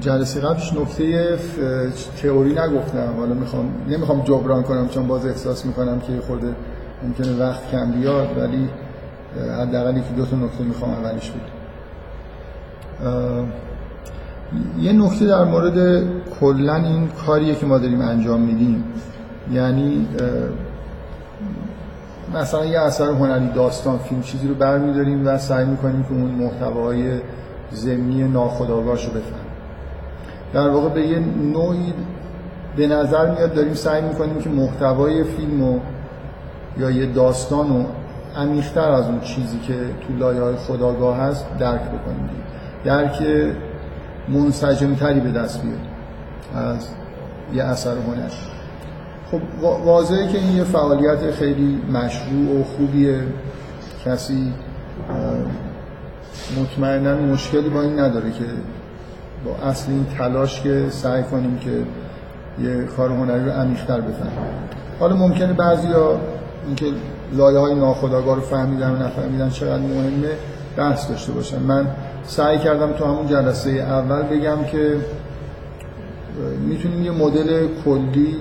جلسه قبلش نکته تئوری نگفتم. حالا می‌خوام نمی‌خوام جبران کنم چون باز احساس می‌کنم که خورده ممکنه وقت کم بیاد ولی حداقل یکی دو تا نکته می‌خوام اولش بگم. یه نکته در مورد کلا این کاریه که ما داریم انجام میدیم. یعنی مثلا یه اثر هنری داستان فیلم چیزی رو برمیداریم و سعی می‌کنیم که اون محتوای ضمنی ناخودآگاهش رو بفهمیم. در واقع به یه نوعی به نظر میاد داریم سعی می‌کنیم که محتوای فیلم و یا یه داستان رو عمیق‌تر از اون چیزی که تو لایه های خداگاه هست درک بکنیم. درک منسجمتری به دست بیاریم از یه اثر هنر خب واضحه که این یه فعالیت خیلی مشروع و خوبیه. کسی مطمئنا مشکلی با این نداره که با اصل این تلاش که سعی کنیم که یه کار هنری رو عمیق‌تر بفهمیم. حالا ممکنه بعضیا اینکه لایه های ناخودآگاه رو فهمیدن و نفهمیدن چقدر مهمه بحث داشته باشن. من سعی کردم تو همون جلسه اول بگم که می‌تونیم یه مدل کلی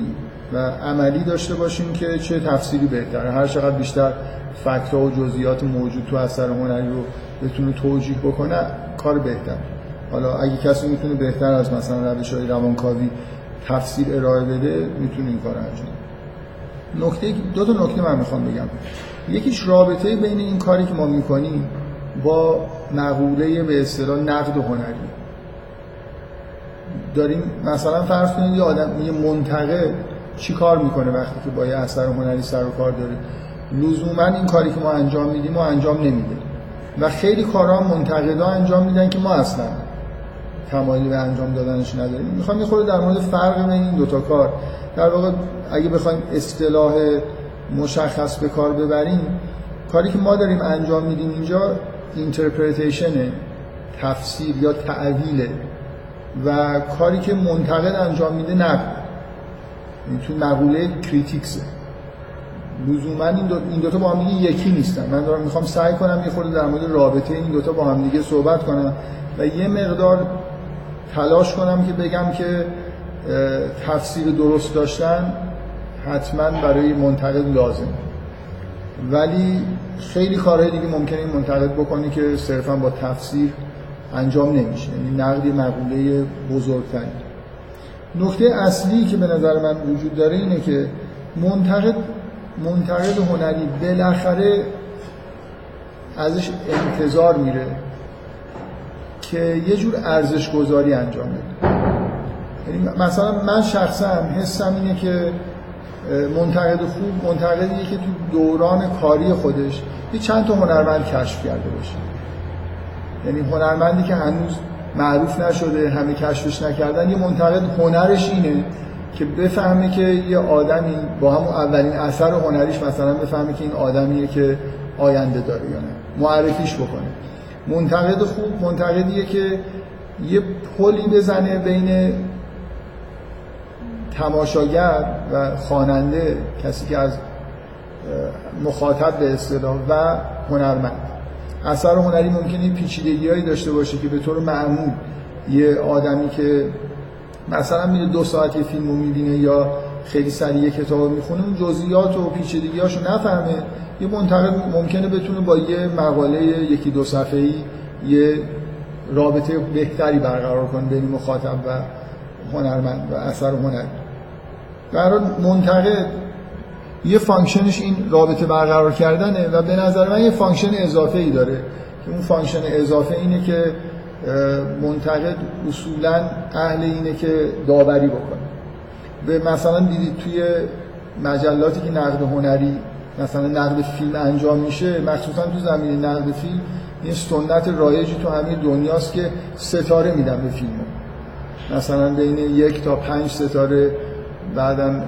و عملی داشته باشیم که چه تفسیری بهتره. هر چقدر بیشتر فکت‌ها و جزئیات موجود تو اثر هنری رو بتونه توجیه بکنه کار بهتر حالا اگه کسی می‌تونه بهتر از مثلا روش های روانکاوی تفسیر ارائه بده می‌تونه این کار انجام نکته دو تا نکته من می‌خوام بگم. یکیش رابطه بین این کاری که ما می‌کنیم با مقوله به اصطلاح نقد هنری. داریم مثلا فرض کنید یه آدم یه منتقد چی کار می‌کنه وقتی که با یه اثر هنری سر و کار داره؟ لزوما این کاری که ما انجام میدیم و انجام نمیده و خیلی کارها منتقدا انجام میدن که ما اصلا تمایلی به انجام دادنش نداریم. می‌خوام یه خورده در مورد فرق بین این دوتا کار در واقع اگه بخوایم اصطلاح مشخص به کار ببریم کاری که ما داریم انجام میدیم اینجا interpretation تفسیر یا تأویله و کاری که منتقد انجام میده نقد این تو مقوله کریتیکسه لزوما این, دو این دوتا با هم یکی نیستن. من دارم می‌خوام سعی کنم یه خورده در مورد رابطه این دوتا با هم دیگه صحبت کنم و یه مقدار تلاش کنم که بگم که تفسیر درست داشتن حتما برای منتقد لازم. ولی خیلی کارهای دیگه ممکنه این منتقد بکنی که صرفا با تفسیر انجام نمیشه. یعنی نقدی مقوله بزرگتری. نکته اصلی که به نظر من وجود داره اینه که منتقد منتقد هنری بالاخره ازش انتظار میره. که یه جور ارزش گذاری انجام بده. یعنی مثلا من شخصا حسم اینه که منتقد خوب منتقدیه که تو دوران کاری خودش یه چند تا هنرمند کشف کرده باشه. یعنی هنرمندی که هنوز معروف نشده همه کشفش نکردن یه منتقد هنرش اینه که بفهمه که یه آدمی با همون اولین اثر هنریش مثلا بفهمه که این آدمیه که آینده داره یا نه. معرفیش بکنه. منتقد خوب منتقدیه که یه پلی بزنه بین تماشاگر و خواننده کسی که از مخاطب به اصطلاح و هنرمند. اثر هنری ممکنه پیچیدگیهایی داشته باشه که به طور معمول یه آدمی که مثلا میره دو ساعت یه فیلم رو می‌بینه یا خیلی سریع کتاب می‌خونه اون جزئیات و پیچیدگیهاشو نفهمه. یه منتقد ممکنه بتونه با یه مقاله یکی دو صفحه‌ای یه رابطه بهتری برقرار کنه بین مخاطب و هنرمند و اثر هنری برای منتقد یه function ش این رابطه برقرار کردنه و به نظر من یه function اضافه ای داره. که اون function اضافه اینه که منتقد اصولا اهل اینه که داوری بکنه. به مثلا دیدید توی مجلاتی که نقد هنری مثلا نقد فیلم انجام میشه مخصوصا تو زمینه نقد فیلم این سنت رایجی تو همه دنیاست که ستاره میدن به فیلم مثلا بین یک تا پنج ستاره بعدا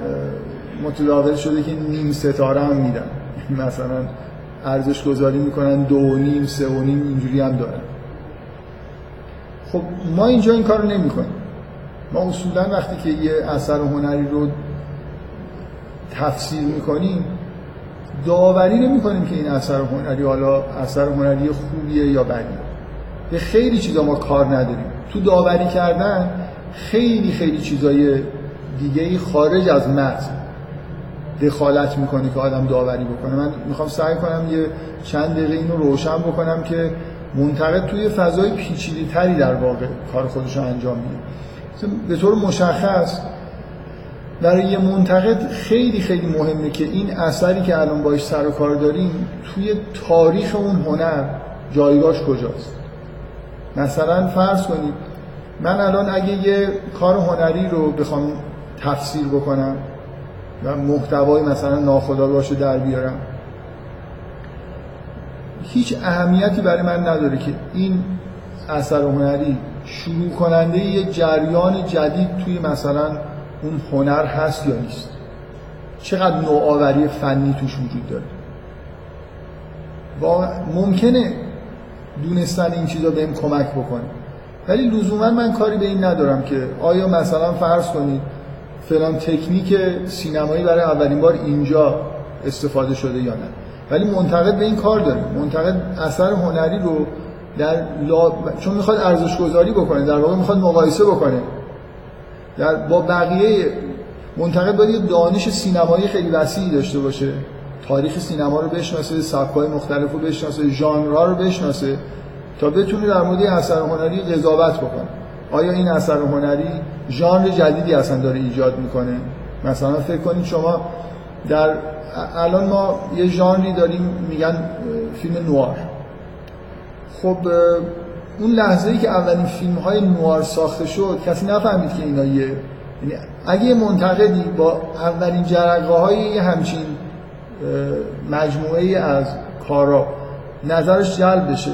متداول شده که نیم ستاره هم میدن. مثلا ارزش گذاری می‌کنن دو و نیم سه و نیم اینجوری هم دارن. خب ما اینجا این کار رو نمی کنیم ما اصولا وقتی که یه اثر هنری رو تفسیر می‌کنیم داوری نمی کنیم که این اثر هنری حالا اثر هنری خوبیه یا بدیه. به خیلی چیزا ما کار نداریم. تو داوری کردن خیلی خیلی چیزای دیگه خارج از متن دخالت می‌کنه که آدم داوری بکنه. من می‌خوام سعی کنم یه چند دقیقه اینو روشن بکنم که منتقد توی فضای پیچیده تری در واقع کار خودش رو انجام میده. به طور مشخص برای یه منتقد خیلی خیلی مهمه که این اثری که الان باش سر و کار داریم توی تاریخ اون هنر جایگاهش کجاست؟ مثلا فرض کنید من الان اگه یه کار هنری رو بخوام تفسیر بکنم و محتوای مثلا ناخودآگاه در بیارم هیچ اهمیتی برای من نداره که این اثر هنری شروع کننده یه جریان جدید توی مثلا اون هنر هست یا نیست؟ چقدر نوآوری فنی توش وجود داره؟ و ممکنه دونستن این چیزا بهم کمک بکنه. ولی لزوما من کاری به این ندارم که آیا مثلا فرض کنید فلان تکنیک سینمایی برای اولین بار اینجا استفاده شده یا نه. ولی منتقد به این کار داره منتقد اثر هنری رو در لا... چون می‌خواد ارزش گذاری بکنه در واقع می‌خواد مقایسه بکنه. در با بقیه منتقد باید یه دانش سینمایی خیلی وسیعی داشته باشه. تاریخ سینما رو بشناسه سبک‌های مختلف رو بشناسه ژانرها رو بشناسه تا بتونه در مورد اثر هنری قضاوت بکنه. آیا این اثر هنری ژانر جدیدی اصلا داره ایجاد می‌کنه؟ مثلا فکر کنید شما در الان ما یه ژانری داریم میگن فیلم نوار. خب اون لحظه ای که اولین فیلم های نوار ساخته شد کسی نفهمید که اینا یه یعنی اگه منتقدی با اولین جرقه های همچین مجموعه از کارا نظرش جلب بشه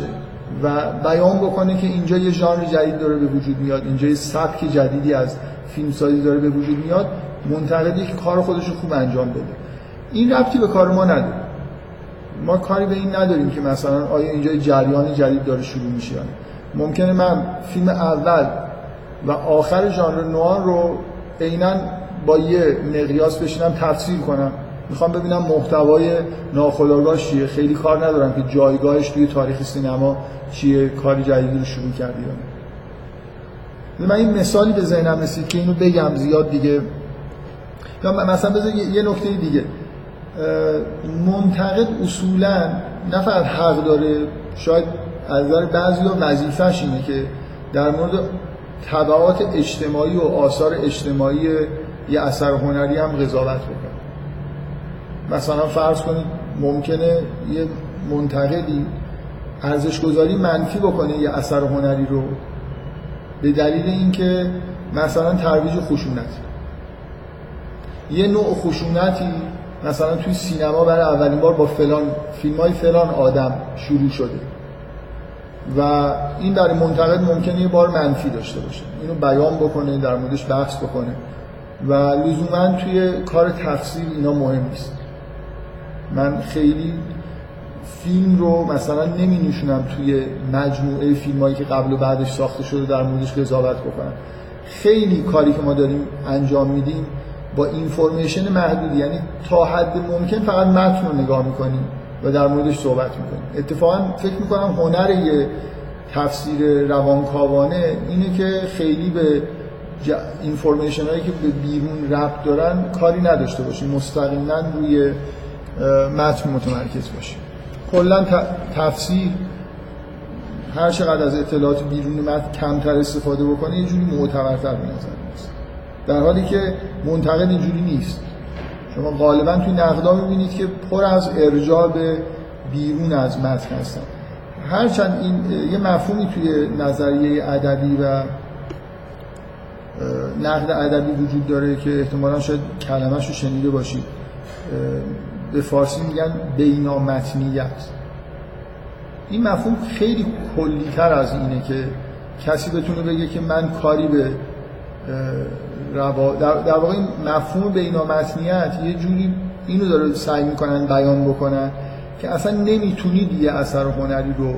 و بیان بکنه که اینجا یه ژانر جدید داره به وجود میاد اینجا یه سبک جدیدی از فیلمسازی داره به وجود میاد منتقدی که کار خودش رو خوب انجام بده. این ربطی به کار ما نداره. ما کاری به این نداریم که مثلا آیا اینجا جریان جدید داره شروع میشه ممکنه من فیلم اول و آخر ژانر نوار رو عینا با یه مقیاس بشینم تفسیر کنم. می‌خوام ببینم محتوای ناخودآگاه چیه. خیلی کار ندارم که جایگاهش توی تاریخ سینما چیه کاری جدیدی رو شروع کردی من این مثالی به ذهنم رسید که اینو بگم زیاد دیگه. یا مثلا بذار یه نکته دیگه. منتقد اصولا نه فقط حق داره شاید از نظر بعضی وظیفش اینه که در مورد تبعات اجتماعی و آثار اجتماعی یه اثر هنری هم قضاوت بکنه. مثلا فرض کنید ممکنه یه منتقدی ارزش گذاری منفی بکنه یه اثر هنری رو به دلیل اینکه مثلا ترویج خشونت. یه نوع خشونتی مثلا توی سینما برای اولین بار با فلان فیلم های فلان آدم شروع شده. و این برای منتقد ممکنه یه بار منفی داشته باشه. اینو بیان بکنه در موردش بحث بکنه. و لزوما توی کار تفسیر اینا مهم نیست. من خیلی فیلم رو مثلا نمی نشونم توی مجموعه فیلم هایی که قبل و بعدش ساخته شده در موردش قضاوت بکنم. خیلی کاری که ما داریم انجام میدیم با اینفورمیشن محدودی. یعنی تا حد ممکن فقط متن رو نگاه می‌کنیم و در موردش صحبت می‌کنیم اتفاقا فکر می‌کنم هنر یه تفسیر روانکاوانه اینه که خیلی به اینفورمیشن هایی که به بیرون ربط دارن کاری نداشته باشیم مستقیما روی متن متمرکز باشیم کلا تفسیر هر چقدر از اطلاعات بیرون متن کمتر استفاده بکنه یه جوری معتبرتر به نظر میاد در حالی که منتقد اینجوری نیست. شما غالبا توی نقدا می‌بینید که پر از ارجاع به بیرون از متن هستن. هرچند این یه مفهومی توی نظریه ادبی و نقد ادبی وجود داره که احتمالا شاید کلمه‌شو شنیده باشید. به فارسی میگن بینامتنیت. این مفهوم خیلی کلیتر از اینه که کسی بتونه بگه که من کاری به روا... در, واقع این مفهوم بینامتنیت یه جوری اینو داره سعی می‌کنن بیان بکنن که اصلا نمی‌تونید یه اثر هنری رو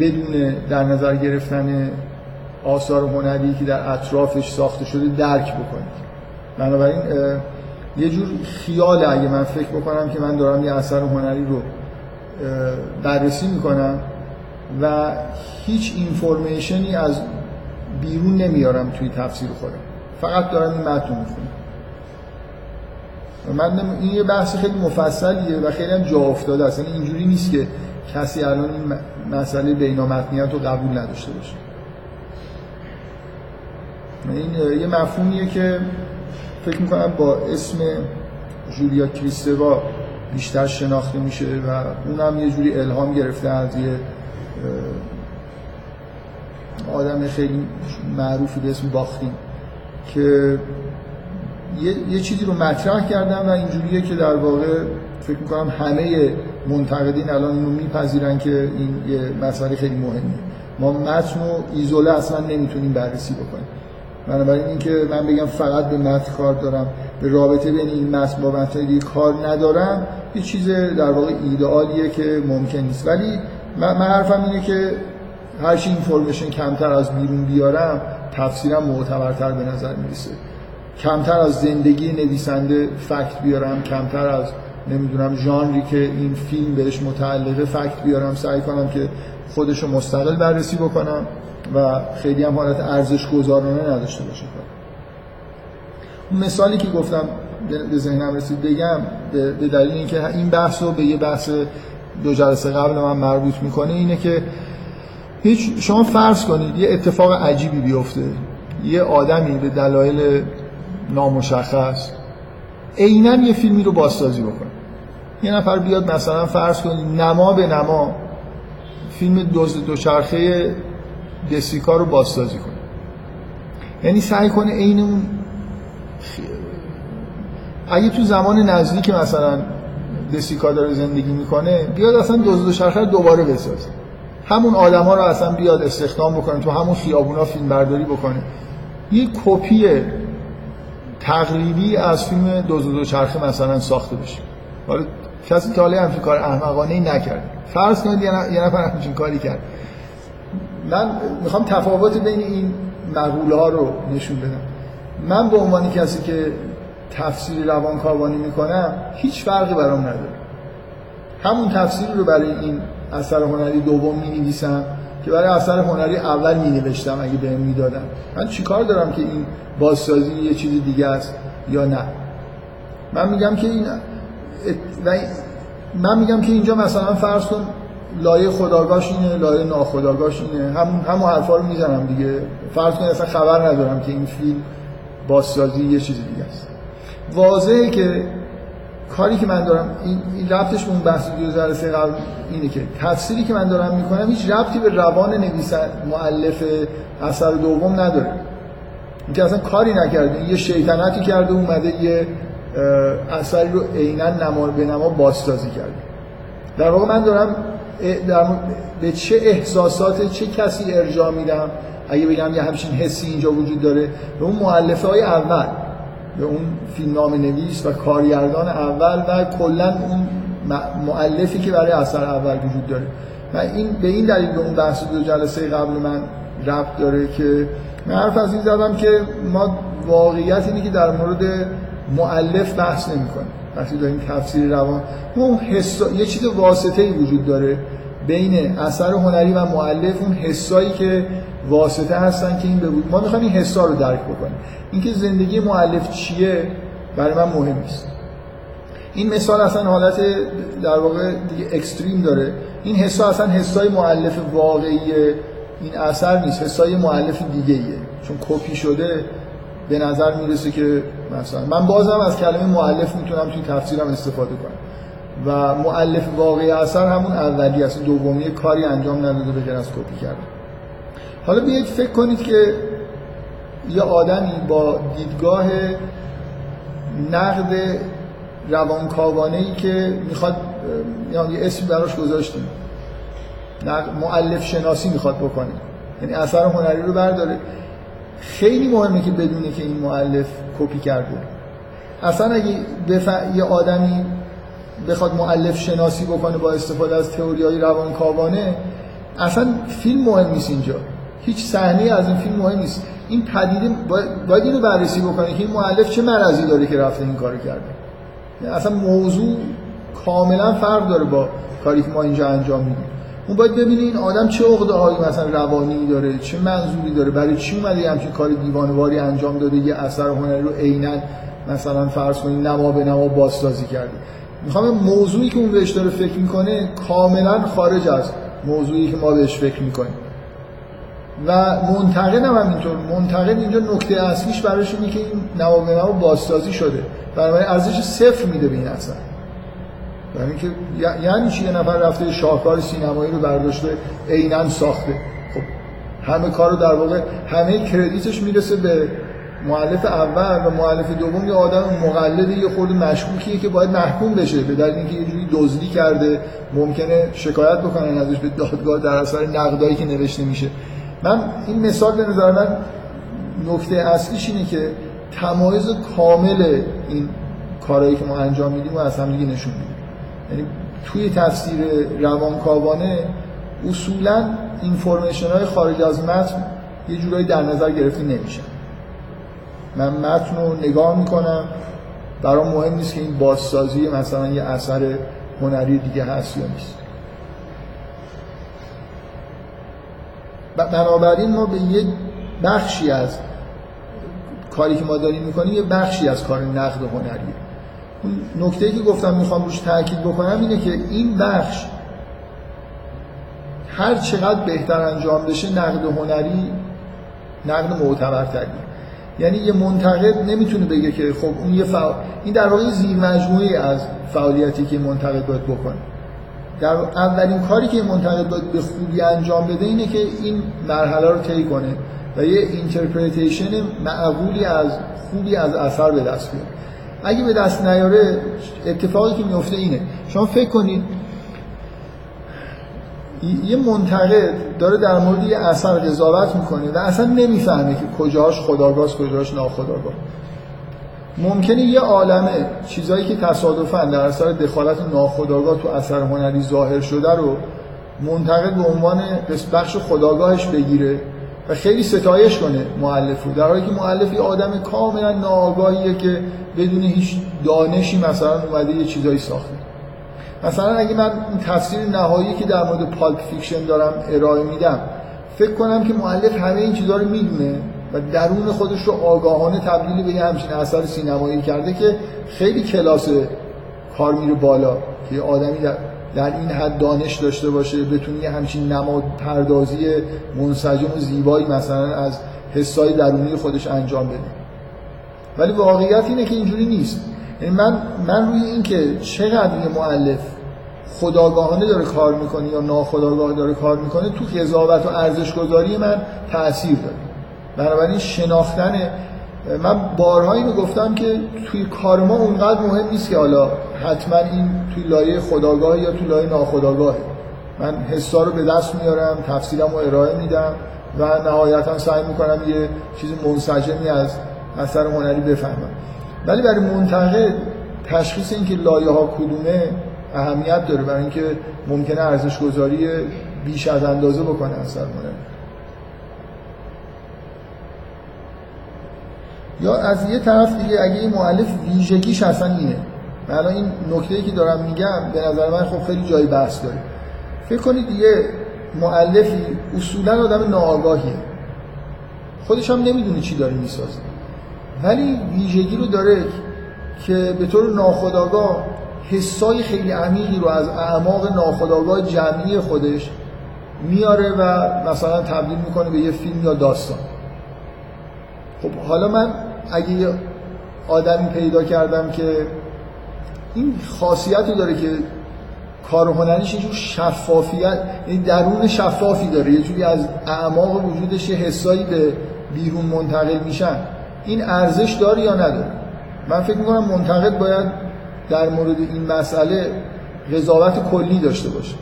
بدون در نظر گرفتن آثار هنری که در اطرافش ساخته شده درک بکنید بنابراین یه جور خیال اگه من فکر بکنم که من دارم یه اثر هنری رو بررسی می‌کنم و هیچ اینفورمیشنی از بیرون نمیارم توی تفسیر خودم. فقط دارم این متن می‌خونم. من این یه بحث خیلی مفصلیه و خیلی هم جا افتاده است. یعنی اینجوری نیست که کسی الان این مسئله بینامتنیت رو قبول نداشته باشه. این یه مفهومیه که فکر می‌کنم با اسم جولیا کریستوا بیشتر شناخته میشه و اونم یه جوری الهام گرفته از یه آدم خیلی معروفی به اسم باختین که یه،, یه چیزی رو مطرح کردن و اینجوریه که در واقع فکر می‌کنم همه منتقدین الان اینو میپذیرن که این یه مسئله خیلی مهمه ما متن و ایزوله اصلا نمی‌تونیم بررسی بکنیم. بنابراین اینکه من بگم فقط به متن کار دارم به رابطه بین این متن با متن دیگه کار ندارم یه چیز در واقع ایدئالیه که ممکن نیست. ولی من حرفم اینه که هرچی اینفورمیشن کمتر از بیرون بیارم تفسیرم معتبرتر به نظر می‌رسه. کمتر از زندگی نویسنده فکت بیارم کمتر از نمی‌دونم ژانری که این فیلم بهش متعلقه فکت بیارم. سعی کنم که خودش رو مستقل بررسی بکنم و خیلی هم حالت ارزش گذارانه نداشته باشه. اون مثالی که گفتم به ذهنم رسید بگم به دلیل اینکه این بحث رو به یه بحث دو جلسه قبل من مربوط می‌کنه اینه که هیچ شما فرض کنید یه اتفاق عجیبی بیفته. یه آدمی به دلایل نامشخص عینا یه فیلمی رو بازسازی بکنه. یه نفر بیاد مثلا فرض کنید نما به نما فیلم دوز دوچرخه دسیکا رو بازسازی کنه. یعنی سعی کنه عین اون اگه تو زمان نزدیک مثلا دسیکا داره زندگی می‌کنه بیاد اصلا دوز دوچرخه رو دوباره بسازه. همون آدما رو اصلا بیاد استخدام بکنه تو همون خیابونا فیلم برداری بکنه یه کپی تقریبی از فیلم دوز دو چرخه مثلا ساخته بشه. حالا کسی حالا همچین کار احمقانه ای نکرد. فرض کنید یه نفر همچین کاری کرد. من می‌خوام تفاوت بین این مقوله ها رو نشون بدم. من به عنوان کسی که تفسیر روانکاوانی می‌کنم هیچ فرقی برام نداره. همون تفسیری رو برای این اثر هنری دوم می نویسم که برای اثر هنری اول می نوشتم اگه بهم می‌دادم من چیکار دارم که این بازسازی یه چیز دیگه است یا نه؟ من میگم که این من میگم که اینجا مثلا فرض کن لایه خداگاهش اینه لایه ناخداگاهش اینه. هم همون حرفا رو می‌زنم دیگه. فرض کن اصلا خبر ندارم که این فیلم بازسازی یه چیز دیگه است. واضحه که کاری که من دارم این, این ربطش به اون بحث دو جلسه قبل اینه که تفسیری که من دارم می‌کنم هیچ ربطی به روان نویسنده مؤلف اثر دوم نداره. اینکه اصلا کاری نکرده یه شیطنتی کرده اومده یه اثری رو عینا نما به نما بازسازی کرده. در واقع من دارم به چه احساسات چه کسی ارجاع میدم؟ اگه بگم یه همچین حسی اینجا وجود داره به اون مؤلفه های اول. به اون فیلمنامه نویس و کارگردان اول و کلا اون مؤلفی که برای اثر اول وجود داره. و این به این دلیل به اون بحث دو جلسه قبل من ربط داره که من حرف از این زدم که ما واقعیت اینه که در مورد مؤلف بحث نمی کنیم وقتی داریم تفسیر روان اون حس... یه چیز واسطه ای وجود داره بین اثر هنری و مؤلف اون حسایی که واسطه هستن که این به ما می‌خوایم این حسا رو درک بکنیم. اینکه زندگی مؤلف چیه برای من مهم نیست. این مثال اصلا حالت در واقع دیگه اکستریم داره. این حسا اصلا حسای مؤلف واقعی این اثر نیست. حسای مؤلف دیگه ایه چون کپی شده به نظر می‌رسه که مثلا من بازم از کلمه مؤلف می‌تونم توی تفسیرم استفاده کنم. و مؤلف واقعی اثر همون اولی است. دومی کاری انجام نداده به از کپی کردن. حالا بیایید فکر کنید که یه آدمی با دیدگاه نقد روانکاوانه ای که می‌خواد یعنی یه اسم براش گذاشتیم معلف شناسی می‌خواد بکنه. یعنی اثر هنری رو برداره. خیلی مهمه که بدونه که این معلف کپی کرده. اصلا اگه بف... یه آدمی بخواد معلف شناسی بکنه با استفاده از تئوری های روانکاوانه اصلا فیلم مهم نیست اینجا. هیچ صحنه از این فیلم مهم نیست. این پدیده باید اینو بررسی بکنه که این معلف چه مرضی داره که رفته این کارو کرده. یعنی اصلا موضوع کاملا فرق داره با کاری که ما اینجا انجام میدیم. اون باید ببینه این آدم چه عقده مثلا روانی داره چه منظوری داره برای چی اومده همچین کار دیوانواری انجام داده یه اثر هنری رو عینا مثلا فرض کنید نما به نما بازسازی کرده. می‌خوام موضوعی که اون بهش داره فکر می‌کنه کاملا خارج از موضوعی که ما بهش فکر می‌کنیم. و منتقد هم اینطور منتقد اینجا نکته اصلیش براش اینه که این نما به نما بازسازی شده. برای ارزش صفر میده به این اثر یعنی که یعنی چی؟ یه نفر رفته شاهکار سینمایی رو برداشته عینا ساخته. خب همه کارو در واقع همه کردیتش می‌رسه به مؤلف اول و مؤلف دوم. یه آدم مقلد یه خورده مشکوکیه که باید محکوم بشه به دلیل اینکه یه جوری دزدی کرده. ممکنه شکایت بکنن ازش به دادگاه در اثر نقدایی که نوشته میشه. من این مثال به نظر من نکته اصلیش اینه که تمایز کامل این کارهایی که ما انجام میدیم و از هم دیگه نشون میدیم. یعنی توی تفسیر روانکاوانه اصولا اینفورمیشن های خارج از متن یه جورایی در نظر گرفته نمیشه. من متن رو نگاه می‌کنم برام مهم نیست که این بازسازی مثلا یه اثر هنری دیگه هست یا نیست. بنابراین ما به یه بخشی از کاری که ما داریم می‌کنیم یه بخشی از کار نقد هنری. اون نکته که گفتم می‌خوام روش تاکید بکنم اینه که این بخش هر چقدر بهتر انجام بشه نقد هنری نقد معتبرتری. یعنی یه منتقد نمی‌تونه بگه که خب اون یه فعال... این در واقع زیر مجموعه‌ای از فعالیتی که منتقد باید بکنه. در اولین کاری که منتقد باید به خوبی انجام بده اینه که این مرحله رو طی کنه و یه interpretation معقولی از خوبی از اثر به دست بیاره. اگه به دست نیاره اتفاقی که میفته اینه. شما فکر کنید یه منتقد داره در مورد یه اثر قضاوت می‌کنه و اصلا نمی‌فهمه که کجاش خداگاه کجاش ناخداگاه. ممکنه یه عالمه چیزایی که تصادفا در اثر دخالت ناخداگاه تو اثر هنری ظاهر شده رو منتقد به عنوان بخش خداگاهش بگیره و خیلی ستایش کنه معلف رو. در حالی که معلف یه آدم کاملا ناآگاهیه که بدون هیچ دانشی مثلا اومده یه چیزایی ساخته. مثلا اگه من این تفسیر نهایی که در مورد Pulp Fiction دارم ارائه میدم فکر کنم که مؤلف همه این چیزها رو می‌دونه. و درون خودش رو آگاهانه تبدیل به یه همچین اثر سینمایی کرده که خیلی کلاس کار میره بالا که آدمی در, در این حد دانش داشته باشه بتونه یه همچین نماد پردازی منسجم و زیبایی مثلا از حسای درونی خودش انجام بده. ولی واقعیت اینه که اینجوری نیست. یعنی من من روی این که چقدر یه مؤلف خداگاهانه داره کار می‌کنه یا ناخداگاه داره کار می‌کنه تو قضاوت و ارزش گذاری من تاثیر داره. بنابراین شناختن من بارها اینو گفتم که توی کار ما اونقدر مهم نیست که حالا حتما این توی لایه خداگاه یا توی لایه ناخداگاهه من حسا رو به دست میارم تفسیرم رو ارائه میدم و نهایتا سعی می‌کنم یه چیز منسجمی از اثر هنری بفهمم. ولی برای منتقد تشخیص اینکه لایه ها کدومه اهمیت داره برای اینکه ممکنه ارزش گذاری بیش از اندازه بکنه اثر هنری. یا از یه طرف دیگه اگه این مؤلف ویژگیش اصلا اینه. الان این نکته که دارم میگم به نظر من خب خیلی جای بحث داره. فکر کنید یه مؤلفی اصولا آدم ناآگاهیه. خودش هم نمی‌دونه چی داره می‌سازه. ولی ویژگی رو داره که به طور ناخودآگاه حسای خیلی عمیقی رو از اعماق ناخودآگاه جمعی خودش میاره و مثلا تبدیل می‌کنه به یه فیلم یا داستان. خب حالا من اگه یه آدمی پیدا کردم که این خاصیتی داره که کار هنریش یه جور شفافیت یعنی درون شفافی داره یه جوری از اعماق وجودش یه حسایی به بیرون منتقل میشن. این ارزش داره یا نداره؟ من فکر می‌کنم منتقد باید در مورد این مسئله قضاوت کلی داشته باشه.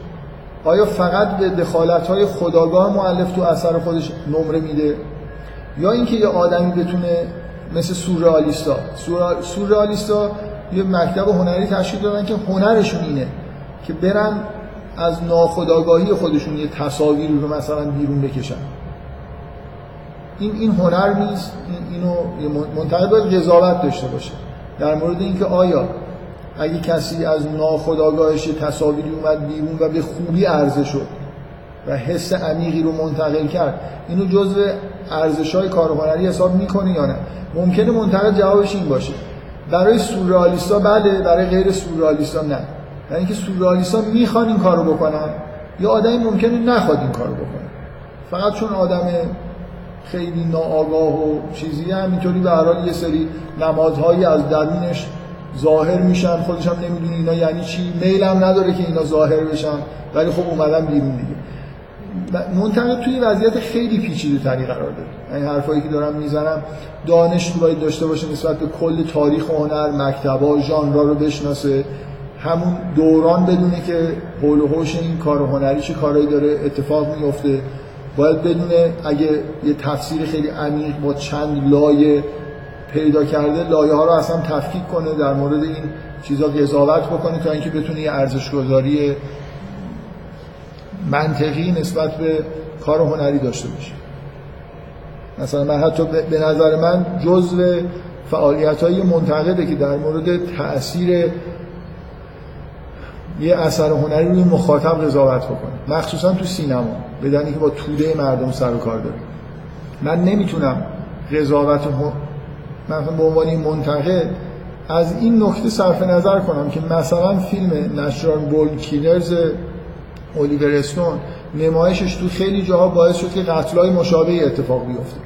آیا فقط به دخالت های خداگاه معلف تو اثر خودش نمره میده؟ یا اینکه یه آدمی بتونه مثل سورئالیستا. سورئالیستا یه مکتب هنری تشکیل دادن که هنرشون اینه که برن از ناخداگاهی خودشون یه تصاویری رو مثلا بیرون بکشن. این این هنر نیست این اینو منتقد باید قضاوت داشته باشه. در مورد اینکه آیا اگه کسی از ناخداگاهش تصاویری اومد بیرون و به خوبی عرضه شد و حس عمیقی رو منتقل کرد. اینو جزء ارزش های کار هنری حساب می‌کنه یا نه؟ ممکنه منتقد جوابش این باشه. برای سورئالیستا بله برای غیر سورئالیستا نه. یعنی اینکه سورئالیستا می‌خوان این کارو بکنن یا آدمی ممکنه نخواد این کارو بکنه. فقط چون آدم خیلی ناآگاه و چیزی همینطوری به هر یه سری نمادهایی از درونش ظاهر میشن خودش هم نمی‌دونه اینا یعنی چی. میل هم نداره که اینا ظاهر بشن ولی خب اومدن بیرون دیگه. منتقد توی وضعیت خیلی پیچیده تری قرار داره. این حرفایی که دارم می‌زنم دانش باید داشته باشه نسبت به کل تاریخ هنر مکتبا ژانرها رو بشناسه. همون دوران بدونه که حول و حوش این کار هنری چه کارهایی داره اتفاق میفته باید بدونه اگه یه تفسیر خیلی عمیق با چند لایه پیدا کرده لایه ها رو اصلا تفکیک کنه در مورد این چیزا قضاوت بکنه تا اینکه بتونه یه ارزش منطقی نسبت به کار هنری داشته باشه. مثلا من حتی به نظر من جزء فعالیت های منتقده که در مورد تاثیر یه اثر هنری روی مخاطب قضاوت بکنه. مخصوصا تو سینما بدنی که با توده مردم سر و کار داره. من نمی‌تونم قضاوت من به عنوان منتقد از این نکته صرف نظر کنم که مثلا فیلم نشران بول کیلرز الیور استون نمایشش تو خیلی جاها باعث شد که قتلای مشابه اتفاق بیفته.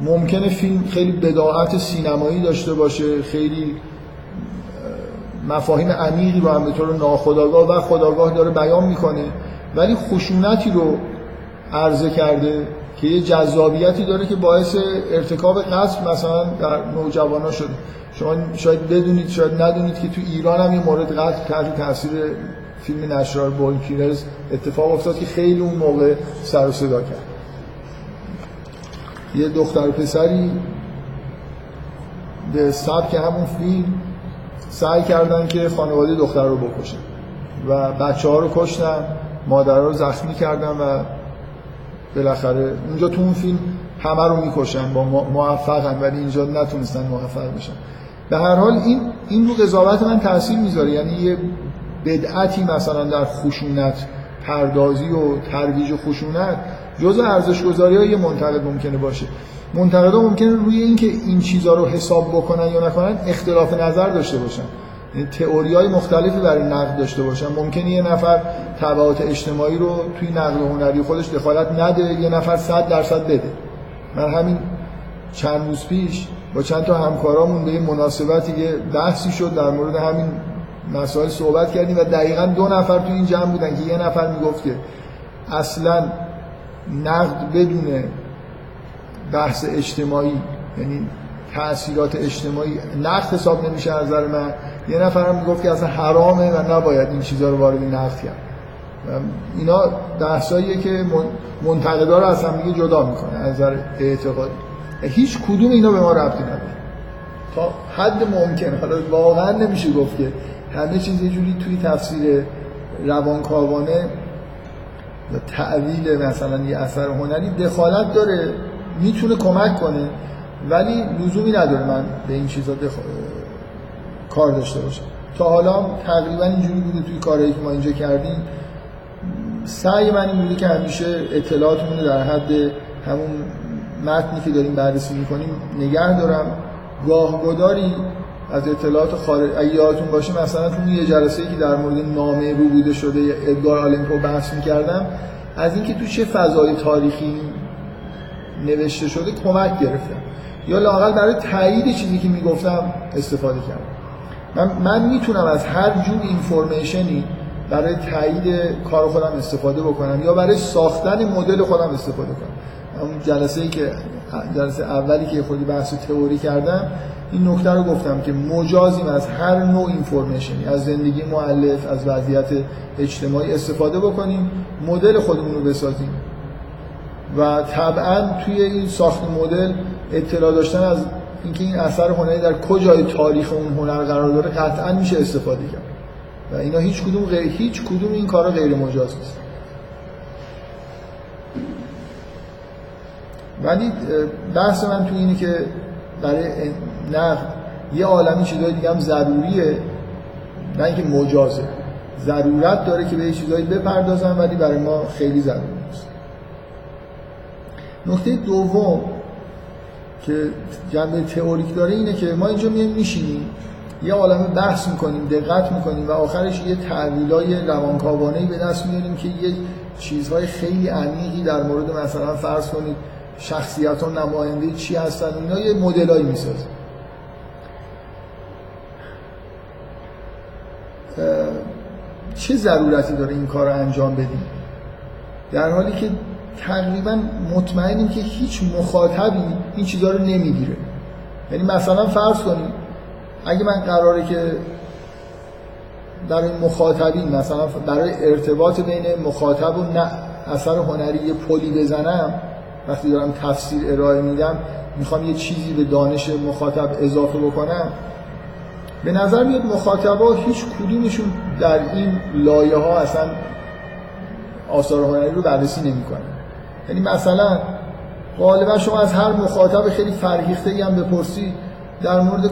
ممکنه فیلم خیلی بداعت سینمایی داشته باشه خیلی مفاهیم عمیقی رو هم به طور ناخودآگاه و خداگاه داره بیان می‌کنه ولی خشونتی رو عرضه کرده که یه جذابیتی داره که باعث ارتکاب قتل مثلا در نوجوانا شده. شما شاید بدونید شاید ندونید که تو ایران هم یه مورد قتل تحت تاثیر فیلم نشرار بولکیرز اتفاق افتاد که خیلی اون موقع سر و صدا کرد. یه دختر و پسری به سبک همون فیلم سعی کردن که خانواده دختر رو بکشن و بچه ها رو کشتن مادر رو زخمی کردن و بالاخره اونجا تو اون فیلم همه رو می‌کشن با موفقن ولی اینجا نتونستن موفق بشن. به هر حال این این رو قضاوت من تاثیر می‌ذاره. یعنی یه بدعتی مثلا در خشونت پردازی و ترویج و خشونت جزء ارزش گذاری های منتقد ممکنه باشه. منتقدا ممکنه روی اینکه این چیزها رو حساب بکنن یا نکنن اختلاف نظر داشته باشن. یعنی تئوری های مختلفی برای نقد داشته باشن. ممکنه یه نفر تبعات اجتماعی رو توی نقد هنری خودش دخالت نده یه نفر صد درصد بده. من همین چند روز پیش با چند تا همکارامون به این مناسبتی که بحثی شد در مورد همین مسائل صحبت کردیم و دقیقا دو نفر تو این جمع بودن که یه نفر می‌گفت که اصلا نقد بدون بحث اجتماعی یعنی تأثیرات اجتماعی نقد حساب نمیشه از نظر من. یه نفر هم می‌گفت که اصلا حرامه و نباید این چیزها رو وارد نقد کرد. اینا بحثاییه که منتقدا رو از هم جدا می‌کنه از نظر اعتقادی. هیچ کدوم اینا به ما ربطی نداره. تا حد ممکن. حالا واقعا نمیشه گفت که همه چیز یه جوری توی تفسیر روانکاوانه و تعویل مثلا یه اثر هنری دخالت داره می‌تونه کمک کنه ولی لزومی نداره من به این چیزا دخ... کار داشته باشم. تا حالا تقریبا اینجوری بوده توی کارهایی که ما اینجا کردیم. سعی من این بوده که همیشه اطلاعاتمون در حد همون متنی که داریم بررسی می‌کنیم نگه دارم. گاهگداری از اطلاعات خارج اگه یادتون باشه مثلا تو یه جلسه که در مورد نامه رو بوده شده ادگار آلمپو بحث می‌کردم از اینکه تو چه فضای تاریخی نوشته شده کمک گرفتم یا لاقل برای تایید چیزی که می‌گفتم استفاده کردم. من, من می‌تونم از هر جور اینفورمیشنی برای تایید کار خودم استفاده بکنم یا برای ساختن مدل خودم استفاده کنم. اون جلسه ای که جلسه اولی که خودی بحث تئوری کردم این نکته رو گفتم که مجازیم از هر نوع اینفورمیشنی از زندگی معلف از وضعیت اجتماعی استفاده بکنیم مدل خودمون رو بسازیم. و طبعا توی این ساخت مدل اطلاع داشتن از اینکه این اثر هنری در کجای تاریخ اون هنر قرار داره قطعا میشه استفاده کرد. و اینا هیچ کدوم غیر هیچ کدوم این کارا غیر مجاز نیست. ولی بحث من تو اینه که برای نقد یه عالمی چیزای دیگه هم ضروریه نه اینکه مجازه. ضرورت داره که به چیزایی بپردازن ولی برای ما خیلی ضروری نیست. نکته دوم که جنبه تئوریک داره اینه که ما اینجا میایم میشینیم یه عالمه بحث می‌کنیم دقت می‌کنیم و آخرش یه تحلیلای روانکاوانه به دست میاریم که یه چیزهای خیلی عمیقی در مورد مثلا فرض کنید شخصیت ها نماینده چی هستن؟ اینا یه مدلایی می‌سازه چه ضرورتی داره این کار رو انجام بدیم؟ در حالی که تقریبا مطمئنیم که هیچ مخاطبی این چیزها رو نمی‌گیره. یعنی مثلا فرض کنیم اگه من قراره که برای مخاطبین مثلا برای ارتباط بین مخاطب و نه اثر هنری یه پلی بزنم وقتی دارم تفسیر ارائه میدم می‌خوام یه چیزی به دانش مخاطب اضافه بکنم. به نظر میاد مخاطبا هیچ کدومشون در این لایه ها اصلا آثار هنری رو بررسی نمی‌کنن. یعنی مثلا غالبا شما از هر مخاطب خیلی فرهیخته ای هم بپرسی در مورد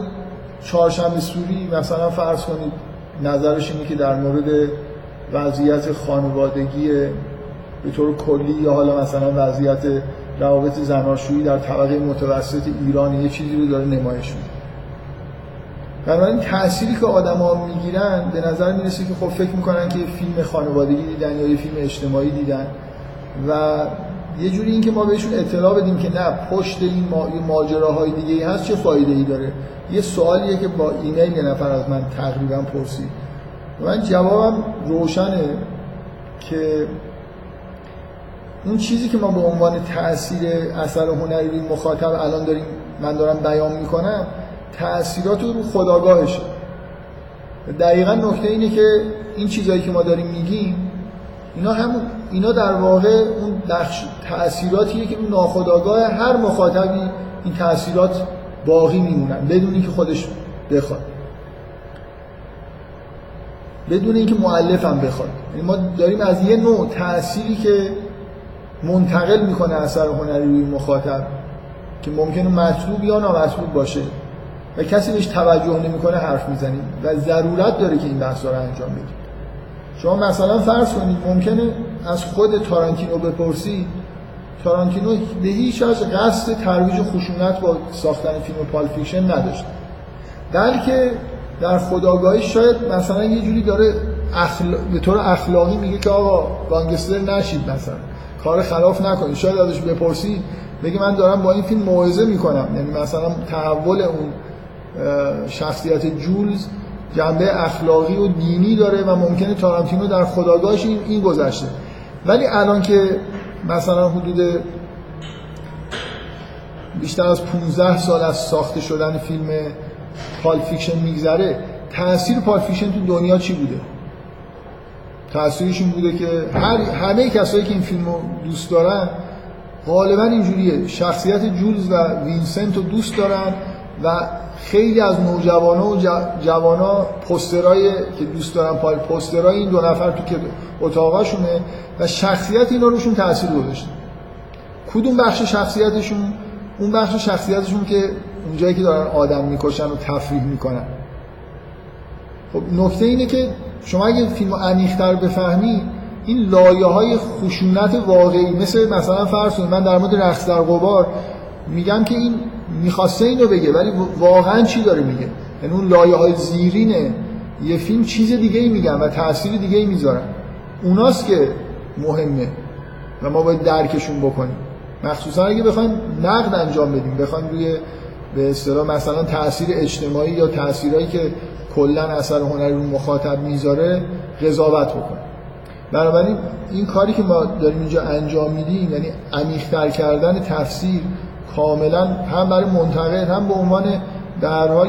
چهارشنبه سوری مثلا فرض کنید نظرش اینه که در مورد وضعیت خانوادگی به طور کلی یا حالا مثلا وضعیت روابط زناشویی در طبقه متوسط ایران یه چیزی رو داره نمایش میده. بنابراین تأثیری که آدما می‌گیرن به نظر می‌رسه که خب فکر می‌کنن که فیلم خانوادگی دیدن یا یه فیلم اجتماعی دیدن و یه جوری اینکه ما بهشون اطلاع بدیم که نه پشت این ماجراهای دیگه هست چه فایده ای داره؟ یه سوالیه که با ایمیل یه نفر از من تقریبا پرسید. من جوابم روشنه که اون چیزی که ما به عنوان تاثیر اثر هنری روی مخاطب الان داریم من دارم بیان می‌کنم تاثیرات رو خداگاهشه. دقیقا نکته اینه که این چیزهایی که ما داریم میگیم اینا هم اینا در واقع اون بخش تأثیراتیه که ناخودآگاه هر مخاطبی این تأثیرات باقی میمونن بدون اینکه خودش بخواد. بدون اینکه مؤلف هم بخواد. یعنی ما داریم از یه نوع تأثیری که منتقل می‌کنه اثر هنری روی مخاطب که ممکنه مطلوب یا نامطلوب باشه و کسی بهش توجه نمی‌کنه حرف می‌زنیم و ضرورت داره که این بحث رو انجام بدیم شما مثلا فرض کنید ممکنه از خود تارانتینو بپرسی. تارانتینو به هیچ وجه قصد ترویج خشونت با ساختن فیلم Pulp Fiction نداشت. بلکه در خودآگاهی شاید مثلا یه جوری داره اخلا... به طور اخلاقی میگه که آقا گانگستر نشید مثلا. کار خلاف نکنید شاید ازش بپرسی بگه من دارم با این فیلم موعظه می‌کنم. یعنی مثلا تحول اون شخصیت جولز جنبه اخلاقی و دینی داره و ممکنه تارانتینو در خداگاهش این, این گذشته. ولی الان که مثلا حدود بیشتر از 15 سال از ساخته شدن فیلم Pulp Fiction میگذره تاثیر Pulp Fiction تو دنیا چی بوده؟ تاثیرش این بوده که هر همه کسایی که این فیلم رو دوست دارن غالبا اینجوریه. شخصیت جولز و وینسنت رو دوست دارن و خیلی از نوجوانا و جوانا پوسترای که دوست دارن پای پوسترای این دو نفر تو که اتاقاشونه و شخصیت اینا روشون تاثیر گذاشته. کدوم بخش شخصیتشون؟ اون بخش شخصیتشون که اونجایی که دارن آدم می‌کشن و تفریح می‌کنن. خب نکته اینه که شما اگه فیلم عمیق‌تر بفهمی این لایه های خشونت واقعی مثل مثلا فرض من در مورد رقص در قبار میگم که این می‌خواسته اینو بگه ولی واقعا چی داره میگه؟ یعنی اون لایه های زیرینه. یه فیلم چیز دیگه ای میگن و تاثیر دیگه ای می‌ذارن. اوناست که مهمه و ما باید درکشون بکنیم. مخصوصا اگه بخوایم نقد انجام بدیم بخوایم روی به اصطلاح مثلا تاثیر اجتماعی یا تاثیرهایی که کلا اثر هنری رو مخاطب می‌ذاره قضاوت بکنیم بنابراین این کاری که ما داریم اینجا انجام میدیم یعنی عمیق‌تر کردن تفسیر کاملا هم برای منتقد هم به عنوان در حال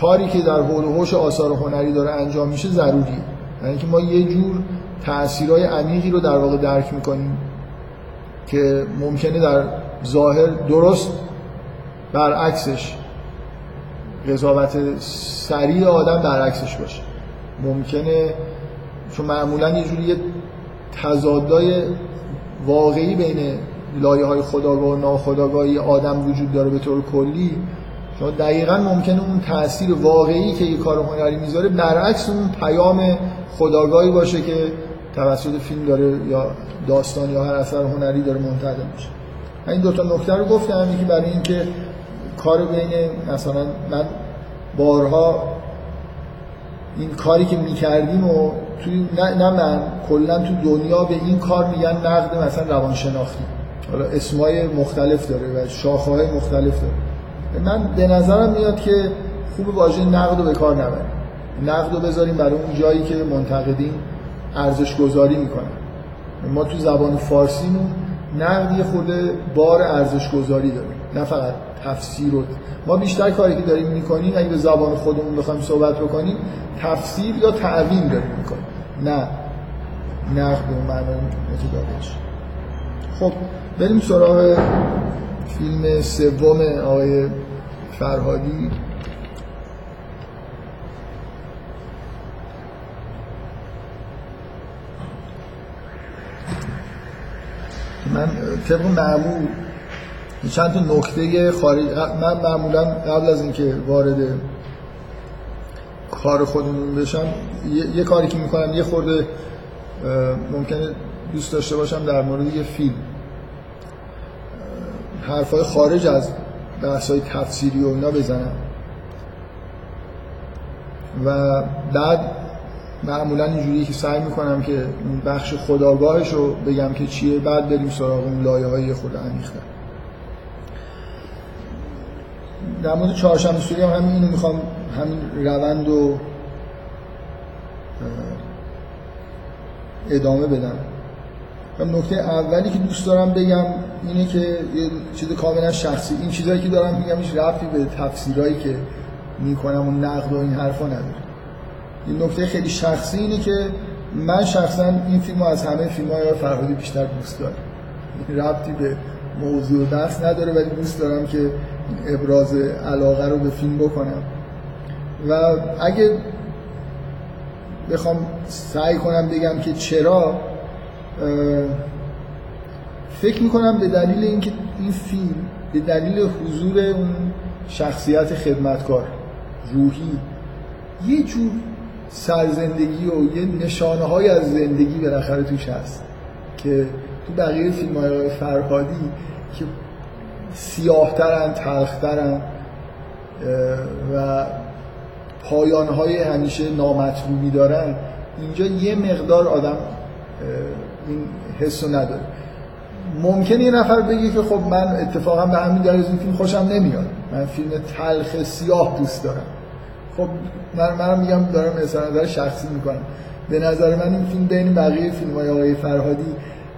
کاری که در حول و آثار هنری داره انجام میشه ضروریه. یعنی که ما یه جور تأثیرهای عمیقی رو در واقع درک می‌کنیم که ممکنه در ظاهر درست برعکسش قضاوت سریع آدم برعکسش باشه. ممکنه چون معمولا یه جوری تضادای واقعی بین لایه های خداگاه و ناخداگاهی آدم وجود داره به طور کلی شما دقیقا ممکنه اون تاثیر واقعی که یک کار هنری می‌ذاره برعکس اون پیام خداگاهی باشه که توسط فیلم داره یا داستان یا هر اثر هنری داره منتقل میشه. این دو تا نکته رو گفتم یکی برای اینکه کار بین مثلا من بارها این کاری که می‌کردیم و توی نه, نه من کلا تو دنیا به این کار میگن نقد مثلا روانشناختی. حالا اسمای مختلف داره و شاخه‌های مختلف داره. من به نظرم میاد که خوب واژه نقد رو به کار نبریم نقد رو بذاریم برای اون جایی که منتقدین ارزش گذاری می‌کنن. ما تو زبان فارسیمون نقد یه خورده بار ارزش گذاری داره نه فقط. تفسیر رو ما بیشتر کاری که داریم می‌کنیم اگه به زبان خودمون بخوایم صحبت بکنیم تفسیر یا تعویل داریم می‌کنیم. نه نقد به معنای متداولش. خب بریم سراغ فیلم سوم آقای فرهادی. من طبق معمول چند تا نکته خارج من معمولا قبل از اینکه وارد کار خودمون بشم یه, یه کاری که می‌کنم یه خورده ممکنه دوست داشته باشم در مورد یه فیلم. حرفای خارج از بحثای تفسیری و اینا بزنم. و بعد معمولا اینجوری که سعی می‌کنم که بخش خداگاهش رو بگم که چیه بعد بریم سراغ اون لایه های خود عمیق‌تر در مورد چهارشنبه سوری هم همین اینو می‌خوام همین روند و ادامه بدم. و نکته اولی که دوست دارم بگم اینه که یه چیز کاملا شخصی این چیزهایی که دارم میگم هیچ ربطی به تفسیرهایی که می‌کنم و نقد و این حرفا نداره. این نکته خیلی شخصی اینه که من شخصا این فیلم از همه فیلم های فرهادی بیشتر دوست دارم. ربطی به موضوع دست نداره ولی دوست دارم که ابراز علاقه رو به فیلم بکنم. و اگه بخوام سعی کنم بگم که چرا فکر می‌کنم به دلیل اینکه این فیلم به دلیل حضور اون شخصیت خدمتکار روحی یه جور سرزندگی و یه نشانه های از زندگی بالاخره توش هست که تو بقیه فیلم های فرهادی که سیاهترن تلخترن و پایانهای همیشه نامطلوبی دارن. اینجا یه مقدار آدم این حس نداره. ممکنه یه نفر بگه که خب من اتفاقا به همین دلیل این فیلم خوشم نمیاد. من فیلم تلخ سیاه دوست دارم. خب من منم میگم دارم مثلا نظر شخصی می‌کنم. به نظر من این فیلم بین بقیه فیلم های آقای فرهادی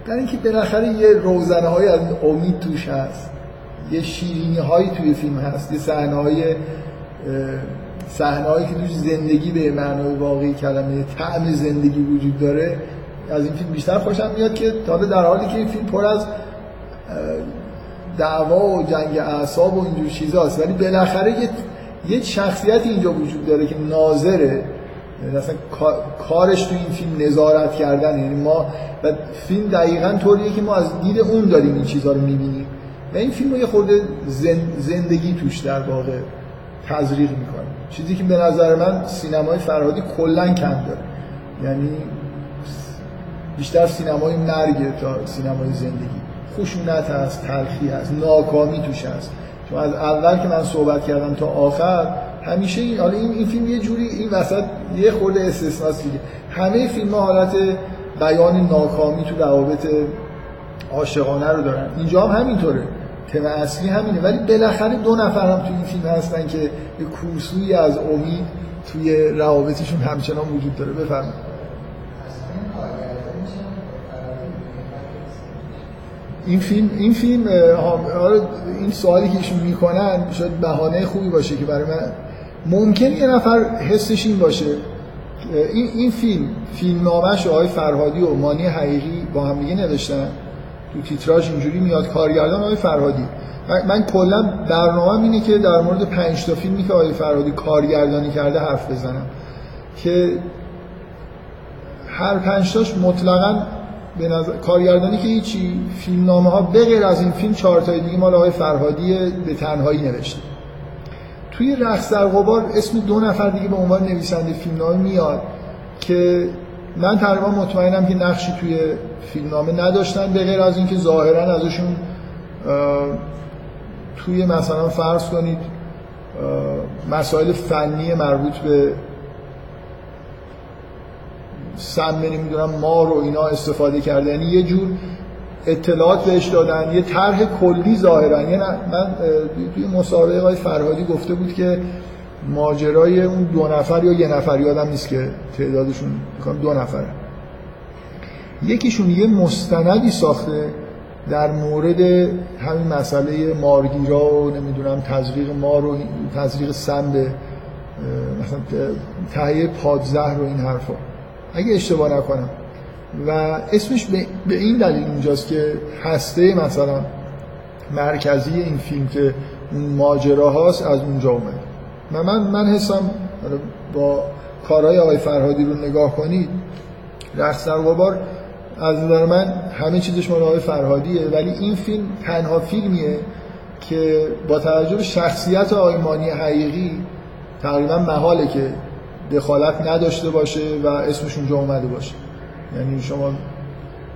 در اینکه بالاخره یه روزنه های از امید توش هست. یه شیرینی هایی توی فیلم هست یه صحنه های صحنه که توش زندگی به معنای واقعی کلمه طعم زندگی وجود داره. از این فیلم بیشتر خوشم میاد که تازه در حالی که این فیلم پر از دعوا و جنگ اعصاب و اینجور چیزاست ولی بالاخره یه یه شخصیت اینجا وجود داره که ناظره. یعنی اصلا کارش تو این فیلم نظارت کردن. یعنی ما و فیلم دقیقا طوریه که ما از دید اون داریم این چیزها رو می‌بینیم. و این فیلم رو یه خورده زندگی توش در واقع تزریق می‌کنه. چیزی که به نظر من سینمای فرهادی کلا کم داره. یعنی بیشتر سینمای مرگ تا سینمای زندگی. خشونت هست تلخی هست ناکامی توش هست. چون از اول که من صحبت کردم تا آخر همیشه این حالا این, فیلم یه جوری این وسط یه خورده استثناست دیگه. همه فیلم حالت بیان ناکامی تو روابط عاشقانه رو دارن. اینجا هم همینطوره. تم اصلی همینه. ولی بالاخره دو نفر هم تو این فیلم هستن که یه کورسوی از امید توی روابطشون همچنان وجود داره. بفرمایید. این فیلم این فیلم این سوالی که ایشون می‌کنن شاید بهانه خوبی باشه که برای من. ممکن یه نفر حسش این باشه. این این فیلم فیلم نامش آقای فرهادی و مانی حقیقی با هم دیگه نوشتن. تو تیتراژ اینجوری میاد کارگردان آقای فرهادی. من کلا برنامه اینه که در مورد پنج تا فیلمی که آقای فرهادی کارگردانی کرده حرف بزنم. که هر پنج تاش مطلقاً به نظر کارگردانی که هیچی فیلم نامه ها به غیر از این فیلم چهار تای دیگه مال آقای فرهادی به تنهایی نوشته. توی رقص در اسم دو نفر دیگه به عنوان نویسنده فیلمنامه میاد که من تقریبا مطمئنم که نقشی توی فیلمنامه نداشتن به غیر از اینکه ظاهرا ازشون توی مثلا فرض کنید مسائل فنی مربوط به سم نمی‌دونم ما رو اینا استفاده کرده. یعنی یه جور اطلاعات بهش دادن یه طرح کلی ظاهرا. یه من توی مسابقه آقای فرهادی گفته بود که ماجرای اون دو نفر یا یه نفر یادم نیست که تعدادشون دو نفر. یکیشون یه مستندی ساخته در مورد همین مسئله مارگیرا و نمی‌دونم تزریق مار و تزریق سم به مثلا تهیه پادزهر و این حرفا. اگه اشتباه نکنم. و اسمش به این دلیل اونجاست که هسته مثلا مرکزی این فیلم که اون ماجرا هاست از اونجا اومد. و من من حسم با کارهای آقای فرهادی رو نگاه کنید رقص در غبار از نظر من همه چیزش مال آقای فرهادیه ولی این فیلم تنها فیلمیه که با توجه به شخصیت آقای حقیقی تقریبا محاله که دخالت نداشته باشه و اسمش اونجا اومده باشه. یعنی شما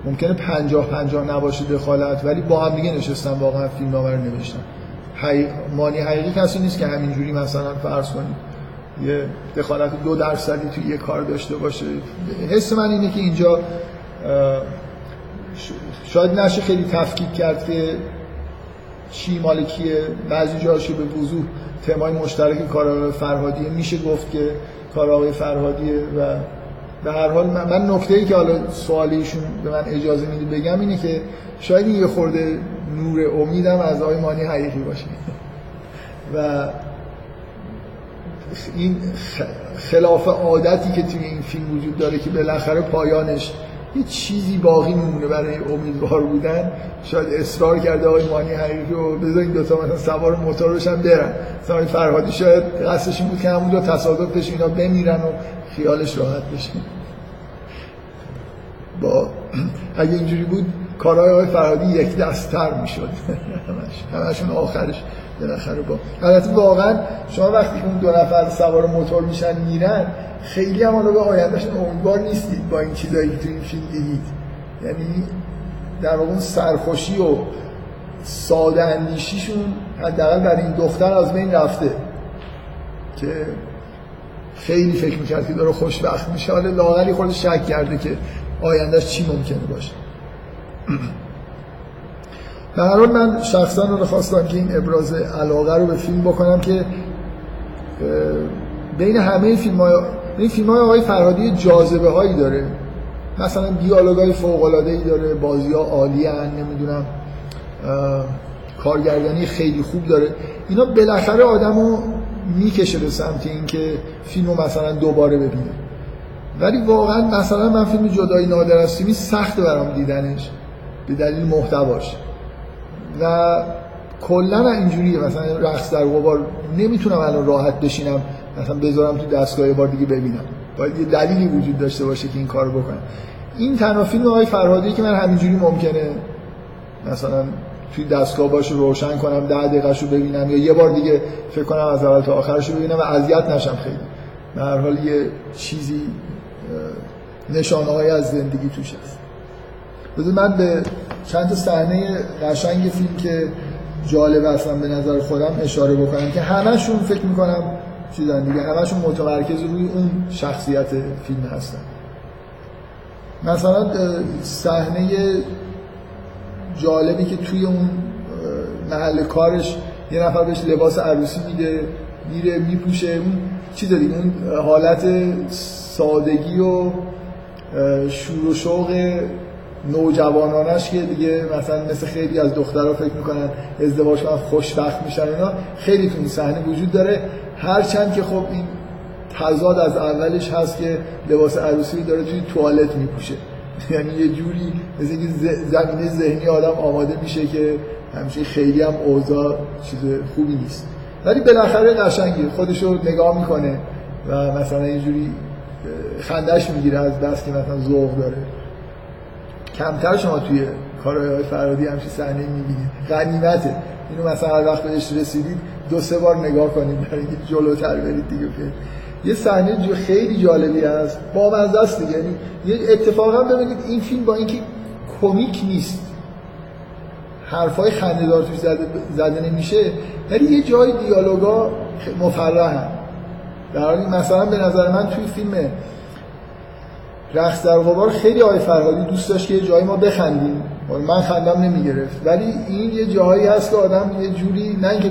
ممکنه پنجاه پنجاه نباشه دخالت ولی با هم دیگه نشستن واقعا فیلم رو نوشتن. مانی حقیقی کسی نیست که همینجوری مثلا فرض کنید یه دخالت دو درصدی توی یه کار داشته باشه. حس من اینه که اینجا شاید نشه خیلی تفکیک کرد که چی مال کیه. بعضی جاشو به وضوح تمای مشترک کار فرهادیه میشه گفت که کار آقای فرهادیه و به هر حال من, من نکته ای که حالا سوالیشون به من اجازه میده بگم اینه که شاید یه خورده نور امیدم از آقای مانی حقیقی باشه. و این خلاف عادتی که توی این فیلم وجود داره که بالاخره پایانش یه چیزی باقی میمونه برای امیدوار بودن شاید اصرار کرده آقای مانی حقیقی و بذار این دوتا مثلا سوار موتورش هم برن. مثلا فرهادی شاید قصدش این بود که همونجا تصادف بشه اینا بمیرن و خیالش راحت بشه. با اگه اینجوری بود کارهای آقای فرهادی یک دستتر می‌شد. همشون آخرش بالاخره با البته واقعا شما وقتی اون دو نفر سوار موتور میشن میرن خیلی هم به آیندهشون امیدوار نیستید با این چیزایی که تو این فیلم دیدید. یعنی در واقع سرخوشی و ساده اندیشیشون حداقل در این دختر از بین رفته که خیلی فکر می‌کرد که داره خوشبخت میشه. حالا لاغری خود شک کرده که آیندهش چی ممکنه باشه. به هر حال من شخصا رو خواستم که این ابراز علاقه رو به فیلم بکنم که بین همه فیلم های این فیلم های آقای فرهادی جاذبه هایی داره. مثلا دیالوگ های فوق العاده ای داره بازی ها عالی نمی‌دونم کارگردانی خیلی خوب داره. اینا بالاخره آدمو می‌کشه به سمت اینکه فیلمو مثلا دوباره ببینه. ولی واقعا مثلا من فیلم جدای نادر از سخت برام دیدنش. به دلیل محتواش. و کلا اینجوریه. مثلا رقص در غبار نمی‌تونم الان راحت بشینم مثلا بذارم تو دستگاه بار دیگه ببینم. باید یه دلیلی وجود داشته باشه که این کارو بکنم. این تنها فیلم آقای فرهادی که من همینجوری ممکنه مثلا توی دستگاه باشه روشن کنم ده دقیقه رو ببینم یا یه بار دیگه فکر کنم از اول تا آخرش رو ببینم و اذیت نشم خیلی. به هر حال یه چیزی نشانه های از زندگی توش هست. بذار من به چند تا صحنه قشنگ فیلم که جالب هستن به نظر خودم اشاره بکنم که همشون فکر می‌کنم چیزن دیگه. همشون متمرکز روی اون شخصیت فیلم هستن. مثلا صحنه جالبی که توی اون محل کارش یه نفر بهش لباس عروسی میده میره میپوشه اون چیز دیگه اون حالت سادگی و شور و شوق نوجوانانش که دیگه مثلا مثل خیلی از دخترها فکر می‌کنن ازدواج کنن خوشبخت میشن اینا خیلی تو این صحنه وجود داره. هرچند که خب این تضاد از اولش هست که لباس عروسی داره توی توالت میپوشه. یعنی یه جوری مثل اینکه زمینه ذهنی آدم آماده میشه که همیشه خیلی هم اوضاع چیز خوبی نیست. ولی بالاخره قشنگی خودش رو نگاه می‌کنه و مثلا اینجوری خندش می‌گیره از دست که مثلا ذوق داره. کمتر شما توی کارهای فرادی همچین صحنه می‌بینید. غنیمته. اینو مثلا هر وقت بهش رسیدید دو سه بار نگاه کنید برای اینکه جلوتر برید دیگه. یه صحنه خیلی جالبی هست. با است دیگه. یعنی یه اتفاقا ببینید این فیلم با اینکه کمیک نیست. حرفای خنده‌دار توش زده, زده نمیشه ولی یه جای دیالوگا مفرحن. در حالی مثلا به نظر من توی فیلم رقص در غبار خیلی آقای فرهادی دوست داشت که یه جایی ما بخندیم. من خندم نمی‌گرفت. ولی این یه جایی هست که آدم یه جوری نه اینکه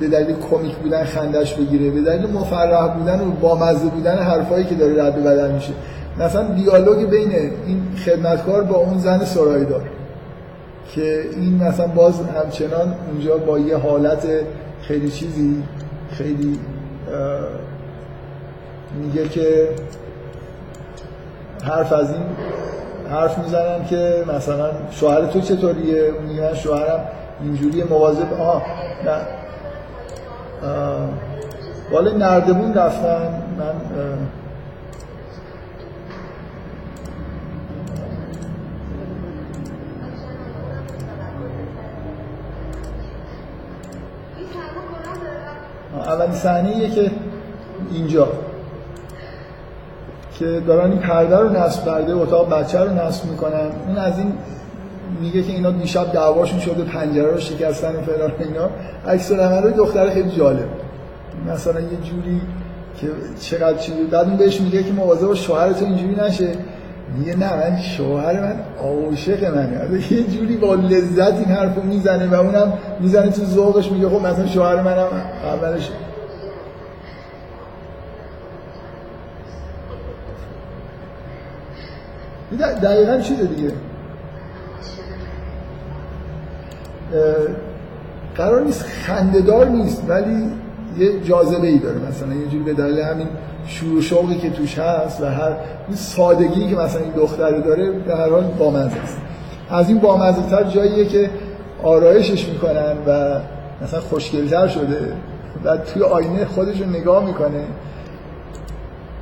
به دلیل کمیک بودن خندش بگیره به دلیل مفرح بودن و بامزه بودن حرفایی که داره رد بدل میشه. مثلا دیالوگ بین این خدمتکار با اون زن سرایدار که این مثلا باز همچنان اونجا با یه حالت خیلی چیزی خیلی میگه که حرف از این حرف می‌زنن که مثلا شوهر تو چطوریه؟ میگن شوهرم اینجوری مواظب آه نه. والا نردبون رفتن من اولین صحنه که اینجا. که دارن این پرده رو نصب پرده اتاق بچه رو نصب می‌کنن. اون از این میگه که اینا دیشب دعواشون شده پنجره رو شکستن و فلان اینا. عکس العمل دختر خیلی جالب. مثلا یه جوری که چقدر چیزی بعد اون بهش میگه که مواظب شوهرت اینجوری نشه. میگه نه من شوهر من عاشق منه. یه جوری با لذت این حرفو می‌زنه و اونم می‌زنه تو ذوقش میگه خب مثلا شوهر منم اولش دقیقا چیه دیگه قرار نیست خندهدار نیست ولی یه جاذبه ای داره. مثلا یه جوری به دلیل همین شور شوقی که توش هست و هر این سادگی که مثلا این دختره داره به هر حال بامزه است. از این بامزه تر جاییه که آرایشش می‌کنن و مثلا خوشگلتر شده و توی آینه خودش رو نگاه می‌کنه.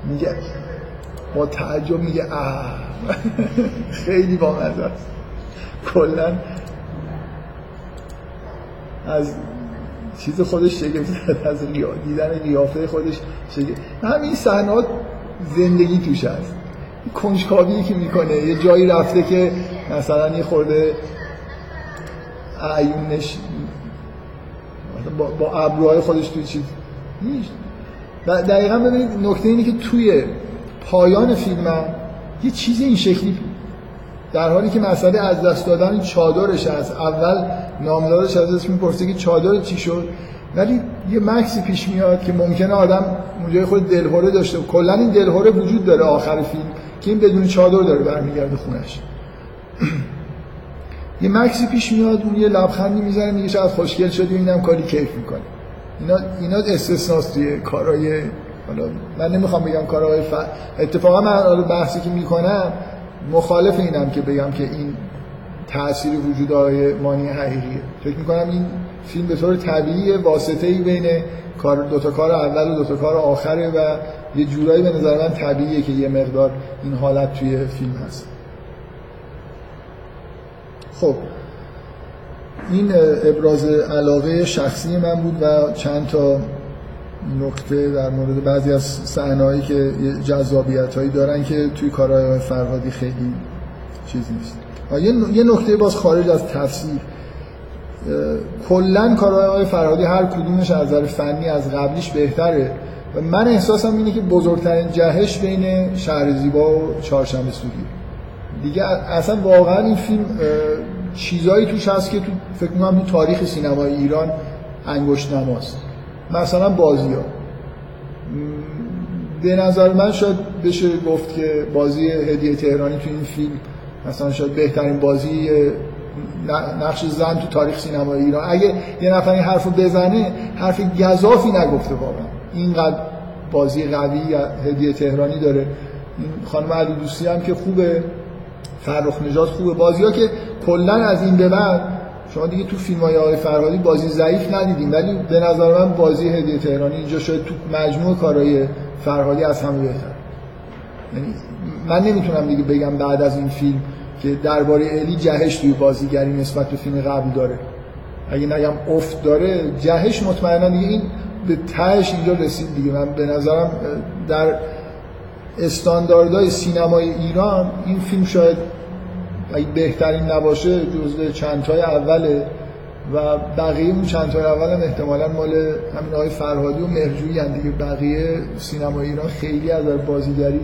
میگه با تعجب میگه اه خیلی بامزه است. کلا از چیز خودش شگفت از دیدن قیافه خودش شگفت همین صحنات زندگی توش هست. کنجکاوی که می‌کنه یه جایی رفته که مثلا یه خورده عیونش با, با ابروهای خودش توی چیز نیست دقیقا ببینید نکته اینه که توی پایان فیلم یه چیز این شکلی در حالی که مسئله از دست دادن چادرش از اول نامدارش ازش می‌پرسه که چادر چی شد؟ ولی یه مکسی پیش میاد که ممکنه آدم اونجای خود دلهوره داشته کلا این دلهوره وجود داره آخر فیلم که این بدون چادر داره برمیگرده خونش. یه مکسی پیش میاد اون یه لبخندی می‌زنه میگه شاید خوشگل شدی اینم کاری کیف می‌کنه. اینا اینا استثناست توی کارهای حالا من نمی‌خوام بگم کارهای ف... اتفاقا من بحثی که می‌کنم مخالف اینم که بگم که این تاثیر وجود های مانی حقیقیه. فکر می‌کنم این فیلم به طور طبیعی واسطه ای بین کار دوتا کار اول و دوتا کار آخره و یه جورایی به نظر من طبیعیه که یه مقدار این حالت توی فیلم هست. خب این ابراز علاقه شخصی من بود و چند تا نکته در مورد بعضی از صحنه‌هایی که جذابیت هایی دارن که توی کارهای فرهادی خیلی چیز نیست. یه نکته باز خارج از تفسیر. کلا کارهای فرهادی هر کدومش از نظر فنی از قبلیش بهتره و من احساسم اینه که بزرگترین جهش بین شهر زیبا و چهارشنبه سوری. دیگه اصلا واقعا این فیلم چیزایی توش هست که تو فکر می‌کنم تو تاریخ سینمای ایران انگشت نماست. مثلا بازی ها. به نظر من شاید بشه گفت که بازی هدیه تهرانی تو این فیلم مثلا شاید بهترین بازی نقش زن تو تاریخ سینما ایران. اگه یه نفر این حرفو بزنه حرف گذافی نگفته واقعا. اینقدر بازی قوی هدیه تهرانی داره. خانم علی دوستی هم که خوبه فرخ نجات خوبه. بازی ها که کلا از این به بعد شما دیگه تو فیلم های آقای فرهادی بازی ضعیف ندیدیم ولی به نظر من بازی هدیه تهرانی اینجا شاید تو مجموع کارهای فرهادی از همه بهتر. یعنی من نمی‌تونم دیگه بگم بعد از این فیلم که درباره الی جهش توی بازیگری نسبت به فیلم قبل داره. اگه نگم افت داره جهش مطمئنا دیگه این به تهش اینجا رسید دیگه. من به نظرم در استانداردهای سینمای ایران این فیلم شاید اگه بهترین نباشه جزو چندتای اوله و بقیه اون چندتای اول هم احتمالا مال همین آقای فرهادی و مهرجویی هم دیگه. بقیه سینمای ایران خیلی از بازیگری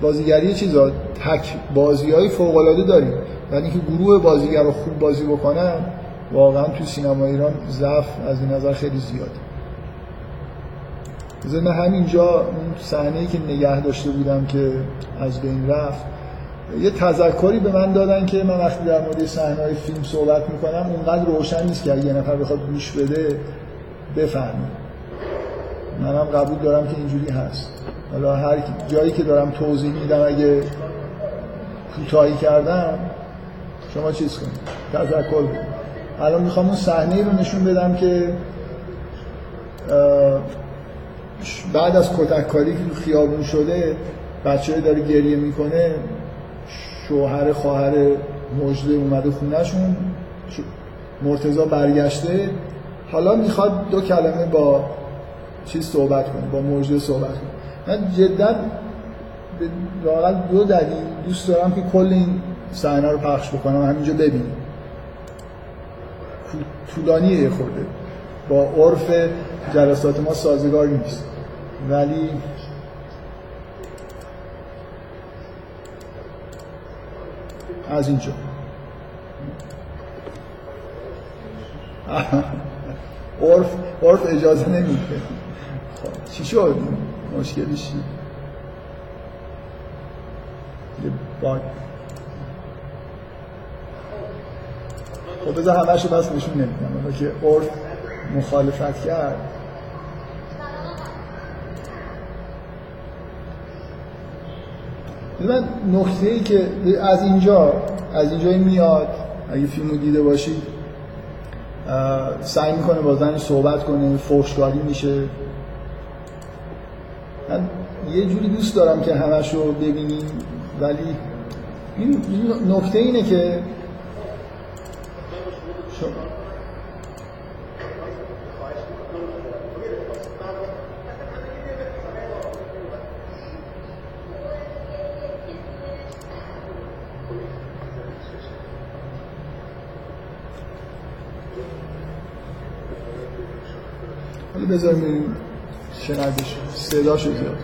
بازیگری چیزا تک بازی های فوق العاده داریم. ولی اینکه گروه بازیگر رو خوب بازی بکنن واقعا تو سینما ایران ضعف از این نظر خیلی زیاده ضمن همینجا اون صحنه که نگه داشته بودم که از بین رفت یه تذکری به من دادن که من وقتی در مورد صحنه های فیلم صحبت می‌کنم اونقدر روشن نیست که یه نفر بخواد گوش بده بفهمه. منم قبول دارم که اینجوری هست. حالا هر جایی که دارم توضیح میدم اگه کوتاهی کردم شما چیز کنید. تذکر الان می‌خوام اون صحنه رو نشون بدم که بعد از کتککاری که خیابون شده بچه داره گریه می‌کنه شوهر خواهر مجده اومده خونهشون. مرتزا برگشته. حالا می‌خواد دو کلمه با چیز صحبت کنه با مجده صحبت کنه. من جدا واقعا دو دلیل دوست دارم که کل این صحنه رو پخش بکنم همینجا ببینیم. طولانیه خورده. با عرف جلسات ما سازگار نیست. ولی از اینجا. عرف عرف اجازه نمیده. خب چی شد؟ مشکلش یه باگ. خب بذار همش رو بس نشون نمیدم. که عرف مخالفت کرد. من نکته ای که از اینجا از اینجا میاد اگه فیلمو دیده باشید سعی می‌کنه با زنش صحبت کنه فوشکاری میشه. من یه جوری دوست دارم که همش رو ببینیم ولی این نکته اینه که بذاریم بریم شنردش صداشو زیاد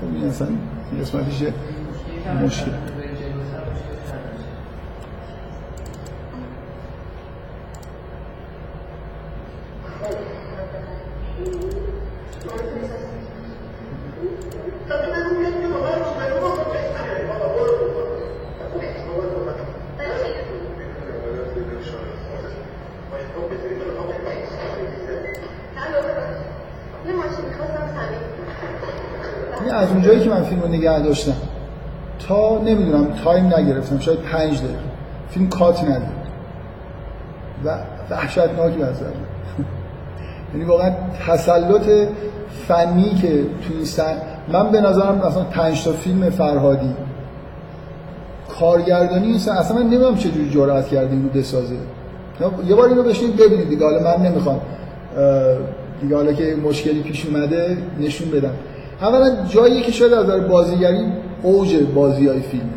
خب این اصلا قسمتش مشکل از اونجایی که من فیلم رو نگه داشتم. تا نمی‌دونم تایم نگرفتم شاید پنج دقیقه. فیلم کات نداره. و وحشتناک به نظر یعنی واقعا تسلط فنی که تو این سن... من به نظرم مثلا پنج تا فیلم فرهادی. کارگردانی این اصلا من نمی‌دونم چجوری جرأت کرده اینو بسازه. یه بار اینو بشینید ببینید دیگه. حالا من نمی‌خوام دیگه حالا که مشکلی پیش اومده نشون بدم. اولا جایی که شاید از نظر بازیگری اوج بازی های فیلم.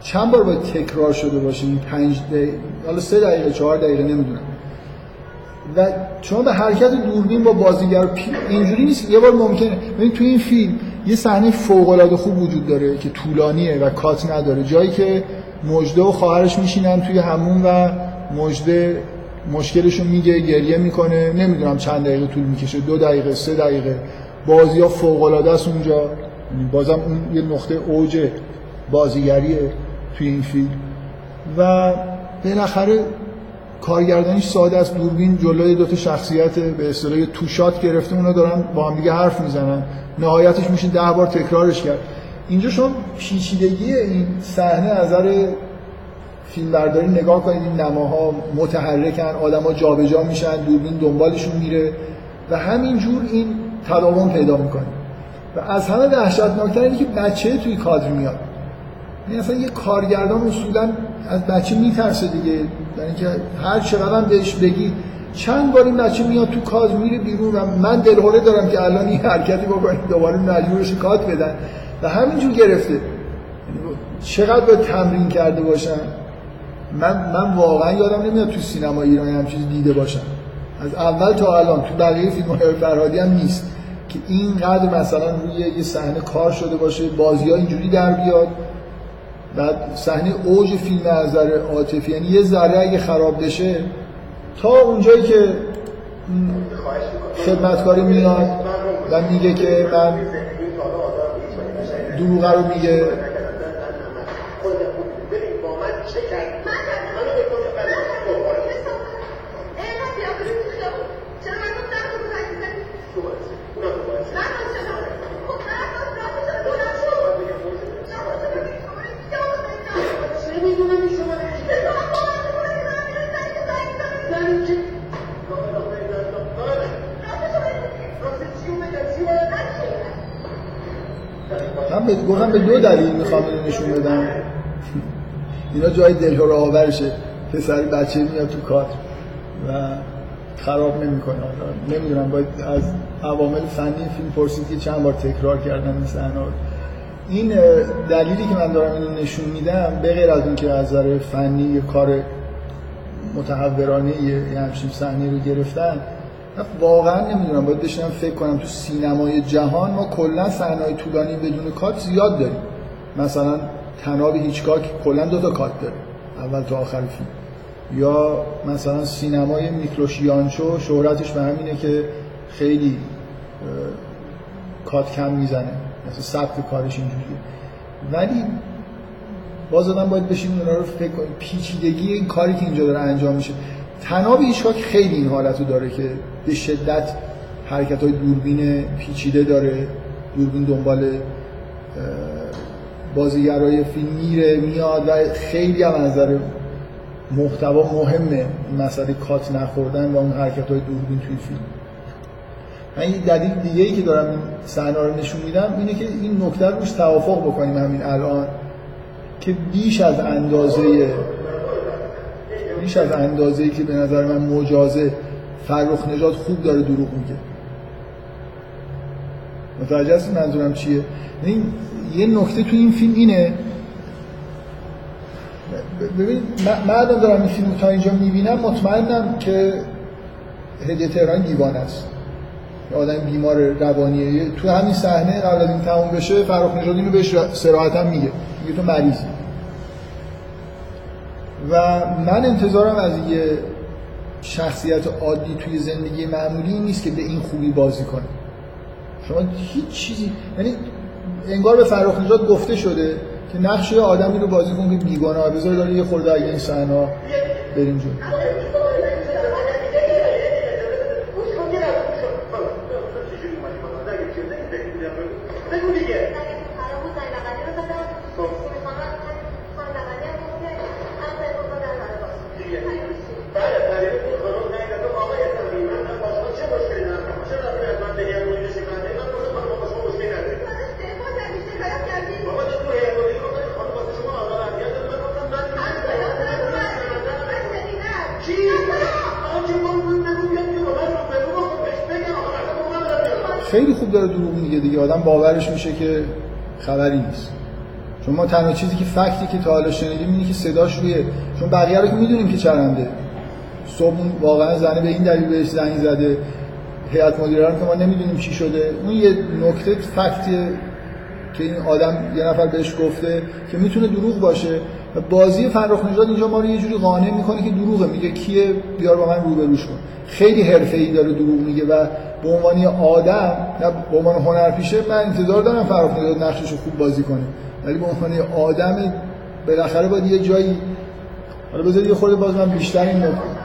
چند بار باید تکرار شده باشه این پنج دقیقه حالا سه دقیقه چهار دقیقه نمی‌دونم. و شما به حرکت دوربین با بازیگر اینجوری نیست. یه بار ممکنه. ببین تو این فیلم یه صحنه فوق العاده خوب وجود داره که طولانیه و کات نداره. جایی که مجده و خواهرش میشینن توی همون و مجده مشکلشون میگه گریه می‌کنه. نمی‌دونم چند دقیقه طول می‌کشه. دو دقیقه سه دقیقه. بازی ها فوق العاده است اونجا. بازم اون یه نقطه اوج بازیگریه توی این فیلم. و بالاخره کارگردانیش ساده است. دوربین جلوی دو تا شخصیت به اصطلاح تو شات گرفته. اونا دارن با هم دیگه حرف می‌زنن. نهایتش میشه ده بار تکرارش کرد. اینجا شما پیچیدگی این صحنه از نظر فیلمبرداری نگاه کنید. این نماها متحرکن. آدما جابجا میشن. دوربین دنبالشون میره. و همینجور این تداوم پیدا می‌کنه. و از همه وحشتناکتر اینه که بچه توی کادر میاد. این یعنی اصلا یه کارگردان اصولا از بچه میترسه دیگه. یعنی که هر چقدر بهش بگی چند بار این بچه میاد تو کادر میره بیرون و من دلهوره دارم که الان این حرکتی بکنیم دوباره مجبورش کات بدن. و همینجور گرفته. یعنی چقدر باید تمرین کرده باشن. من من واقعا یادم نمیاد تو سینما ایرانی هم چیزی دیده باشم از اول تا الان تو بقیه فیلم های فرهادی هم نیست. که اینقدر مثلا روی یه صحنه کار شده باشه بازی ها اینجوری در بیاد. بعد صحنه اوج فیلم از نظر عاطفی یعنی یه ذره اگه خراب بشه تا اونجایی که خدمتکاری میاد و میگه که من دروغه رو میگه. من گفتم به دو دلیل می‌خوام اینو نشون بدم. اینا جای دلهور آورشه. پسری بچه میاد تو کار و خراب نمی‌کنه. نمی‌دونم باید از عوامل فنی فیلم پرسید که چند بار تکرار کردن این صحنه این دلیلی که من دارم اینو نشون میدم به غیر از اینکه از نظر فنی یه کار متحورانه یه همچین صحنه رو گرفتن واقعا نمی‌دونم باید بشنم فکر کنم تو سینمای جهان ما کلا صحنه‌های طولانی بدون کات زیاد داریم. مثلا تناب هیچکاک کلا دو تا کات داره اول تا آخر فیلم. یا مثلا سینمای میکروشیانچو شهرتش به همینه که خیلی کات کم می‌زنه. مثلا سبک کارش اینجوریه. ولی باز آدم باید بشیم اونا رو فکر کنیم پیچیدگی این کاری که اینجا داره انجام میشه. تناب هیچکاک خیلی این حالت داره که به شدت حرکت های دوربین پیچیده داره. دوربین دنبال بازیگرای فیلم میره میاد و خیلی هم از نظر محتوا مهمه این مسئله کات نخوردن و اون حرکت های دوربین توی فیلم. من یه دلیل دیگه ای که دارم این صحنه رو نشون میدم اینه که این نکته روش توافق بکنیم همین الان که بیش از اندازه بیش از اندازه که به نظر من مجازه فرخ نجات خوب داره دروغ میگه. متوجه هستی منظورم چیه؟ این یه نکته تو این فیلم اینه. ببین من دارم این فیلم تا اینجا می‌بینم مطمئنم که هدیه تهران دیوانه است. آدم بیمار روانیه. تو همین صحنه قبل از این تموم بشه فرخ نژاد اینو بهش صراحتا میگه. میگه تو مریضی. و من انتظارم از یه شخصیت عادی توی زندگی معمولی نیست که به این خوبی بازی کنه. شما هیچ چیزی یعنی انگار به فرخ نژاد گفته شده که نقش آدمی رو بازی کن که بیگناه. بذار داره یه خورده این صحنه بریم جون خیلی خوب داره دروغ میگه دیگه آدم باورش میشه که خبری نیست. چون ما تنها چیزی که فکتی که تا حالا شنیدیم اینه که صداش روی چون بقیه رو که می‌دونیم که چرنده. صبح واقعا زنه به این دلیل بهش زنگ زده. هیئت مدیره رو که ما نمی‌دونیم چی شده. اون یه نکته فکتیه که این آدم یه نفر بهش گفته که می‌تونه دروغ باشه. و بازی فرخ نژاد اینجا ما رو یه جوری قانع می‌کنه که دروغه. میگه کیه؟ بیار با من روبروش کن. خیلی حرفه‌ای داره دروغ میگه و به عنوان آدم نه به عنوان هنرپیشه من انتظار دارم فرخ نجات نقشش رو خوب بازی کنه. ولی به عنوان آدم بالاخره باید یه جایی حالا بذارید یه خورده باز من بیشتر این نکته.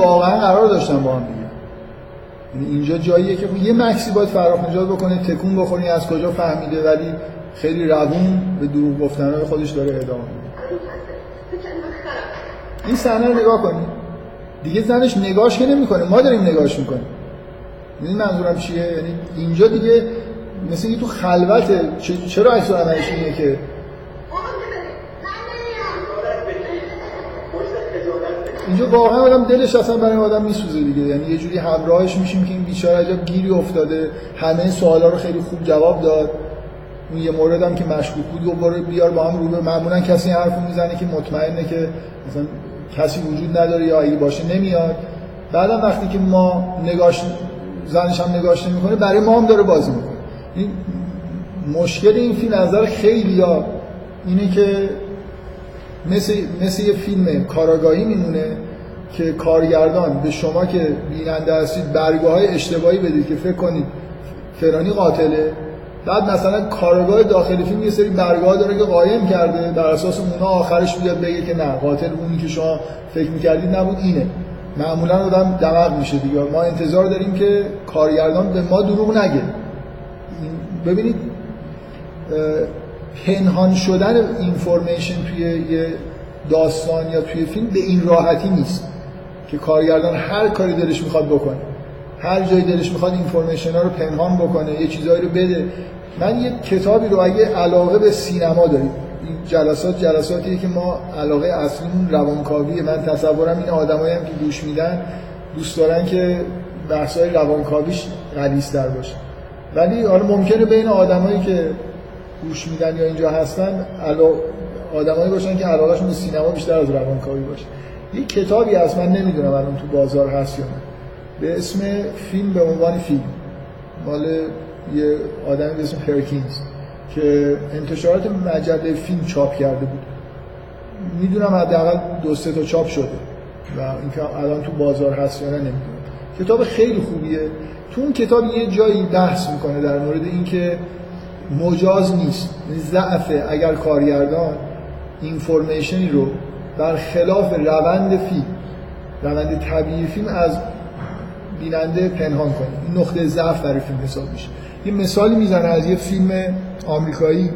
واقعا قرار داشتم با هم دیگه. یعنی اینجا جاییه که یه مکسی باید فراخ نجات بکنه تکون بخوری از کجا فهمیده؟ ولی خیلی روون به دروغ گفتنهای خودش داره ادامه این صحنه رو نگاه کنید دیگه زنش نگاش که نمی‌کنه. ما داریم نگاش می‌کنیم. این منظورم چیه؟ یعنی اینجا دیگه مثل تو خلوته چرا عکس اینه که اینجا واقعا آدم دلش اصلا برای آدم میسوزه دیگه. یعنی یه جوری همراهش میشیم که این بیچاره عجب گیری افتاده. همه سوالا رو خیلی خوب جواب داد. اون یه مورد هم که مشکوک بود و بیار با هم رو به معمولا کسی حرف می‌زنه که مطمئنه که مثلا کسی وجود نداره یا اگه باشه نمیاد. بعدم وقتی که ما نگاش زنش هم نگاش نمی‌کنه برای ما هم داره بازی می‌کنه. این مشکل این فیلم نظر خیلی ها اینه که مثل, مثل یه فیلم کاراگاهی میمونه که کارگردان به شما که بیننده هستید برگاه های اشتباهی بدید که فکر کنید فرانی قاتله بعد مثلا کارگاه داخلی فیلم یه سری برگاه داره که قایم کرده در اساس اونا آخرش بیاد بگه که نه قاتل اونی که شما فکر می‌کردید نبود اینه. معمولا آدم دماغ میشه دیگه. ما انتظار داریم که کارگردان به ما دروغ نگه. ببینید پنهان شدن اینفورمیشن توی یه داستان یا توی فیلم به این راحتی نیست که کارگردان هر کاری دلش می‌خواد بکنه. هر جایی دلش می‌خواد اینفورمیشن ها رو پنهان بکنه یه چیزایی رو بده. من یه کتابی رو اگه علاقه به سینما دارید این جلسات جلساتیه که ما علاقه اصلیمون روانکاویه. من تصورم این آدمایی هم که گوش میدن دوست دارن که بحث‌های روانکاویش غلیظ‌تر باشه. ولی حالا ممکنه بین آدمایی که گوش میدن یا اینجا هستن علا... آدمایی باشن که علاقهشون به سینما بیشتر از روانکاوی باشه. یه کتابی هست من نمی‌دونم الان تو بازار هست یا نه. به اسم فیلم به عنوان فیلم. مال یه آدمی به اسم پرکینز که انتشارات مجله فیلم چاپ کرده بود. می‌دونم حداقل دو سه تا چاپ شده و اینکه الان تو بازار هست یا نه نمی‌دونم. کتاب خیلی خوبیه. تو اون کتاب یه جایی بحث می‌کنه در مورد اینکه مجاز نیست. ضعف اگر کارگردان اینفورمیشنی رو در خلاف روند فیلم روند طبیعی فیلم از بیننده پنهان کنه. این نقطه ضعف برای فیلم حساب میشه. یه مثالی می‌زنه از یه فیلم آمریکایی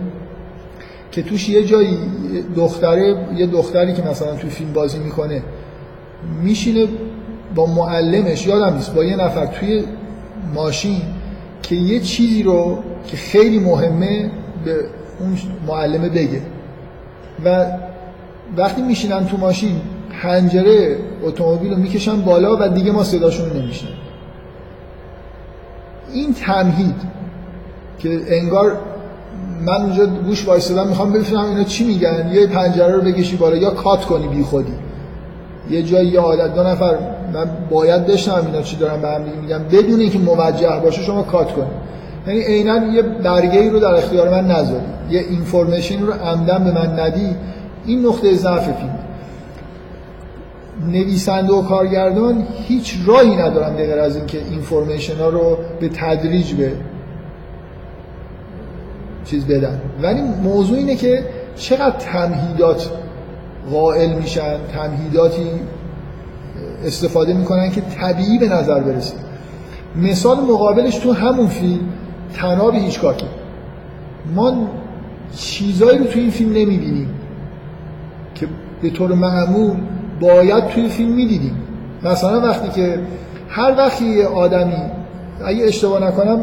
که توش یه جایی دختره یه دختری که مثلا توی فیلم بازی می‌کنه میشینه با معلمش یادم نیست با یه نفر توی ماشین که یه چیزی رو که خیلی مهمه به اون معلمه بگه. و وقتی میشینن تو ماشین پنجره اتومبیل رو می‌کشن بالا و دیگه ما صداشون رو این تمهید که انگار من اونجا گوش وایستادم می‌خوام بفهمم اینا چی میگن. یه پنجره رو بکشی بالا یا کات کنی بی خودی یه جایی یه عادت دو نفر من باید بشنم اینا چی دارن به هم میگم بدون اینکه موجه باشه شما کات کنی یعنی عینا یه برگه ای رو در اختیار من نذاری یه اینفورمیشن رو عمدن به من ندی. این نقطه ضعف فیلم. نویسنده و کارگردان هیچ راهی ندارن غیر از اینکه اینفورمیشن ها رو به تدریج به چیز بدن. ولی موضوع اینه که چقدر تمهیدات قائل میشن تمهیداتی استفاده می‌کنن که طبیعی به نظر برسه. مثال مقابلش تو همون فیلم تناب هیچکاکه ما چیزایی رو تو این فیلم نمی‌بینیم که به طور معمول باید توی فیلم می‌دیدیم. مثلا وقتی که هر وقتی یه آدمی اگه اشتباه نکنم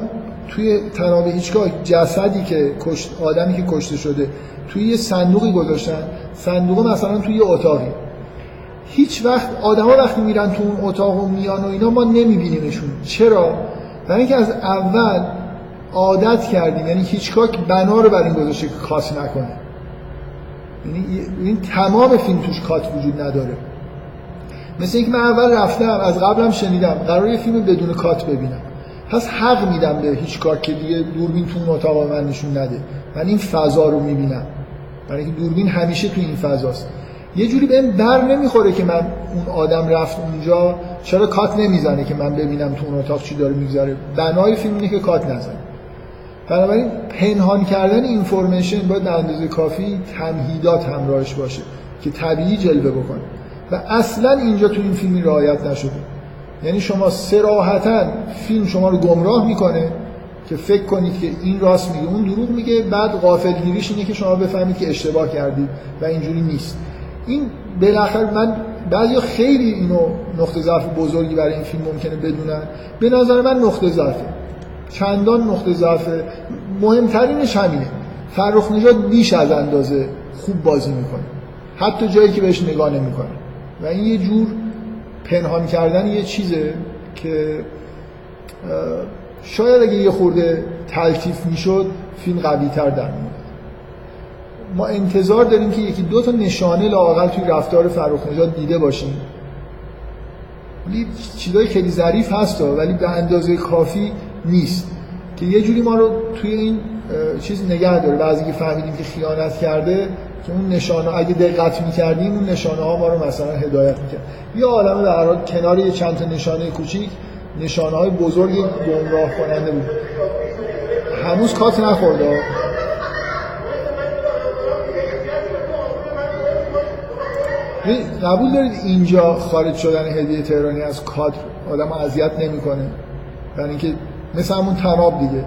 توی تناب هیچگاه جسدی که کشت آدمی که کشته شده توی یه صندوقی گذاشتن. صندوق مثلا توی یه اتاقی. هیچ وقت آدما وقتی میرن تو اون اتاق و میان و اینا ما نمیبینیمشون. چرا؟ برای اینکه از اول عادت کردیم. یعنی هیچکاک بنا رو بر این گذاشته که کات نکنه. یعنی این تمام فیلم توش کات وجود نداره. مثل اینکه من اول رفتم از قبلم شنیدم. قرار یه فیلم بدون کات ببینم. پس حق میدم به هیچ کار که دیگه دوربین تو اتاق من نشون نده. من این فضا رو می‌بینم. برای اینکه دوربین همیشه تو این فضاست. یه جوری بهم بر نمی‌خوره که من اون آدم رفت اونجا. چرا کات نمی‌زنه که من ببینم تو اون اتاق چی داره میگذره؟ بنای فیلم اینه که کات نزنه. بنابراین پنهان کردن اینفورمیشن باید به اندازه کافی تمهیدات همراهش باشه که طبیعی جلوه بکنه. و اصلا اینجا تو این فیلمی رعایت نشده. یعنی شما سراحتا فیلم شما رو گمراه می‌کنه که فکر کنید که این راست میگه اون دروغ میگه بعد غافلگیریش اینه که شما بفهمید که اشتباه کردید و اینجوری نیست. این بالاخره من بعضی خیلی اینو نقطه ضعف بزرگی برای این فیلم ممکنه بدونن. به نظر من نقطه ضعفه. چندان نقطه ضعف مهمترینش همینه. فرخ نژاد بیش از اندازه خوب بازی می‌کنه. حتی جایی که بهش نگاه نمی‌کنه. و این یه جور پنهان کردن یه چیزه که شاید اگه یه خورده تلطیف می‌شد فیلم قوی تر در میاد ما انتظار داریم که یکی دو تا نشانه لاقل توی رفتار فرخ نژاد دیده باشیم. ولی چیزای خیلی ظریف هست ولی به اندازه کافی نیست. که یه جوری ما رو توی این چیز نگه داره. بعضی که فهمیدیم که خیانت کرده که اون نشانه اگه دقت می‌کردیم اون نشانه ها ما رو مثلا هدایت می‌کرد. یه عالم در حال کنار یه چند تا نشانه کوچیک نشانه های بزرگ گمراه کننده بود. هنوز کات نخورده. قبول دارید اینجا خارج شدن هدیه تهرانی از کادر؟ آدم اذیت نمی‌کنه. یعنی اینکه مثل همون تناب دیگه.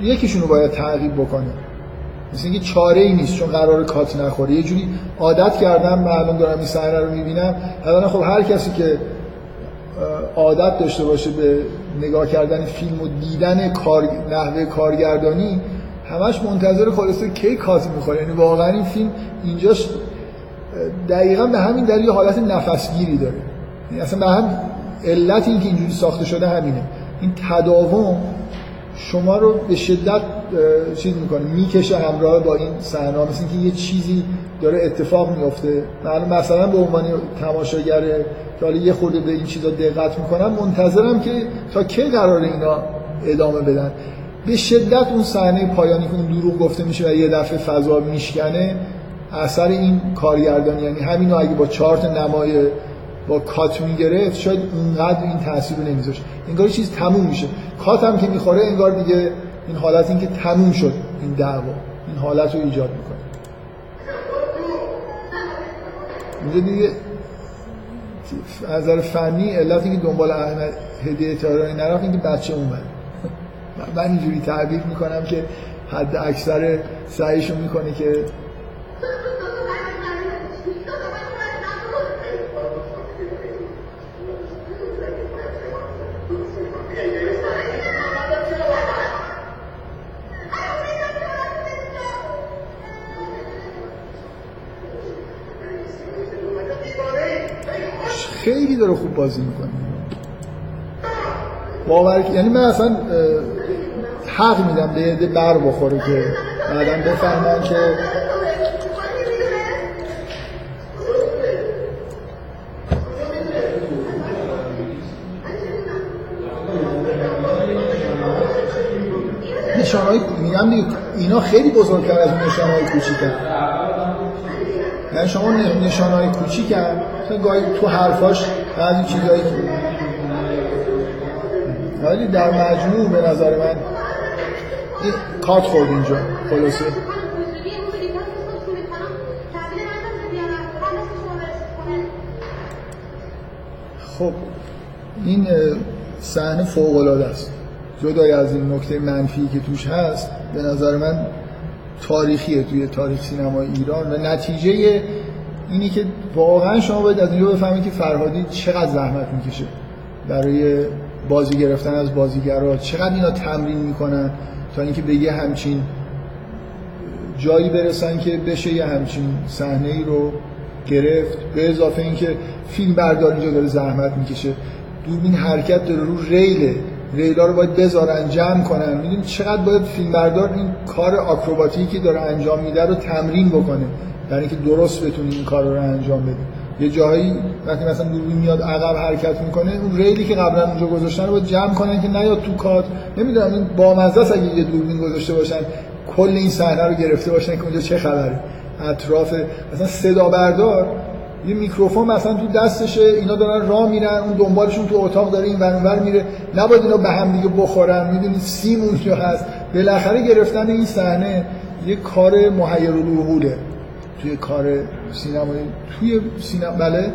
یکیشونو باید تعقیب بکنه. مثل اینکه چاره ای نیست چون قرار کات نخوره. یه جوری عادت کردم الان دارم این صحنه رو می‌بینم. الان خب هر کسی که عادت داشته باشه به نگاه کردن فیلم و دیدن کار... نحوه کارگردانی همش منتظر خلاصه کی کات می‌خوره. یعنی واقعا این فیلم اینجاش دقیقا به همین دلیل حالت نفسگیری داره. یعنی اصلا به هم علت این که اینجوری ساخته شده همینه. این تداوم شما رو به شدت چیز می‌کنه می‌کشه همراه با این صحنه. مثل اینکه یه چیزی داره اتفاق میفته من مثلا به عنوان تماشاگر که حالا یه خورده به این چیزا دقت می‌کنم منتظرم که تا کی قرار اینا ادامه بدن. به شدت اون صحنه پایانی که اون دروغ گفته میشه و یه دفعه فضا میشکنه اثر این کارگردانی یعنی همینو اگه با چارت نمای با کات می‌گرفت شاید اونقدر این تاثیر رو نمیذاشت. انگار چیز تموم میشه. کات هم که می‌خوره انگار دیگه این حالت این که تموم شد این دعوا این حالت رو ایجاد می‌کنه. اینجا دیگه از نظر فنی علت که دنبال احمد هدیه تهرانی نرفت اینکه بچه اومد. من اینجوری تعبیر می‌کنم که حد اکثر سعیشو می‌کنه که داره خوب بازی می‌کنه. باور یعنی من اصلا حق میدم به یه بر بخوره که بعدا بفهمن که نشانهای میگم دیگه اینا خیلی بزرگتر از نشانهای کوچیکن یعنی شما نشانهای کوچیکن گاهی تو حرفاش بعضی چیزایی که ولی در مجموع به نظر من این کات خورد اینجا خلاصه. خب این صحنه فوق العاده است. جدای از این نکته منفی که توش هست به نظر من تاریخیه توی تاریخ سینمای ایران و نتیجه اینی که واقعا شما باید از اینجا بفهمید که فرهادی چقدر زحمت می‌کشه برای بازی گرفتن از بازیگرا چقدر اینا تمرین می‌کنن تا اینکه به یه همچین جایی برسن که بشه یه همچین صحنه ای رو گرفت. به اضافه اینکه فیلم بردار اینجا داره زحمت می‌کشه. دوربین حرکت داره رو ریله ریلا رو باید بذارن جمع کنن. می‌دونید چقدر باید فیلم بردار این کار آکروباتیکی که داره انجام میده رو تمرین بکنه. برای اینکه درست بتونی این کار رو انجام بدی. یه جایی وقتی مثلا دوربین میاد عقب حرکت می‌کنه اون ریلی که قبلا اونجا گذاشتن رو باید جمع کنن که نیاد تو کات نمی‌دونم این با مزه اگه یه دوربین گذاشته باشن کل این صحنه رو گرفته باشن که اونجا چه خبره. اطراف مثلا صدا بردار یه میکروفون مثلا تو دستشه اینا دارن راه میرن اون دنبالشون تو اتاق داره این ور میره. نباید اینا به هم دیگه بخورن. می‌دونید سیم اونجا هست. بالاخره گرفتن این صحنه یه کار محیر توی کار سینمایی توی سینما بله.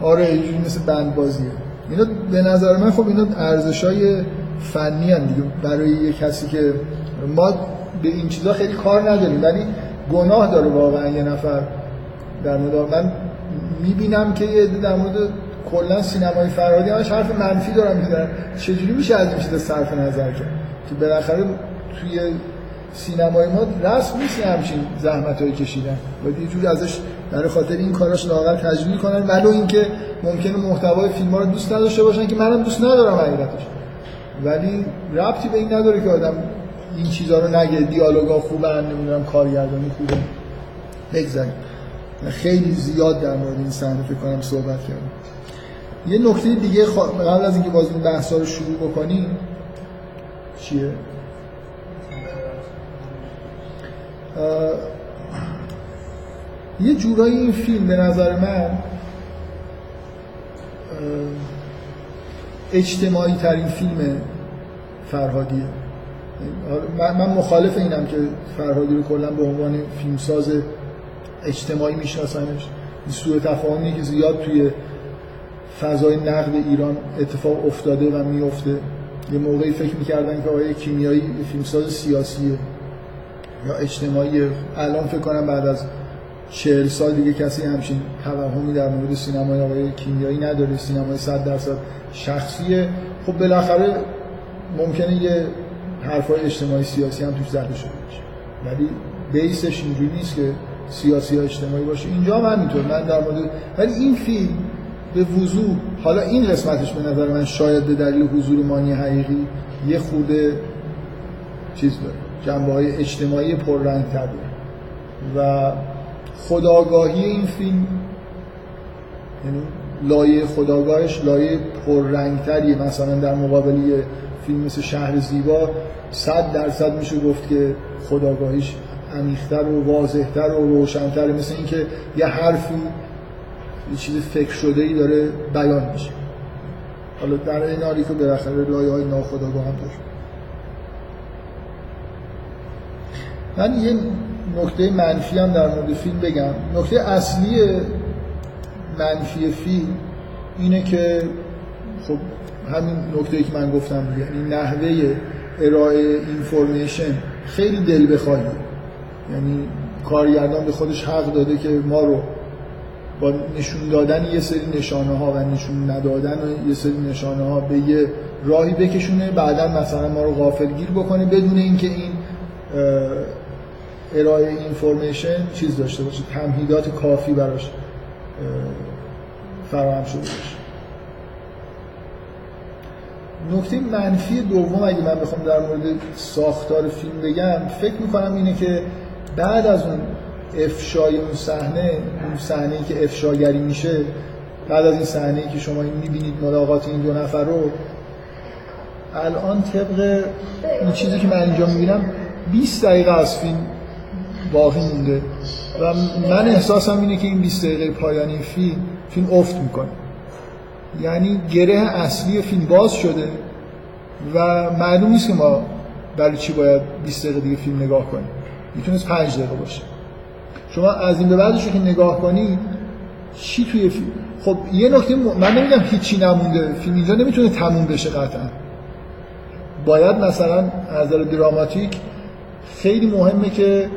آره اینجوری مثل بند بازیه اینا به نظر من خب اینا ارزش های فنی هم دیگه. برای یه کسی که ما به این چیزا خیلی کار نداریم. ولی گناه داره واقعا یه نفر. در مورد من می‌بینم که یه در مورد کلا سینمای فرهادی همش حرف منفی دارم می‌زنن چجوری میشه از این چیزا صرف نظر کرد؟ که بالاخره توی سینمای ما رسم نیست همچین زحمت های کشیدن. و یه جوری ازش برای خاطر این کاراش لاغر تجلیل کنن. ولو اینکه ممکنه محتوای فیلم ها رو دوست نداشته باشن که منم دوست ندارم حقیقتش. ولی ربطی به این نداره که آدم این چیزها رو نگه. دیالوگا خوبه نمی‌دونم کارگردانی خوبه. بگذاریم. خیلی زیاد در مورد این صحنه فکر کنم صحبت کردم. یه نکته دیگه قبل از اینکه باز این بحثا رو شروع بکنیم چیه؟ یه جورایی این فیلم به نظر من اجتماعی ترین فیلم فرهادیه. من مخالف اینم که فرهادی رو کلا به عنوان فیلمساز اجتماعی میشناسنش این سوء تفاهمی که زیاد توی فضای نقد ایران اتفاق افتاده و میفته یه موقعی فکر می‌کردن که آقای کیمیایی فیلمساز سیاسیه. یا اجتماعی الان فکر کنم بعد از چهل سال دیگه کسی همچین توهمی در مورد سینمای آقای کیمیایی نداره. سینمای صد درصد شخصیه. خب بالاخره ممکنه یه حرفای اجتماعی سیاسی هم توش زده شده باشه. ولی بیسش اینجوری نیست که سیاسی یا اجتماعی باشه. اینجا هم همینطور. من در مورد ولی این فیلم به وضوح حالا این قسمتش به نظر من شاید به دلیل حضور مانی حقیقی یه خورده چیز داره. جنبه های اجتماعی پررنگ تر و خداگاهی این فیلم یعنی لایه خداگاهش لایه پررنگتریه. مثلا در مقابل فیلم مثل شهر زیبا صد درصد میشه گفت که خداگاهیش عمیق‌تر و واضحتر و روشنتر. مثل اینکه یه حرفی یه چیز فکر شده ای داره بیان میشه. حالا در این حالی که بالاخره لایه های ناخداگاه هم داشت من یه نکته منفی هم در مورد فیلم بگم. نکته اصلی منفی فیلم اینه که خب همین نکته که من گفتم یعنی نحوه ارائه اینفورمیشن خیلی دل بخواهی. یعنی کارگردان به خودش حق داده که ما رو با نشون دادن یه سری نشانه ها و نشون ندادن یه سری نشانه ها به یه راهی بکشونه بعدا مثلا ما رو غافلگیر بکنه بدون اینکه این ارائه اینفورمیشن چیز داشته باشه تمهیدات کافی براش فراهم شده باشه. نکته منفی دوم اگه من بخوام در مورد ساختار فیلم بگم فکر می‌کنم اینه که بعد از اون افشای اون صحنه اون صحنه که افشاگری میشه بعد از این صحنه که شما می‌بینید ملاقات این دو نفر رو الان طبق این چیزی که من اینجا می‌بینم 20 دقیقه از فیلم باقی مونده. و من احساسم اینه که این 20 دقیقه پایانی فیلم فیلم افت می‌کنه. یعنی گره اصلی فیلم باز شده و معلوم نیست که ما برای چی باید 20 دقیقه دیگه فیلم نگاه کنیم. می‌تونست 5 دقیقه باشه. شما از این به بعدش که نگاه کنید چی توی فیلم؟ خب یه نکته م... من نمیگم هیچی نمونده. فیلم اینجا نمی‌تونه تموم بشه قطعا. باید مثلا از دراماتیک خیلی مهمه که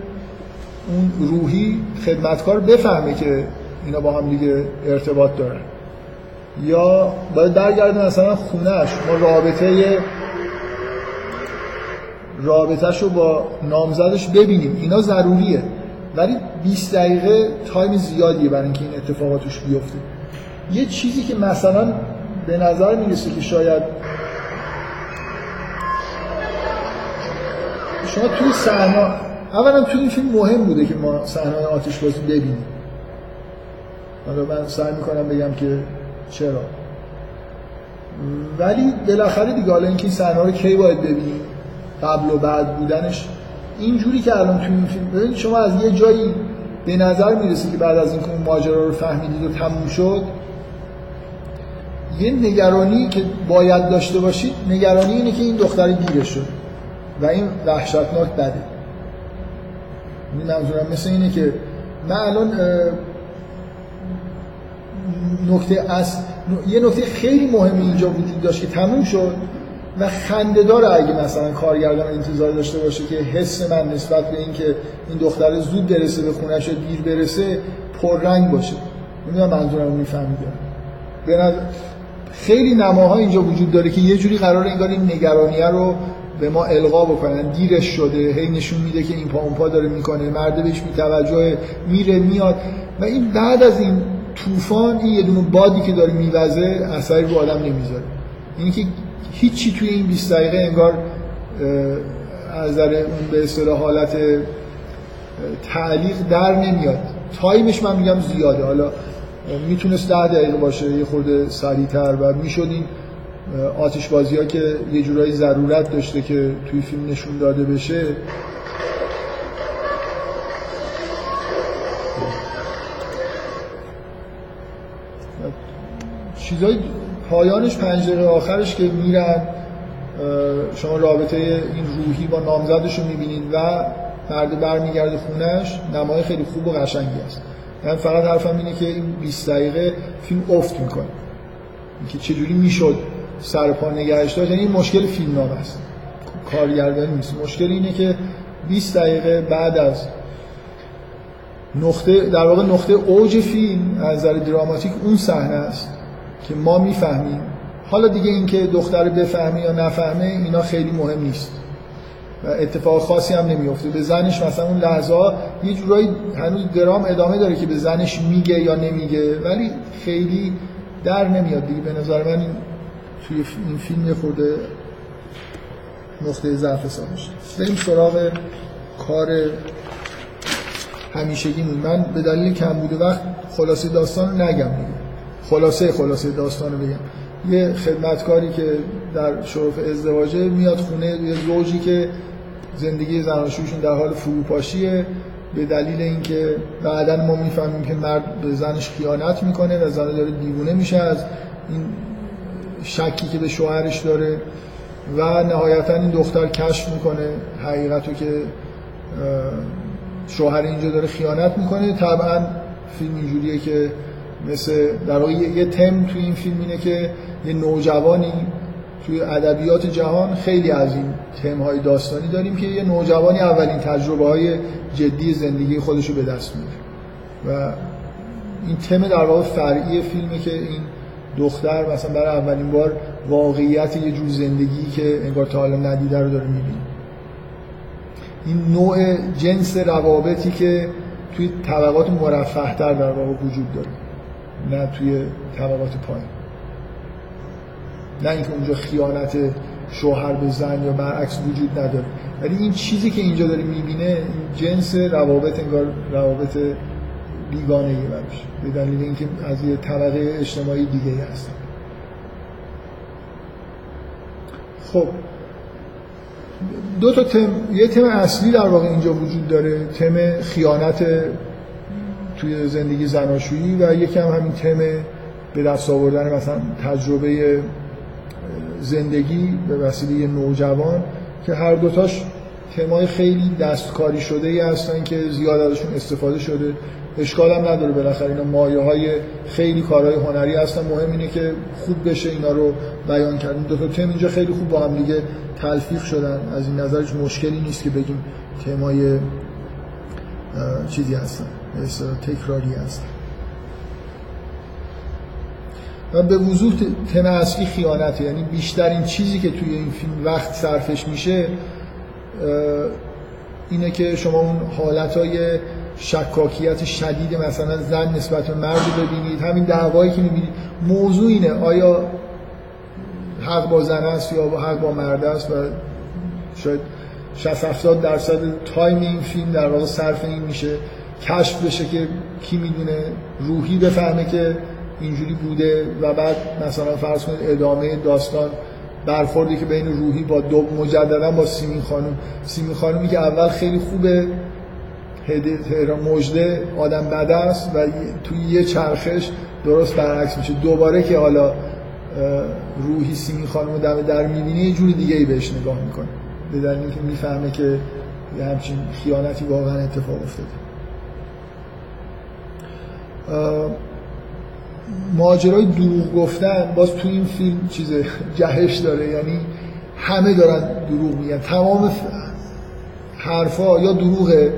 اون روحی خدمتکار بفهمه که اینا با هم دیگه ارتباط دارن. یا باید برگرده مثلا خونهش ما رابطه رابطهش رو با نامزدش ببینیم. اینا ضروریه. ولی 20 دقیقه تایم زیادیه برای اینکه این اتفاقاتش بیفته. یه چیزی که مثلا به نظر می‌رسه که شاید شما توی صحنه اولا توی این فیلم مهم بوده که ما صحنه آتش بازی ببینیم. حالا من سعی می‌کنم بگم که چرا. ولی بالاخره دیگه حالا اینکه این صحنه رو کی باید ببینیم قبل و بعد بودنش اینجوری که الان توی این فیلم ببینید شما از یه جایی به نظر می‌رسه که بعد از اینکه اون ماجرا رو فهمیدید و تموم شد یه نگرانی که باید داشته باشید نگرانی اینه که این دختر گیره شد. و این وحشتناک بده. منظورم مثل اینه که من الان نکته از یه نکته خیلی مهمی اینجا وجود داشت که تموم شد و خنده داره اگه مثلا کارگردان انتظار داشته باشه که حس من نسبت به اینکه این دختر زود برسه به خونش دیر برسه پررنگ باشه. نمی‌دونم منظورم رو میفهمیدم به خیلی نماها اینجا وجود داره که یه جوری قرار انگار این نگرانیه رو به ما القا بکنن. دیرش شده هی نشون میده که این پا اون پا داره می‌کنه. مرده بهش بیتوجه میره میاد. و این بعد از این طوفان این یه دونه بادی که داره میوزه اثری رو آدم نمی‌ذاره. اینی که هیچی توی این 20 دقیقه انگار از اون به اصطلاح حالت تعلیق در نمیاد. تایمش من میگم زیاده. حالا می‌تونست ده دقیقه باشه یه خورده سریعتر و می‌شد این. آتش بازی ها که یه جورایی ضرورت داشته که توی فیلم نشون داده بشه. چیزای پایانش پنج دقیقه آخرش که میرن شما رابطه این روحی با نامزدش رو می‌بینید و مرد برمیگرده خونش نمای خیلی خوب و قشنگی است. من فقط حرفم اینه که این 20 دقیقه فیلم افت می‌کنه. که چجوری می‌شد. سر پا نگهش داشت. یعنی مشکل فیلم نام است. کارگردانی نیست. مشکل اینه که 20 دقیقه بعد از نقطه در واقع نقطه اوج فیلم از نظر دراماتیک اون صحنه است که ما می‌فهمیم. حالا دیگه اینکه دختر بفهمه یا نفهمه اینا خیلی مهم نیست. و اتفاق خاصی هم نمیفته به زنش مثلا اون لحظه یه جورایی هنوز درام ادامه داره که به زنش میگه یا نمیگه. ولی خیلی در نمیاد دیگه. به نظر من این توی این فیلم یه خورده نقطه ضعف سامش بریم سراغ کار همیشگی من به دلیل کم بوده وقت خلاصه داستان رو نگم. خلاصه خلاصه داستان رو بگم. یه خدمتکاری که در شرف ازدواجه میاد خونه یه زوجی که زندگی زناشویشون در حال فروپاشیه. به دلیل اینکه بعدا ما می‌فهمیم که مرد به زنش خیانت می‌کنه و زن داره دیوونه میشه از این شکی که به شوهرش داره و نهایتا این دختر کشف می‌کنه حقیقتو که شوهر اینجا داره خیانت می‌کنه. طبعا فیلم اینجوریه که مثل در واقع یه تم توی این فیلم اینه که یه نوجوانی توی ادبیات جهان خیلی از این تم های داستانی داریم که یه نوجوانی اولین تجربه های جدی زندگی خودش رو به دست میاره و این تم در واقع فرعی فیلمه که این دختر مثلا برای اولین بار واقعیت یه جور زندگی که انگار تا حالا ندیده رو داره می‌بینه. این نوع جنس روابطی که توی طبقات مرفه در واقع وجود داره نه توی طبقات پایین. نه اینکه اونجا خیانت شوهر به زن یا برعکس وجود نداره. ولی این چیزی که اینجا داره می‌بینه این جنس روابط انگار روابط بیگانه ای براش به دلیل اینکه از یه طبقه اجتماعی دیگه هست. خب دو تا تم یه تم اصلی در واقع اینجا وجود داره تم خیانت توی زندگی زناشویی و یکی هم همین تم به دست آوردن مثلا تجربه زندگی به وسیله نوجوان که هر دوتاش تمای خیلی دستکاری شده ای هستن که زیاد ازشون استفاده شده. اشکال هم نداره بالاخره اینا مایه های خیلی کارهای هنری هستن. مهم اینه که خوب بشه اینا رو بیان کردن دو تا تم اینجا خیلی خوب با هم دیگه تلفیق شدن. از این نظرش مشکلی نیست که بگیم تمای چیزی هستن. تکراری هستن. و به وضوح تم اصلی خیانته یعنی بیشترین چیزی که توی این فیلم وقت صرفش میشه اینه که شما اون حالتهای شکاکیت شدید مثلا زن نسبت به مرد ببینید. همین دعوایی که می‌بینید. موضوع اینه آیا حق با زن است یا حق با مرد است و شاید 60 70 درصد تایم این فیلم در واقع صرف این میشه. کشف بشه که کی می‌دونه. روحی بفهمه که اینجوری بوده و بعد مثلا فرض کنید ادامه داستان برخوردی که بین روحی با دو مجددا با سیمین خانم. سیمین خانومی که اول خیلی خوبه مجده آدم بد است و توی یه چرخش درست برعکس میشه. دوباره که حالا روحی سیمین خانم دم در می‌بینی یه جوری دیگه ای بهش نگاه می‌کنه به دلیل اینکه می‌فهمه که یه همچین خیانتی واقعا اتفاق افتاده. ماجرای دروغ گفتن باز تو این فیلم چیز جهش داره. یعنی همه دارن دروغ میگن. تمام حرفا یا دروغه.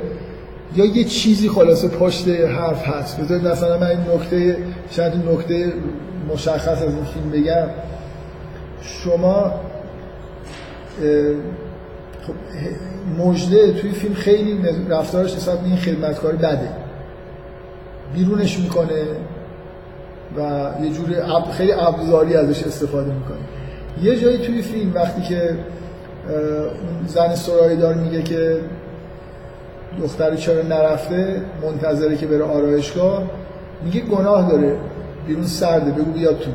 یا یه چیزی خلاصه پشت حرف هست. بذارید مثلا من این نکته چند نکته مشخص از این فیلم بگم. شما خب مجده توی فیلم خیلی رفتارش نسبت به این خدمتکار بده. بیرونش می‌کنه و یه جور خیلی ابزاری ازش استفاده می‌کنه. یه جایی توی فیلم وقتی که اون زن سرایی دار میگه که دختر چرا نرفته منتظره که بره آرایشگاه میگه گناه داره بیرون سرده بگو بیاد تو.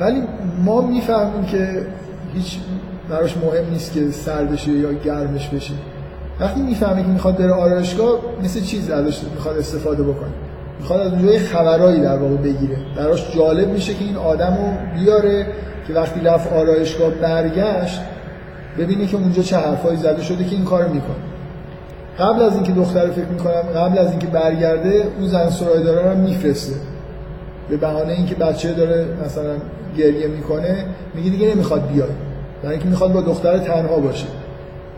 ولی ما می‌فهمیم که هیچ براش مهم نیست که سردشه یا گرمش بشه. وقتی می‌فهمه که می‌خواد بره آرایشگاه مثل چیز ازش می‌خواد استفاده بکنه. می‌خواد از اونجا خبرایی در واقع بگیره. براش جالب میشه که این آدم رو بیاره که وقتی رفت آرایشگاه برگشت ببینه که اونجا چه حرفایی زده شده که این کار می‌کنه. قبل از اینکه دختر فکر می‌کنم قبل از اینکه برگرده اون زن سرای داره رو میفرسته. به بهانه اینکه بچه داره مثلا گریه می‌کنه میگه دیگه نمی‌خواد بیاد. برای اینکه می‌خواد با دختر تنها باشه.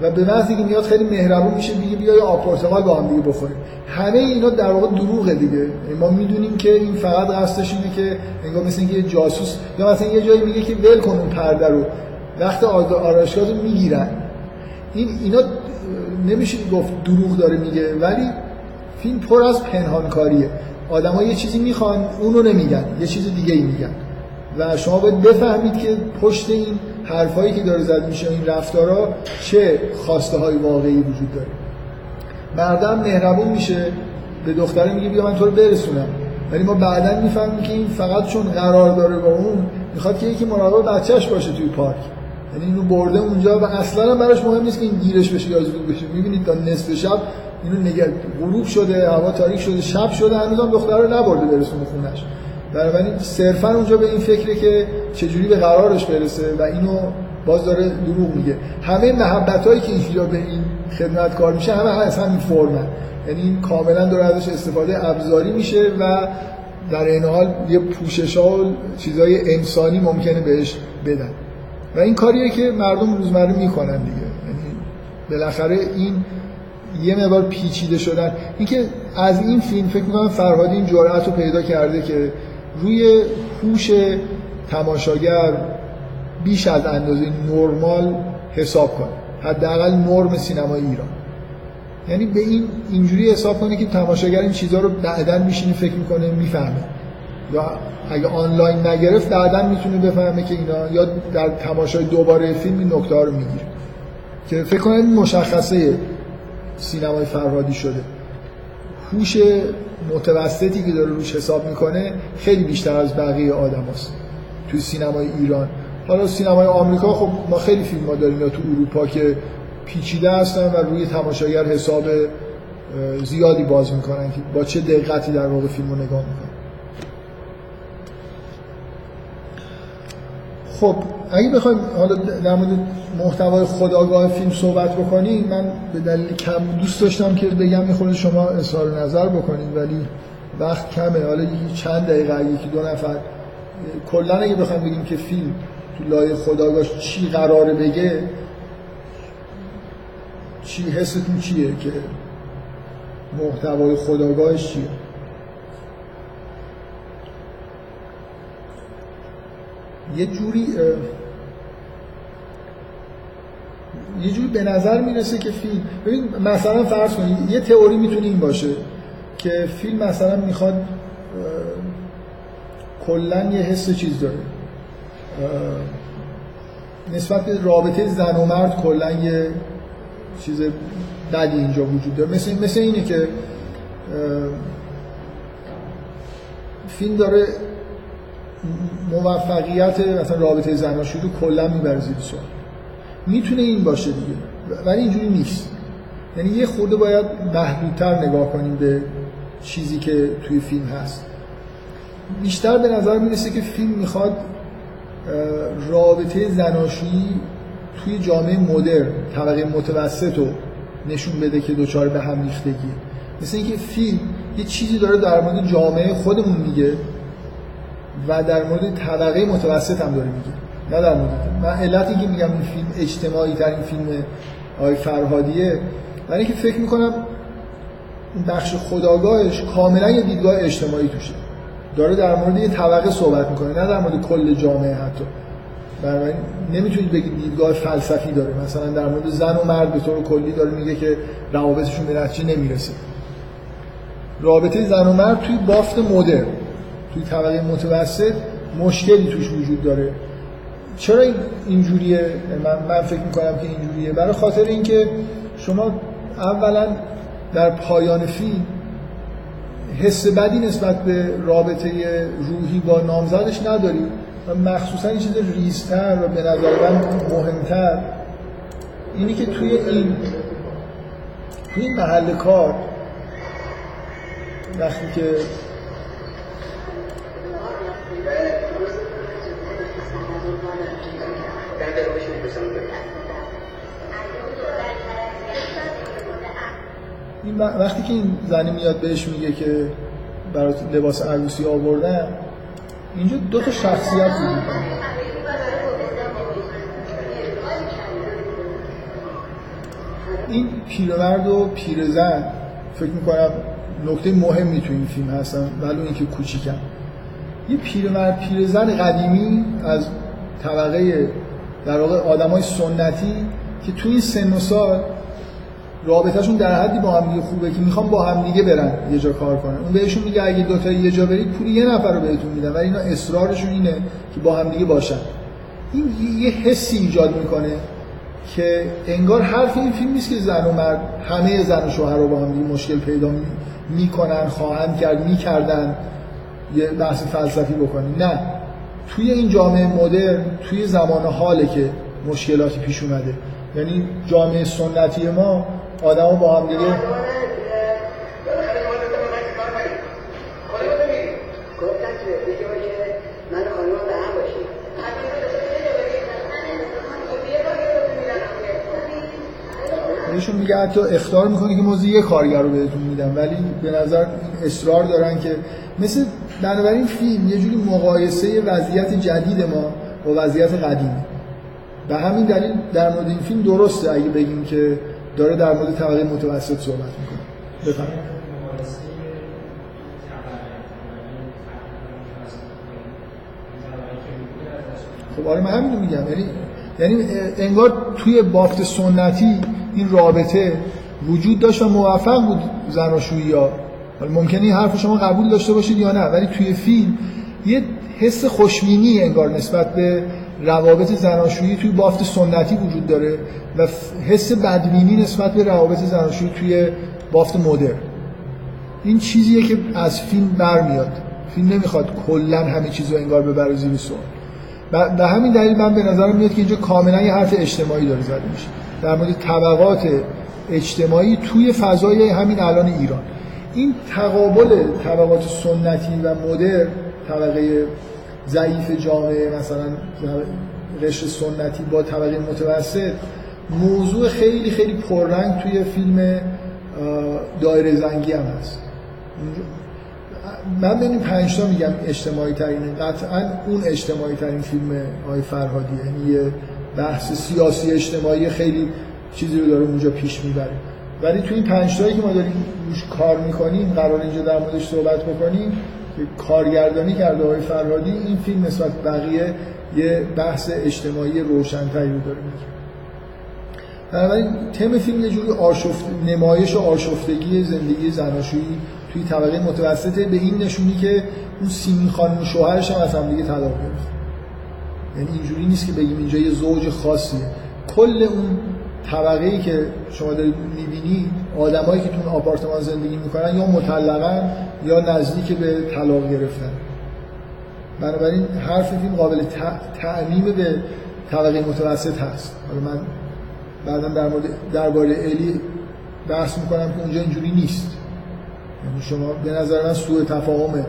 و به محض اینکه میاد خیلی مهربون میشه میگه بیا یه آب پرتقال با هم دیگه بخوریم. همه اینا در واقع دروغه دیگه. یعنی ما می‌دونیم که این فقط قصدش اینه که انگار مثل اینکه یه جاسوس یا مثلا یه جایی میگه که ول کن اون پرده رو. وقت آرایشگاه رو می‌گیرن. این اینا نمیشه گفت دروغ داره میگه ولی فیلم پر از پنهانکاریه. آدم‌ها یه چیزی می‌خوان اونو نمیگن یه چیز دیگه ای میگن. و شما باید بفهمید که پشت این حرفایی که داره زد میشه این رفتارا چه خواسته های واقعی وجود داره. مردم مهربون میشه به دختره میگه بیا من تو رو برسونم. ولی ما بعدا می‌فهمیم که این فقط چون قرار داره با اون می‌خواد که یکی مراقب بچهش باشه توی پارک. یعنی اینو برده اونجا و اصلا براش مهم نیست که این گیرش بشه یا زود بشه. می‌بینید تا نصف شب اینو نگه غروب شده هوا تاریک شده شب شده هنوزم دختر رو نبرده برسونه خونش. بنابراین صرفا اونجا به این فکره که چجوری به قرارش برسه و اینو باز داره دروغ میگه. همه محبت هایی که اینجا به این خدمت کار میشه همه از همین فرمه یعنی این کاملا داره ازش استفاده ابزاری میشه و در این حال یه پوشش ها و چیزای انسانی ممکنه بهش بدن. و این کاریه که مردم روزمره می‌کنن دیگه. یعنی بالاخره این یه مقدار پیچیده شدن. اینکه از این فیلم فکر می‌کنم فرهادی این جرأت رو پیدا کرده که روی هوش تماشاگر بیش از اندازه نرمال حساب کنه. حداقل نرم سینمای ایران. یعنی به این اینجوری حساب کنه که تماشاگر این چیزها رو بعدا میشینه فکر می‌کنه می‌فهمه. یا اگه آنلاین نگرفت بعدا می‌تونه بفهمه که اینا یا در تماشای دوباره فیلم این نکته رو می‌گیره. که فکر کنم مشخصه سینمای فرهادی شده. هوش متوسطی که داره روش حساب می‌کنه خیلی بیشتر از بقیه آدم هست. توی سینمای ایران. حالا سینمای آمریکا خب ما خیلی فیلم ها داریم تو اروپا که پیچیده هستن و روی تماشاگر حساب زیادی باز می‌کنن که با چه دقتی در واقع فیلم رو نگاه می‌کنن. خب اگه بخوایم حالا در مورد محتوای خداگاه فیلم صحبت بکنیم من به دلیل کم دوست داشتم که بگم می‌خوره شما اظهار نظر بکنید ولی وقت کمه. حالا چند دقیقه یکی دو نفر. کلا اگه بخوایم بگیم که فیلم تو لایه خداگاهش چی قراره بگه چی حستون چیه که محتوای خداگاهش چیه؟ یه جوری یه جوری به نظر می‌رسه که فیلم ببین مثلا فرض کنید یه تئوری می‌تونه این باشه که فیلم مثلا می‌خواد کلا یه حس چیز داره. نسبت به رابطه زن و مرد کلا یه چیز بدی اینجا وجود داره. مثل, مثل اینه که فیلم داره موفقیت مثلا رابطه زناشویی رو کلا می‌بره زیر سوال. می‌تونه این باشه دیگه. ولی اینجوری نیست. یعنی یه خورده باید محدودتر نگاه کنیم به چیزی که توی فیلم هست. بیشتر به نظر می‌رسه که فیلم می‌خواد رابطه زناشویی توی جامعه مدرن طبقه متوسط رو نشون بده که دوچار به هم ریختگیه. مثل اینکه فیلم یه چیزی داره در مورد جامعه خودمون میگه. و در مورد طبقه متوسط هم داره میگه نه در مورد من علتی که میگم این فیلم اجتماعی ترین فیلم آقای فرهادیه برای اینکه فکر می‌کنم این بخش خداگاهش کاملا یه دیدگاه اجتماعی توشه. داره در مورد یه طبقه صحبت می‌کنه نه در مورد کل جامعه حتی. بنابراین نمی‌تونید بگید دیدگاه فلسفی داره. مثلا در مورد زن و مرد به طور کلی داره میگه که روابطشون به نتیجه نمی‌رسه. رابطه زن و مرد توی بافت مدر توی طبقه متوسط مشکلی توش وجود داره. چرا اینجوریه؟ من, من فکر می‌کنم که اینجوریه. برای خاطر اینکه شما اولا در پایان فیلم حس بدی نسبت به رابطه روحی با نامزدش نداری و مخصوصا این چیز ریزتر و به نظر من مهمتر اینی که توی این توی محل کار وقتی که وقتی که این زنی میاد بهش میگه که برای لباس عروسی آوردن اینجا دو تا شخصیت وجود این پیرمرد و پیرزن فکر می‌کنم نکته مهمی تو این فیلم هستن ولی اینکه کوچیکم. یه پیرمرد پیرزن قدیمی از طبقه در واقع آدمای سنتی که تو این سن و سال رابطهشون در حدی با هم دیگه خوبه که می‌خوام با هم دیگه برن یه جا کار کنن. اون بهشون میگه اگه دو تا یه جا برید پول یه نفر رو بهتون میدن. ولی اینا اصرارشون اینه که با هم دیگه باشن. این یه حسی ایجاد می‌کنه که انگار حرف این فیلم نیست که زن و مرد همه زن و شوهر رو با هم دیگه مشکل پیدا می‌کنن خواهند کرد می‌کردن یه بحث فلسفی بکنیم. نه. توی این جامعه مدرن توی زمان حاله که مشکلاتی پیش اومده. یعنی جامعه سنتی ما آدما با هم دیگه. بهشون میگه حتی اختار می‌کنه که موضوع یه کارگر رو بهتون میدم ولی به نظر اصرار دارن که مثل بنابراین فیلم یه جوری مقایسه وضعیت جدید ما با وضعیت قدیمی به همین دلیل در مورد این فیلم درسته اگه بگیم که داره در مورد طبقه متوسط صحبت می‌کنه. بفرمایید. خب آره من همین میگم. یعنی یعنی انگار توی بافت سنتی این رابطه وجود داشت و موفق بود زناشویی ها. ممکنه این حرف شما قبول داشته باشید یا نه ولی توی فیلم یه حس خوشبینی انگار نسبت به روابط زناشویی توی بافت سنتی وجود داره و حس بدبینی نسبت به روابط زناشویی توی بافت مدر این چیزیه که از فیلم برمیاد. فیلم نمی‌خواد کلا همه چیز رو انگار ببره زیر سوال. به همین دلیل من به نظرم میاد که اینجا کاملا یه حرف اجتماعی داره زده میشه. در مورد طبقات اجتماعی توی فضای همین الان ایران. این تقابل طبقات سنتی و مدر طبقه ضعیف جامعه مثلا قشر سنتی با طبقه متوسط موضوع خیلی خیلی پررنگ توی فیلم دایره زنگی هم هست. من بین پنج تا میگم اجتماعی ترین قطعا اون اجتماعی ترین فیلم آقای فرهادی. یعنی یه بحث سیاسی اجتماعی خیلی چیزی رو داره اونجا پیش می‌بره. ولی توی این پنج تایی که ما داریم روش کار می‌کنیم قرار اینجا در موردش صحبت بکنیم کارگردانی کرده آقای فرهادی این فیلم نسبت بقیه یه بحث اجتماعی روشنتری رو داره میگه بنابراین تم فیلم یه جوری آشفت... نمایش و آشفتگی زندگی زناشویی توی طبقه متوسطه به این نشونی که اون سیمین خانم شوهرش هم از هم دیگه طلاق گرفت. یعنی اینجوری نیست که بگیم اینجا یه زوج خاصیه. کل اون طبقه ای که شما دارید می‌بینید آدمایی که تو آپارتمان زندگی می‌کنن یا مطلقن یا نزدیک به طلاق گرفتن. بنابراین حرف فیلم قابل تعمیم به طبقه متوسط هست. حالا من بعدا در مورد درباره الی بحث می‌کنم که اونجا اینجوری نیست. یعنی شما به نظر من سوء تفاهمه.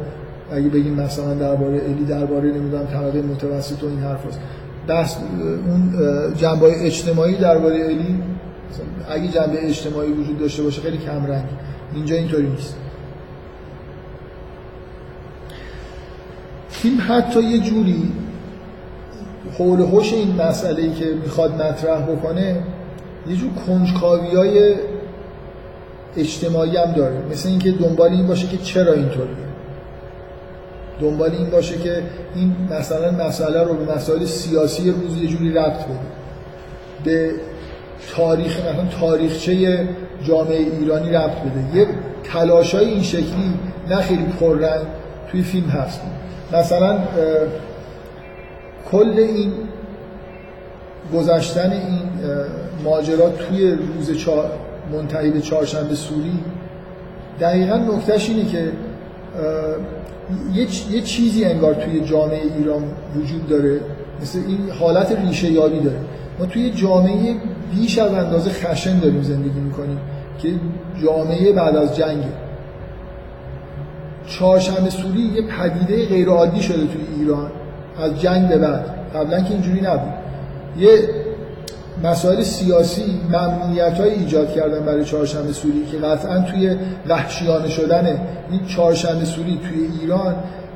اگه بگیم مثلا درباره الی درباره نمی‌دونم طبقه متوسط و این حرف هست بحث اون جنبه اجتماعی درباره الی اگه جنبه اجتماعی وجود داشته باشه خیلی کم رنگ اینجا اینطوری نیست. فیلم حتی یه جوری حول هوش این مسئله ای که می‌خواد مطرح بکنه یه جور کنجکاوی های اجتماعی هم داره. مثل اینکه دنبال این باشه که چرا اینطوریه. دنبال این باشه که این مثلا مسئله رو به مسائل سیاسی روز یه جوری ربط بده. به تاریخ مثلا تاریخچه جامعه ایرانی ربط بده. یه تلاشای این شکلی نه خیلی پررنگ توی فیلم هست. مثلا کل این گذشتن این ماجرا توی روز چا... منتهی به چهارشنبه سوری دقیقا نکتهش اینه که یه چیزی انگار توی جامعه ایران وجود داره. مثل این حالت ریشه یابی داره. ما توی جامعه بیش از اندازه خشن داریم زندگی می‌کنیم که جامعه بعد از جنگه چهارشنبه سوری یه پدیده غیر عادی شده توی ایران از جنگ به بعد. قبلا که اینجوری نبود. یه مسائل سیاسی ممنوعیت های ایجاد کردن برای چهارشنبه سوری که قطعا توی وحشیانه شدن این چهارشنبه سوری توی ایران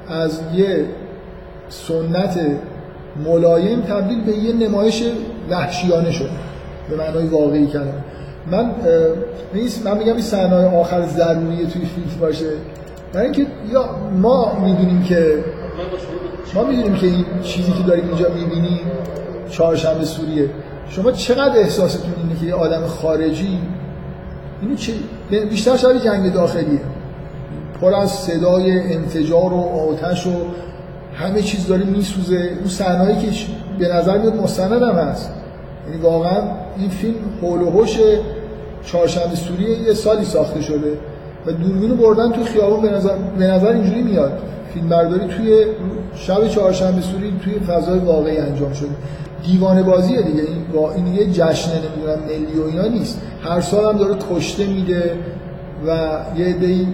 از یه سنت ملایم تبدیل به یه نمایش وحشیانه شده به معنای واقعی کلمه. من من میگم این صحنه آخر ضروریه توی فیلم باشه. برای اینکه یا ما می‌دونیم که ما می‌دونیم که این چیزی که داریم اینجا می‌بینیم چهارشنبه سوریه. شما چقدر احساستون اینه که یه آدم خارجی؟ اینو چه بیشتر شبیه جنگ داخلیه. پر از صدای انفجار و آتش و همه چیز داره میسوزه. اون صحنه‌ای که به نظر میاد مستند هم هست. یعنی واقعا این فیلم حول و حوش چهارشنبه سوریه یه سالی ساخته شده و دوربینو بردن تو خیابان به نظر, به نظر اینجوری میاد. فیلم برداری توی شب چهارشنبه سوری توی فضای واقعی انجام شده. دیوانه بازیه دیگه. این با این یه جشن نمی‌دونم ملی و اینا نیست. هر سال هم داره کشته میده و یه عده‌ای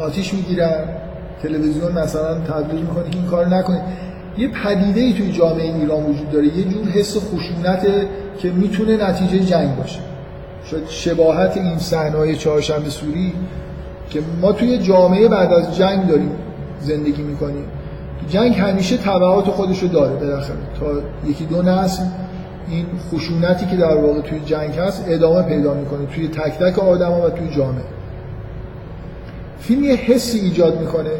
آتیش می‌گیرن. تلویزیون مثلا تبلیغ می‌کنه که این کار نکنه. یه پدیده ای توی جامعه ایران وجود داره. یه جور حس خشونت که می‌تونه نتیجه جنگ باشه. شاید شباهت این صحنه‌های چهارشنبه سوری که ما توی جامعه بعد از جنگ داریم زندگی می‌کنیم. جنگ همیشه تبعات خودش رو داره بالاخره. تا یکی دو نسل این خشونتی که در واقع توی جنگ هست ادامه پیدا می‌کنه توی تک تک آدم ها و توی جامعه. فیلم یه حسی ایجاد می‌کنه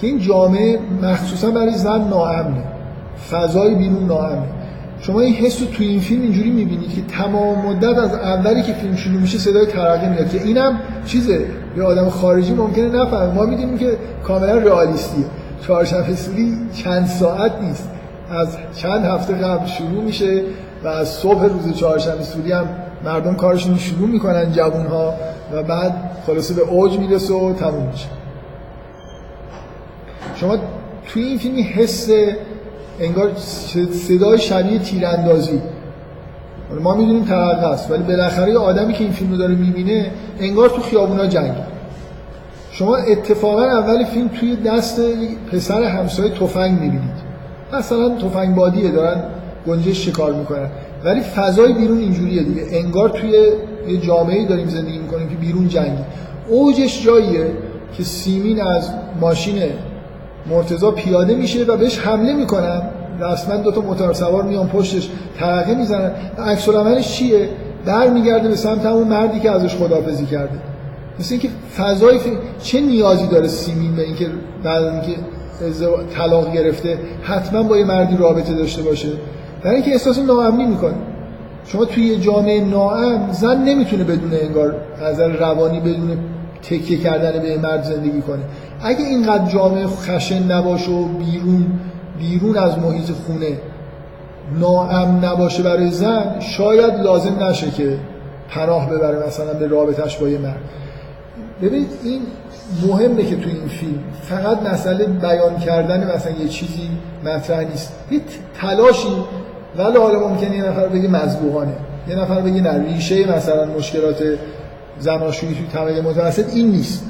که این جامعه مخصوصا برای زن ناامنه. فضای بیرون ناامنه. شما این حس رو توی این فیلم اینجوری می‌بینید که تمام مدت از اولی که فیلم شروع میشه صدای ترقه میاد که اینم چیزه. یه آدم خارجی ممکنه نفهمه. ما می‌دونیم که کاملا رئالیستیه. چهارشنبه سوری چند ساعت نیست. از چند هفته قبل شروع میشه و از صبح روز چهارشنبه سوری هم مردم کارشون شروع می‌کنن جوون ها و بعد خلاصه به اوج می‌رسه و تموم میشه. شما توی این فیلمی حس انگار صدای شبیه تیراندازی. ما می‌دونیم ترقه است ولی بالاخره یه آدمی که این فیلم رو داره می‌بینه انگار تو خیابونا جنگ شما اتفاقا اول فیلم توی دست پسر همسایه تفنگ می‌بینید. مثلا تفنگ بادیه دارن گنجش شکار می‌کنن. ولی فضای بیرون اینجوریه دیگه. انگار توی یه جامعه داریم زندگی می‌کنیم که بیرون جنگی. اوجش جاییه که سیمین از ماشین مرتزا پیاده میشه و بهش حمله می‌کنن رسما دو تا موتور سوار میان پشتش ترقه می‌زنن. عکس چیه؟ میگرده به سمت همون مردی که ازش خدافزی کرده. مثل اینکه فضای چه نیازی داره سیمین به اینکه بعد اینکه طلاق گرفته حتما با یه مردی رابطه داشته باشه؟ برای اینکه احساس ناامنی می‌کنه. شما توی یه جامعه ناامن زن نمی‌تونه بدون انگار از روانی بدون تکیه کردن به مرد زندگی کنه. اگه اینقدر جامعه خشن نباشه و بیرون بیرون از محیط خونه ناامن نباشه برای زن شاید لازم نشه که پناه ببره مثلا به رابطش با یه مرد. ببینید این مهمه که تو این فیلم. فقط مسئله بیان کردن مثلا یه چیزی مطرح نیست. یه تلاشی ولی حالا ممکنه یه نفر بگه مذبوحانه. یه نفر بگه نه ریشه مثلا مشکلات زناشویی توی طبقه متوسط این نیست.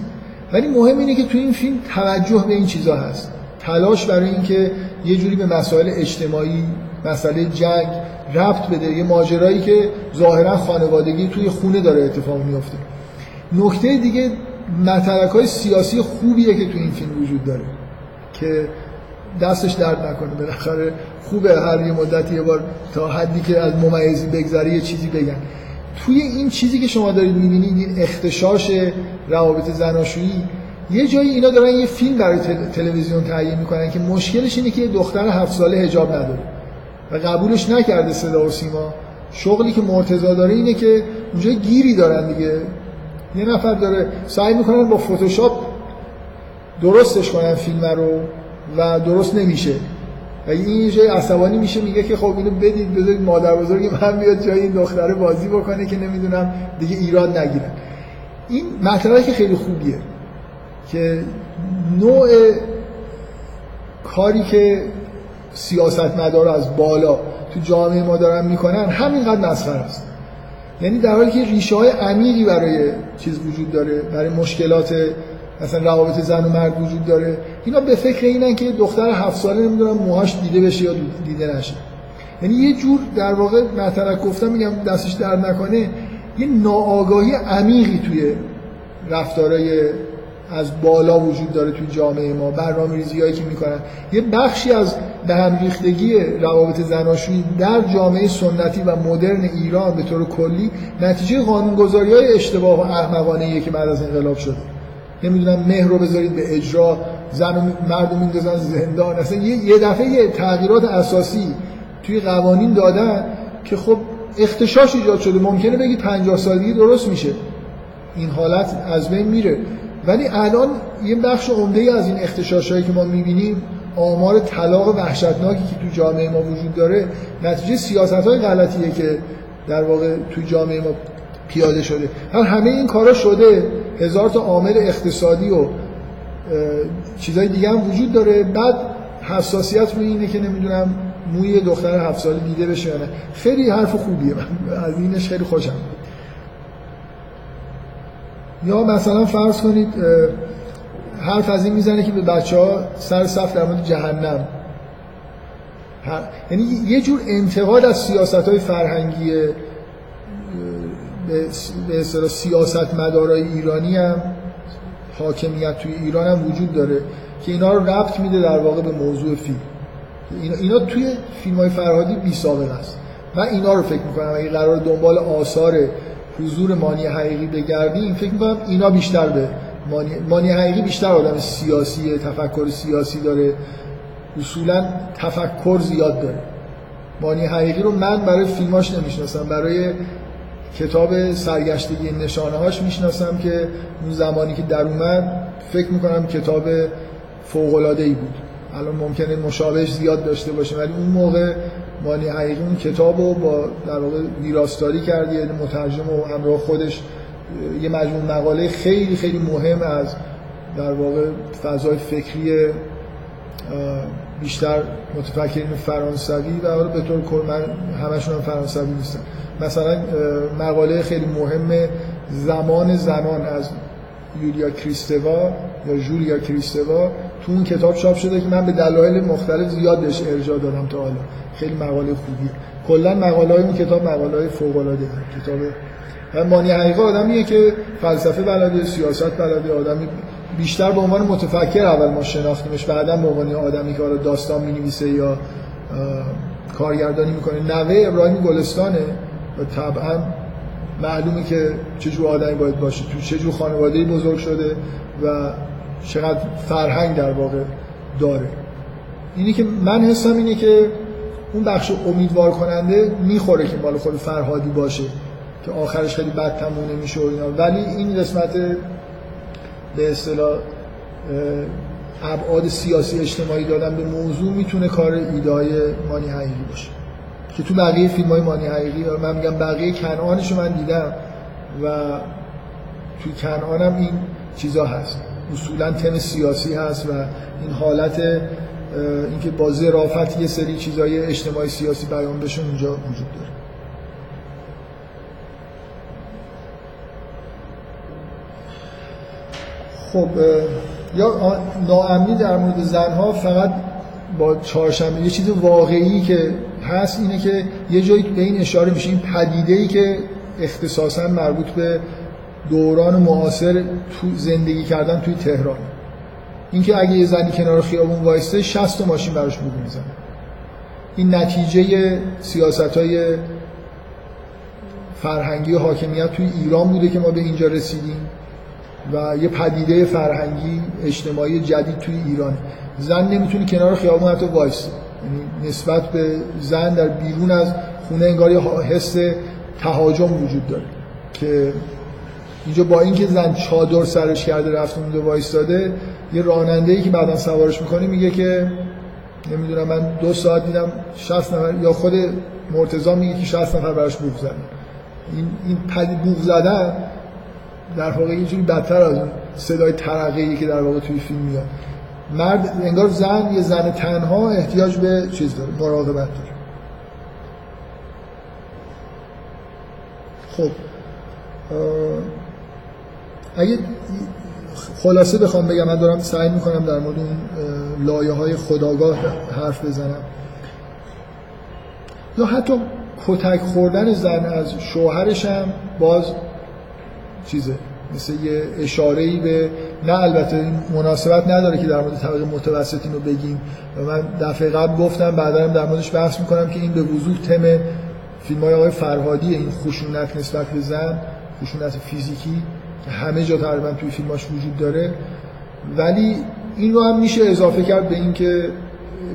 ولی مهم اینه که تو این فیلم توجه به این چیزا هست. تلاش برای اینکه یه جوری به مسائل اجتماعی مسئله جنگ ربط بده. یه ماجرایی که ظاهرا خانوادگی توی خونه داره اتفاق میفته. نکته دیگه مطلق های سیاسی خوبیه که تو این فیلم وجود داره که دستش درد نکنه. بالاخره خوبه هر یه مدت یه بار تا حدی که از ممیزی بگذره یه چیزی بگن. توی این چیزی که شما دارید می‌بینید این اختشاش روابط زناشویی یه جایی اینا دارن یه فیلم برای تلویزیون تهیه می‌کنن که مشکلش اینه که یه دختر هفت ساله هجاب نداره و قبولش نکرده صدا و سیما. شغلی که مرتضا داره اینه که اونجا گیری دارن دیگه. یه نفر داره سعی می‌کنن با فتوشاپ درستش کنن فیلم رو و درست نمیشه. و این جای عصبانی میشه میگه که خب اینو بدید بذارید مادر بزرگی من بیاد جای این دختره بازی بکنه که نمی‌دونم دیگه ایراد نگیرن. این مطلبی که خیلی خوبیه که نوع کاری که سیاستمدار از بالا تو جامعه ما دارن می‌کنن همینقدر مسخره است. یعنی در حالی که ریشه های عمیقی برای چیز وجود داره برای مشکلات مثلا روابط زن و مرد وجود داره اینا به فکر اینن که دختر هفت ساله نمی‌دونم موهاش دیده بشه یا دیده نشه. یعنی یه جور در واقع مثلا گفتم میگم دستش در نکنه یه ناآگاهی عمیقی توی رفتارای از بالا وجود داره توی جامعه ما برنامه ریزی که می‌کنن. یه بخشی از به هم ریختگی روابط زناشویی در جامعه سنتی و مدرن ایران به طور کلی نتیجه قانونگذاری های اشتباه و احمقانه که بعد از انقلاب شده. نمی‌دونم مهر رو بذارید به اجرا زن و مردم میندازن زندان. اصلا یه دفعه یه تغییرات اساسی توی قوانین دادن که خب اختشاش ایجاد شده. ممکنه بگید 50 سال دیگه درست میشه. این حالت از بین میره. ولی الان یه بخش عمده از این اختشاشایی که ما می‌بینیم آمار طلاق وحشتناکی که تو جامعه ما وجود داره نتیجه سیاست های غلطیه که در واقع تو جامعه ما پیاده شده. هر همه این کارا شده. هزار تا عامل اقتصادی و چیزای دیگه هم وجود داره. بعد حساسیت روی اینه که نمی‌دونم موی دختر هفت ساله دیده بشه یا نه. خیلی حرف خوبیه. من از اینش خیلی خوشم یا مثلا فرض کنید حرف از این می‌زنه که به بچه ها سر صف در مورد جهنم. یعنی یه جور انتقاد از سیاست های فرهنگی به اصطلاح سیاست مدارای ایرانی هم حاکمیت توی ایران هم وجود داره که اینا رو ربط میده در واقع به موضوع فیلم. اینا, اینا توی فیلم های فرهادی بی است من اینا رو فکر می‌کنم. اگه قرار دنبال آثار حضور مانی حقیقی بگردیم فکر می‌کنم اینا بیشتر به مانی, مانی حقیقی بیشتر آدم سیاسی تفکر سیاسی داره. اصولا تفکر زیاد داره. مانی حقیقی رو من برای فیلماش نمی‌شناسم. برای کتاب سرگشتگی نشانه هاش می‌شناسم که اون زمانی که در اومد فکر می‌کنم کتاب فوق ای بود. الان ممکنه مشابهش زیاد داشته باشه ولی اون موقع مانی حقیقی اون کتاب رو با در واقع ویراستاری کرد یه مترجم و همراه خودش یه مجموع مقاله خیلی خیلی مهم از در واقع فضای فکری بیشتر متفکرین فرانسوی و حالا به طور کل من همشون هم فرانسوی نیستم. مثلا مقاله خیلی مهم زمان زنان از یولیا کریستوا یا جولیا کریستوا تو اون کتاب چاپ شده که من به دلایل مختلف زیاد بهش ارجاع دادم تا حالا. خیلی مقاله خوبیه. کلا مقاله های اون کتاب مقاله فوق العاده کتاب مانی حقیقه آدمیه که فلسفه بلده سیاست بلده آدمی بیشتر به عنوان متفکر اول ما شناختیمش بعدا به عنوان آدمی که داستان می یا کارگردانی می‌کنه. نوه ابراهیم گلستانه و طبعا معلومه که چجور آدمی باید باشه تو چجور خانواده بزرگ شده و چقدر فرهنگ در واقع داره. اینی که من حسم اینه که اون بخش امیدوار کننده می‌خوره که مال خود فرهادی باشه. که آخرش خیلی بد تمونه میشه و اینا. ولی این قسمت به اصطلاح ابعاد سیاسی اجتماعی دادن به موضوع می‌تونه کار ایدای مانی حقیقی باشه. که تو بقیه فیلم های مانی حقیقی من میگم بقیه کنعانش من دیدم و توی کنعانم این چیزا هست. اصولا تم سیاسی هست و این حالت اینکه با ظرافت یه سری چیزای اجتماعی سیاسی بیان بشه اونجا وجود داره. خب یا ناامنی در مورد زنها فقط با چهارشنبه یه چیز واقعی که هست اینه که یه جایی به این اشاره میشه این پدیده ای که اختصاصا مربوط به دوران معاصر تو زندگی کردن توی تهران. اینکه اگه یه زنی کنار خیابون وایسته 60 تا ماشین براش بوق می‌زنه. این نتیجه سیاست های فرهنگی حاکمیت توی ایران بوده که ما به اینجا رسیدیم. و یه پدیده فرهنگی اجتماعی جدید توی ایران. زن نمی‌تونه کنار خیابون حتی وایسته یعنی نسبت به زن در بیرون از خونه انگار یه حس تهاجم وجود داره. که اینجا با اینکه زن چادر سرش کرده رفته اونجا وایستاده یه راننده ای که بعدا سوارش می‌کنه میگه که نمی‌دونم من دو ساعت دیدم 60 نفر یا خود مرتضی میگه که 60 نفر براش بوق زدن. این این پدید بوق زدن در واقع یه جوری بدتر از اون صدای ترقی که در واقع توی فیلم میاد. مرد انگار زن یه زن تنها احتیاج به چیز داره مراقبت داره. خب اگه خلاصه بخوام بگم من دارم سعی می‌کنم در مورد اون لایه های خداگاه حرف بزنم. یا حتی کتک خوردن زن از شوهرش هم باز چیزه. مثل یه اشاره ای به نه البته این مناسبت نداره که در مورد طبقه متوسط اینو بگیم. من دفعه قبل گفتم بعدا در موردش بحث می‌کنم که این به وضوح تم فیلم های آقای فرهادی این خشونت نسبت به زن خشونت فیزیکی که همه جا تقریبا توی فیلماش وجود داره. ولی این رو هم میشه اضافه کرد به اینکه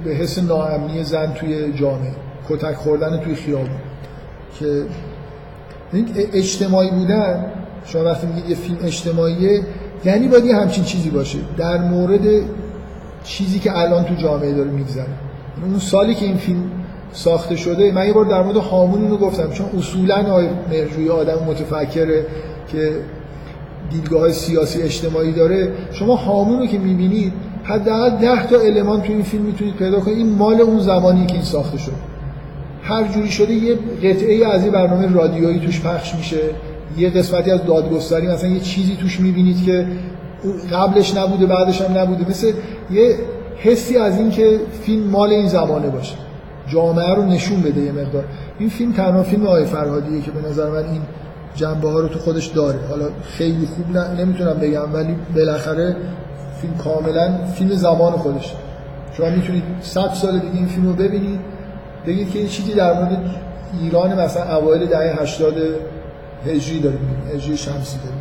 به حس ناامنی زن توی جامعه کتک خوردن توی خیابون. که اجتماعی بودن شما وقتی میگید یه فیلم اجتماعیه یعنی باید یه همچین چیزی باشه. در مورد چیزی که الان تو جامعه داره میگذره. اون سالی که این فیلم ساخته شده من یه بار در مورد هامون اینو گفتم. چون اصولا آقای مرجوی آدم متفکره که دیدگاه سیاسی اجتماعی داره. شما هامون رو که می‌بینید حداقل ده تا المان تو این فیلم می‌تونید پیدا کنید. این مال اون زمانی که این ساخته شده. هر جوری شده یه قطعه از این برنامه رادیویی توش پخش میشه. یه قسمتی از دادگستری مثلا یه چیزی توش می‌بینید که قبلش نبوده بعدش هم نبوده. مثل یه حسی از این که فیلم مال این زمانه باشه. جامعه رو نشون بده یه مقدار. این فیلم تنها فیلم آقای فرهادیه که به نظر من این جنبه ها رو تو خودش داره. حالا خیلی خوب نمی‌تونم بگم ولی بالاخره فیلم کاملا فیلم زمان خودش. شما می‌تونید 100 سال دیگه این فیلم رو ببینید. بگید که یه چیزی در مورد ایران مثلا اوایل دهه 80 هجری داریم هجری شمسی داریم.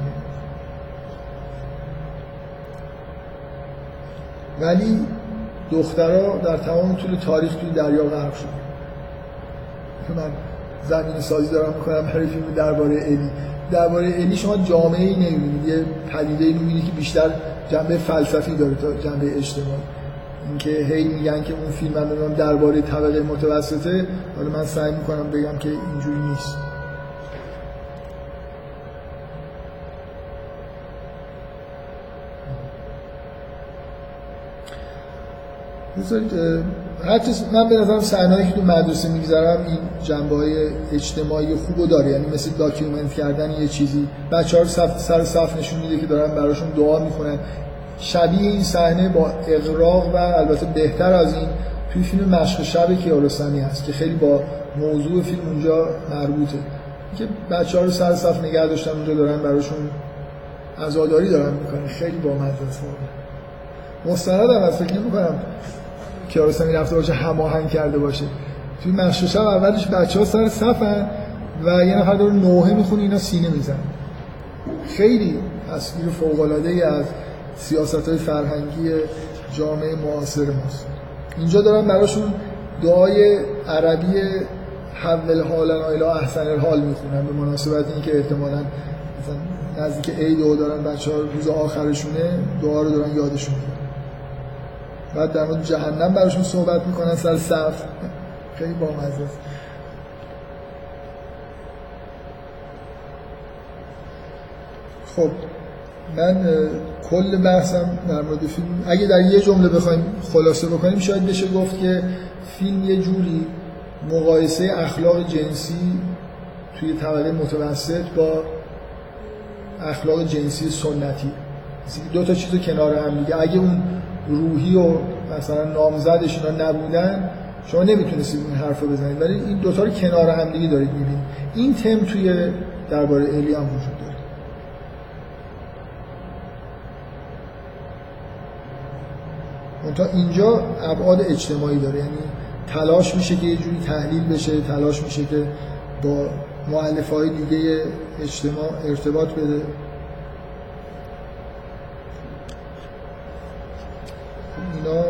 ولی دخترها در تمام طول تاریخ توی دریا غرق شد من زمین سازی دارم می‌کنم برای فیلم درباره الی. درباره الی شما جامعه ای نمی‌بینید. یه پدیده ای که بیشتر جنبه فلسفی داره تا جنبه اجتماعی. اینکه هی میگن که اون فیلم من درباره طبقه متوسطه حالا من سعی می‌کنم بگم که اینجوری نیست. بذارید حتی من به نظرم صحنه‌ای که تو مدرسه میگذرم این جنبه های اجتماعی خوبو داره. یعنی مثل داکیومنت کردن یه چیزی. بچه‌ها رو صف سر صف نشون میده که دارن براشون دعا می‌کنن. شبیه این صحنه با اغراق و البته بهتر از این توی فیلم مشق شب کیارستمی هست که خیلی با موضوع فیلم اونجا مربوطه. که بچه ها رو سر صف نگه داشتن اونجا دارن براشون عزاداری دارن می‌کنن. خیلی با مدرسه. مستند هم از فکر نمی‌کنم. کیارستمی رفته باشه هماهنگ کرده باشه. توی مشق اولش بچه ها سر صفن و یه نفر داره نوحه می‌خونه اینا سینه میزن خیلی تصویر فوقلاده ای از سیاست های فرهنگی جامعه معاصر ماست. اینجا دارم براشون دعای عربی حول حالا الی احسن الحال می‌خونن به مناسبت اینکه احتمالاً مثلا نزدیک عید دارن بچه ها روز آخرشونه دعا رو دارن یادشون میگن بعد در مورد جهنم براشون صحبت می‌کنن سر صف. خیلی بامزه است. خب من کل بحثم در مورد فیلم اگه در یه جمله بخوایم خلاصه بکنیم شاید بشه گفت که فیلم یه جوری مقایسه اخلاق جنسی توی طبقه متوسط با اخلاق جنسی سنتی. دو تا چیز کنار هم دیگه. اگه اون روحی و مثلا نامزدش اینا نبودن شما نمی‌تونستید این حرف رو بزنید. ولی این دوتا رو کنار هم دیگه دارید می‌بینید. این تم توی درباره الی هم وجود داره. تا اینجا ابعاد اجتماعی داره. یعنی تلاش میشه که یه جوری تحلیل بشه تلاش میشه که با معلف های دیگه اجتماع ارتباط بده. اینا.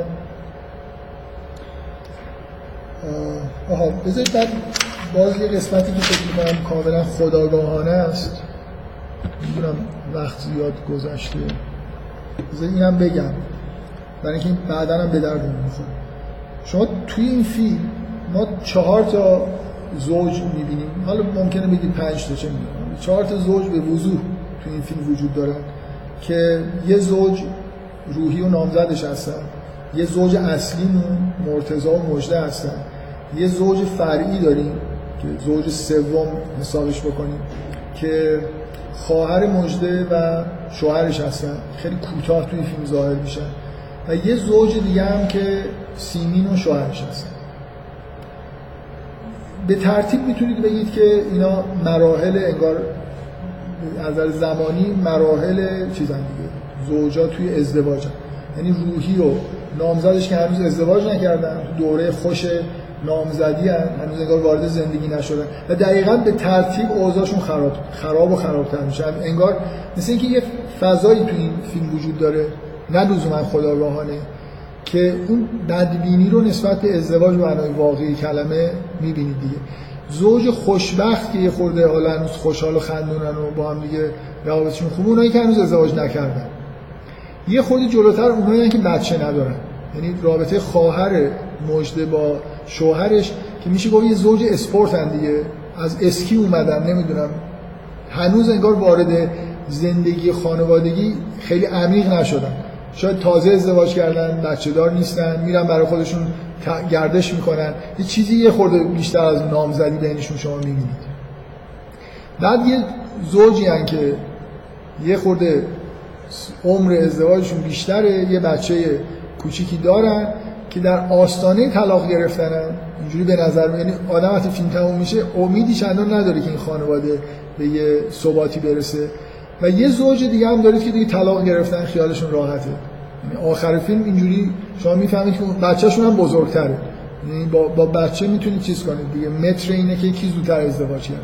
آها بذارید بعد باز یه قسمتی که فکر می‌کنم کاملا خداگاهانه است. می‌دونم وقت زیاد گذشته. بذارید اینم بگم. برای اینکه بعدا هم به درد می‌خوره شما توی این فیلم ما چهار تا زوج می‌بینیم. حالا ممکنه بگید پنج تا چه می‌دونم. چهار تا زوج به وضوح توی این فیلم وجود دارن که یه زوج روحی و نامزدش هستن. یه زوج اصلیمون مرتضا و مجده هستن. یه زوج فرعی داریم که زوج سوم حسابش بکنیم که خواهر مجده و شوهرش هستن. خیلی کوتاه توی فیلم ظاهر میشن و یه زوج دیگه هم که سیمین و شوهرش هستن. به ترتیب می‌تونید بگید که اینا مراحل انگار از زمانی مراحل چیزن دیگه. زوجا توی ازدواج یعنی روحی و نامزدش که هنوز ازدواج نکردن دوره خوش نامزدی هن. هنوز انگار وارد زندگی نشدن. و دقیقا به ترتیب اوضاعشون خراب خراب و خرابتر میشه. انگار مثل اینکه یه فضایی تو این فیلم وجود داره نه لزوما خداگاهانه که اون بدبینی رو نسبت به ازدواج و معنای واقعی کلمه می‌بینید دیگه. زوج خوشبخت که یه خورده حالا هنوز خوشحال و خندونن و با هم دیگه روابطشون خوبه اونایی که هنوز ازدواج نکردن. یه خورده جلوتر اونایی که بچه ندارن. یعنی رابطه خواهر مجده با شوهرش که میشه گفت یه زوج اسپورت دیگه. از اسکی اومدن نمی‌دونم. هنوز انگار وارد زندگی خانوادگی خیلی عمیق نشدن. شاید تازه ازدواج کردن بچه دار نیستن میرن برای خودشون گردش می‌کنن. یه چیزی یه خورده بیشتر از نامزدی بینشون شما می‌بینید. بعد یه زوجی هن که یه خورده عمر ازدواجشون بیشتره. یه بچه کوچیکی دارن که در آستانه طلاق گرفتنن. اینجوری به نظر یعنی آدم وقتی فیلم تموم میشه امیدی چندان نداره که این خانواده به یه ثباتی برسه. و یه زوج دیگه هم دارید که دیگه طلاق گرفتن خیالشون راحته. یعنی آخر فیلم اینجوری شما می‌فهمید که بچه‌شون هم بزرگتره. یعنی با, با بچه می‌تونید چیز کنید دیگه. متر اینه که کی زودتر ازدواج کرده.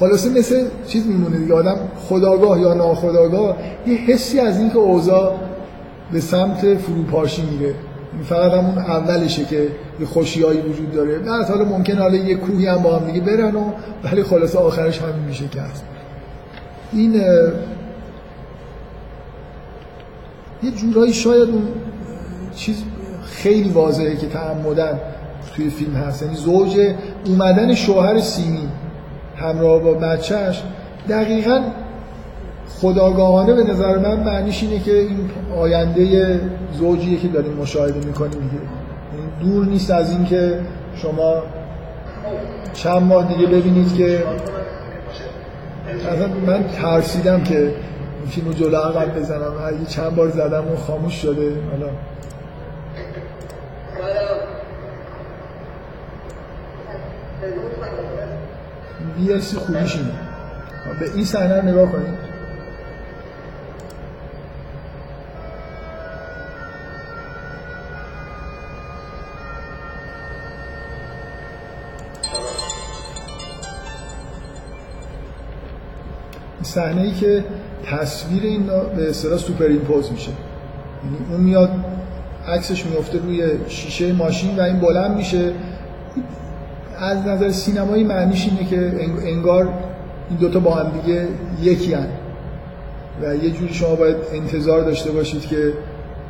خلاصه مثل چیز میمونه دیگه آدم خداگاه یا ناخداگاه یه حسی از اینکه اوضاع به سمت فروپاشی میره. فقط همون اولشه که یه خوشیایی وجود داره. بعد حالا ممکن حالا یه کوهی هم با هم دیگه برن و ولی خلاصه آخرش همین میشه که هست. این یه جورایی شاید اون چیز خیلی واضحه که تعمدن توی فیلم هست. یعنی زوج اومدن شوهر سیمی. همراه با بچهش دقیقا خداگاهانه به نظر من معنیش اینه که این آینده زوجیه که داریم مشاهده می‌کنیم دیگه. یعنی دور نیست از اینکه شما چند ماه دیگه ببینید که اصلا من ترسیدم که این فیلمو جلو عقب بزنم. اگه چند بار زدم و خاموش شده حالا ویلسی خوبیش اینه به این صحنه رو نگاه کنید صحنه ای که تصویر این به اصطلاح سوپر ایمپوز میشه. یعنی اون میاد عکسش میفته روی شیشه ماشین و این بلند میشه. از نظر سینمایی معنیش اینه که انگار این دوتا با هم دیگه یکی هن. و یه جوری شما باید انتظار داشته باشید که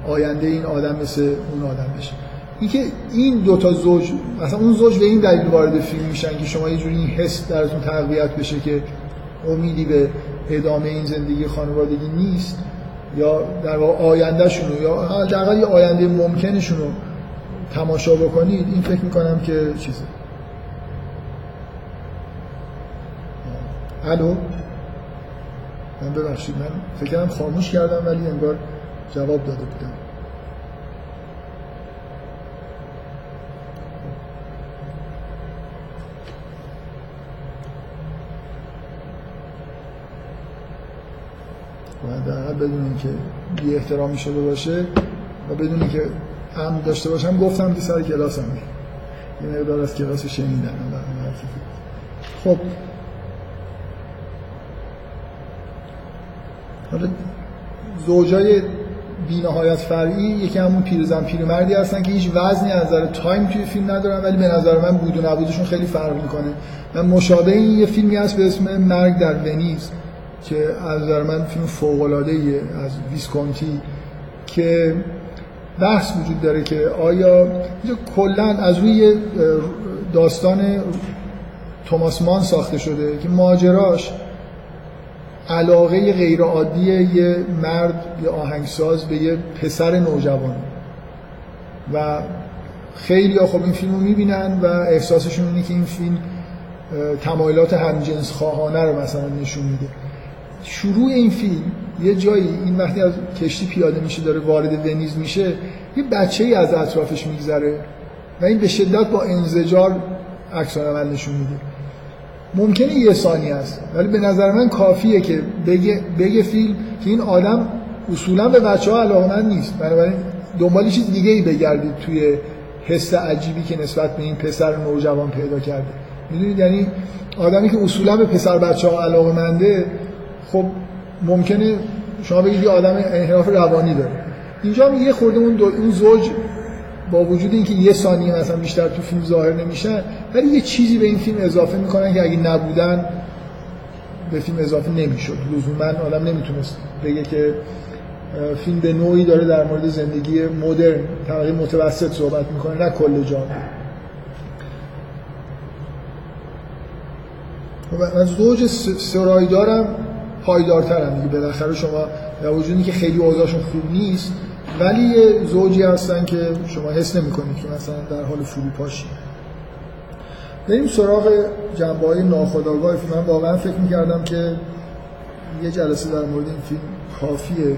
آینده این آدم مثل اون آدم بشه اینکه این دوتا زوج مثلا اون زوج به این دلیل وارد فیلم میشن که شما یه جوری این حس درتون تقویت بشه که امیدی به ادامه این زندگی خانوادگی نیست یا در واقع آیندهشون رو یا حداقل یه آینده ممکنشون رو تماشا بکنید این فکر می‌کنم که چیزه الو. من ببخشید من فکرم خاموش کردم ولی انگار جواب داده بودم. باید در بدون که بی احترامی شده باشه و بدونی که هم داشته باشم گفتم که سر کلاس هم یه مقدار از کلاس شنیدن خب زوجای بینهایت فرعی یکی همون پیرزن پیرمردی هستن که هیچ وزنی از نظر time توی فیلم ندارن ولی به نظر من بود و نبودشون خیلی فرق می‌کنه. من مشابه این یه فیلمی هست به اسم مرگ در ونیز که از نظر من فیلم فوق العاده از ویسکونتی که بحث وجود داره که آیا کلا از روی داستان توماس مان ساخته شده که ماجراش علاقه غیرعادی یه مرد یه آهنگساز به یه پسر نوجوان. و خیلی خب این فیلم رو می‌بینن و احساسشون اینه که این فیلم تمایلات همجنس خواهانه رو مثلا نشون میده. شروع این فیلم یه جایی این وقتی از کشتی پیاده میشه داره وارد ونیز میشه یه بچه ای از اطرافش میگذره و این به شدت با انزجار عکس نشون میده. ممکنه یه ثانیه است. ولی به نظر من کافیه که بگه, بگه فیلم که این آدم اصولا به بچه ها علاقمند نیست. بنابراین دنبال چیز دیگه ای بگردید توی حس عجیبی که نسبت به این پسر نوجوان پیدا کرده. می‌دونید؟ یعنی آدمی که اصولا به پسر بچه ها علاقمنده خب ممکنه شما بگید یه آدم انحراف روانی داره. اینجا هم یه خورده اون زوج با وجود اینکه یه ثانیه مثلا بیشتر تو فیلم ظاهر نمیشن ولی یه چیزی به این فیلم اضافه می‌کنن که اگه نبودن به فیلم اضافه نمی‌شد. لزوما آدم نمی‌تونست بگه که فیلم به نوعی داره در مورد زندگی مدرن طبقه متوسط صحبت می‌کنه نه کل جامعه خب، از زوج سرایدارم پایدارترم دیگه. بالاخره شما در وجودی که خیلی اوضاعشون خوب نیست ولی یه زوجی هستن که شما حس نمی کنید که مثلا در حال فروپاشی. بریم سراغ جنبه های فیلم. من واقعا فکر می‌کردم که یه جلسه در مورد این فیلم کافیه.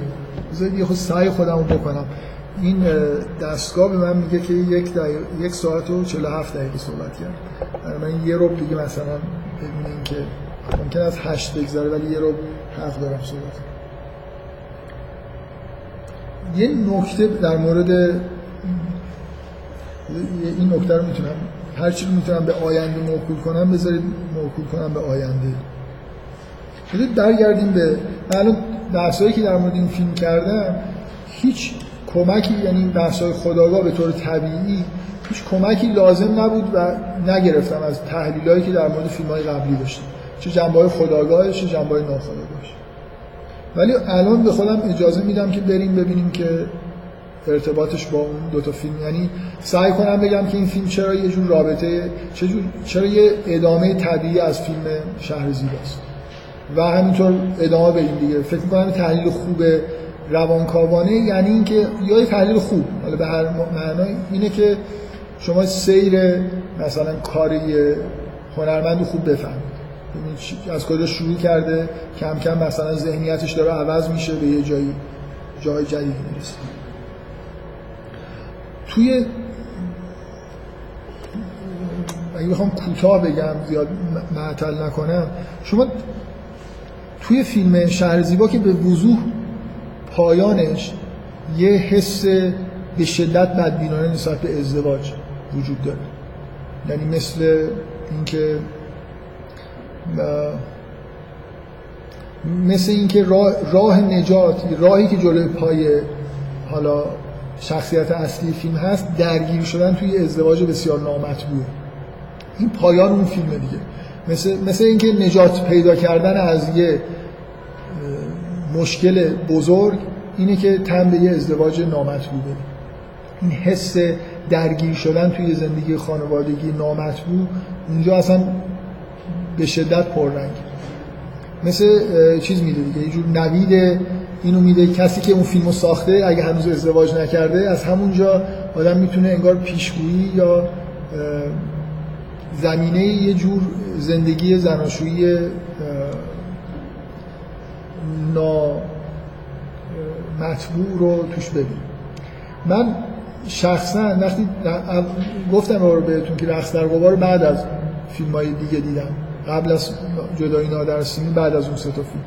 بذارید یه خود سعی خودم رو بکنم. این دستگاه به من میگه که یک, یک ساعت و 47 دقیقه صحبت کرد. من یه روب دیگه مثلا بدون اینکه ممکن از هشت بگذاره ولی یه روب حرف دارم صحبت یه نکته در مورد این نکته رو می‌تونم هر چی می‌تونم به آینده موکول کنم بذارید موکول کنم به آینده. بذارید برگردیم به الان بحثایی که در مورد این فیلم کردم هیچ کمکی یعنی بحثای خداگاه به طور طبیعی هیچ کمکی لازم نبود و نگرفتم از تحلیلایی که در مورد فیلم های قبلی داشتم. چه جنبه های خداگاهش چه جنبه های ناخداگاهش. ولی الان به خودم اجازه میدم که بریم ببینیم که ارتباطش با اون دو تا فیلم یعنی سعی کنم بگم که این فیلم چرا یه جور رابطه چجور چرا یه ادامه طبیعی از فیلم شهر زیباست. و همینطور ادامه بریم دیگه. فکر می‌کنم تحلیل خوب روانکاوانه یعنی اینکه یا یه تحلیل خوب. حالا به هر معنای اینه که شما سیر مثلا کاری هنرمند خوب بفهمید. از کجا شروع کرده؟ کم کم مثلا ذهنیتش داره عوض میشه به یه جایی جای جدید می‌رسه. توی اگه بخوام کوتاه بگم زیاد معطل نکنم شما توی فیلم شهر زیبا که به وضوح پایانش یه حس به شدت بدبینانه نسبت به ازدواج وجود داره. یعنی مثل اینکه مثل اینکه راه, راه نجات راهی که جلوی پای حالا شخصیت اصلی فیلم هست درگیر شدن توی ازدواج بسیار نامطبوعه. این پایان اون فیلم دیگه. مثل, مثل اینکه نجات پیدا کردن از یه مشکل بزرگ اینه که تن به یه ازدواج نامطبوع این حس درگیر شدن توی زندگی خانوادگی نامطبوع اونجا اصلا به شدت پررنگ. مثل چیز میده دیگه یه جور نوید اینو میده کسی که اون فیلمو ساخته اگه هنوز ازدواج نکرده از همونجا آدم می‌تونه انگار پیشگویی یا زمینه یه جور زندگی زناشویی نا مطبوع رو توش ببین. من شخصا وقتی گفتم رو بهتون که رقص در غبار بعد از فیلم های دیگه دیدم. قبل از جدایی نادر سیمی بعد از اون سه فیلم.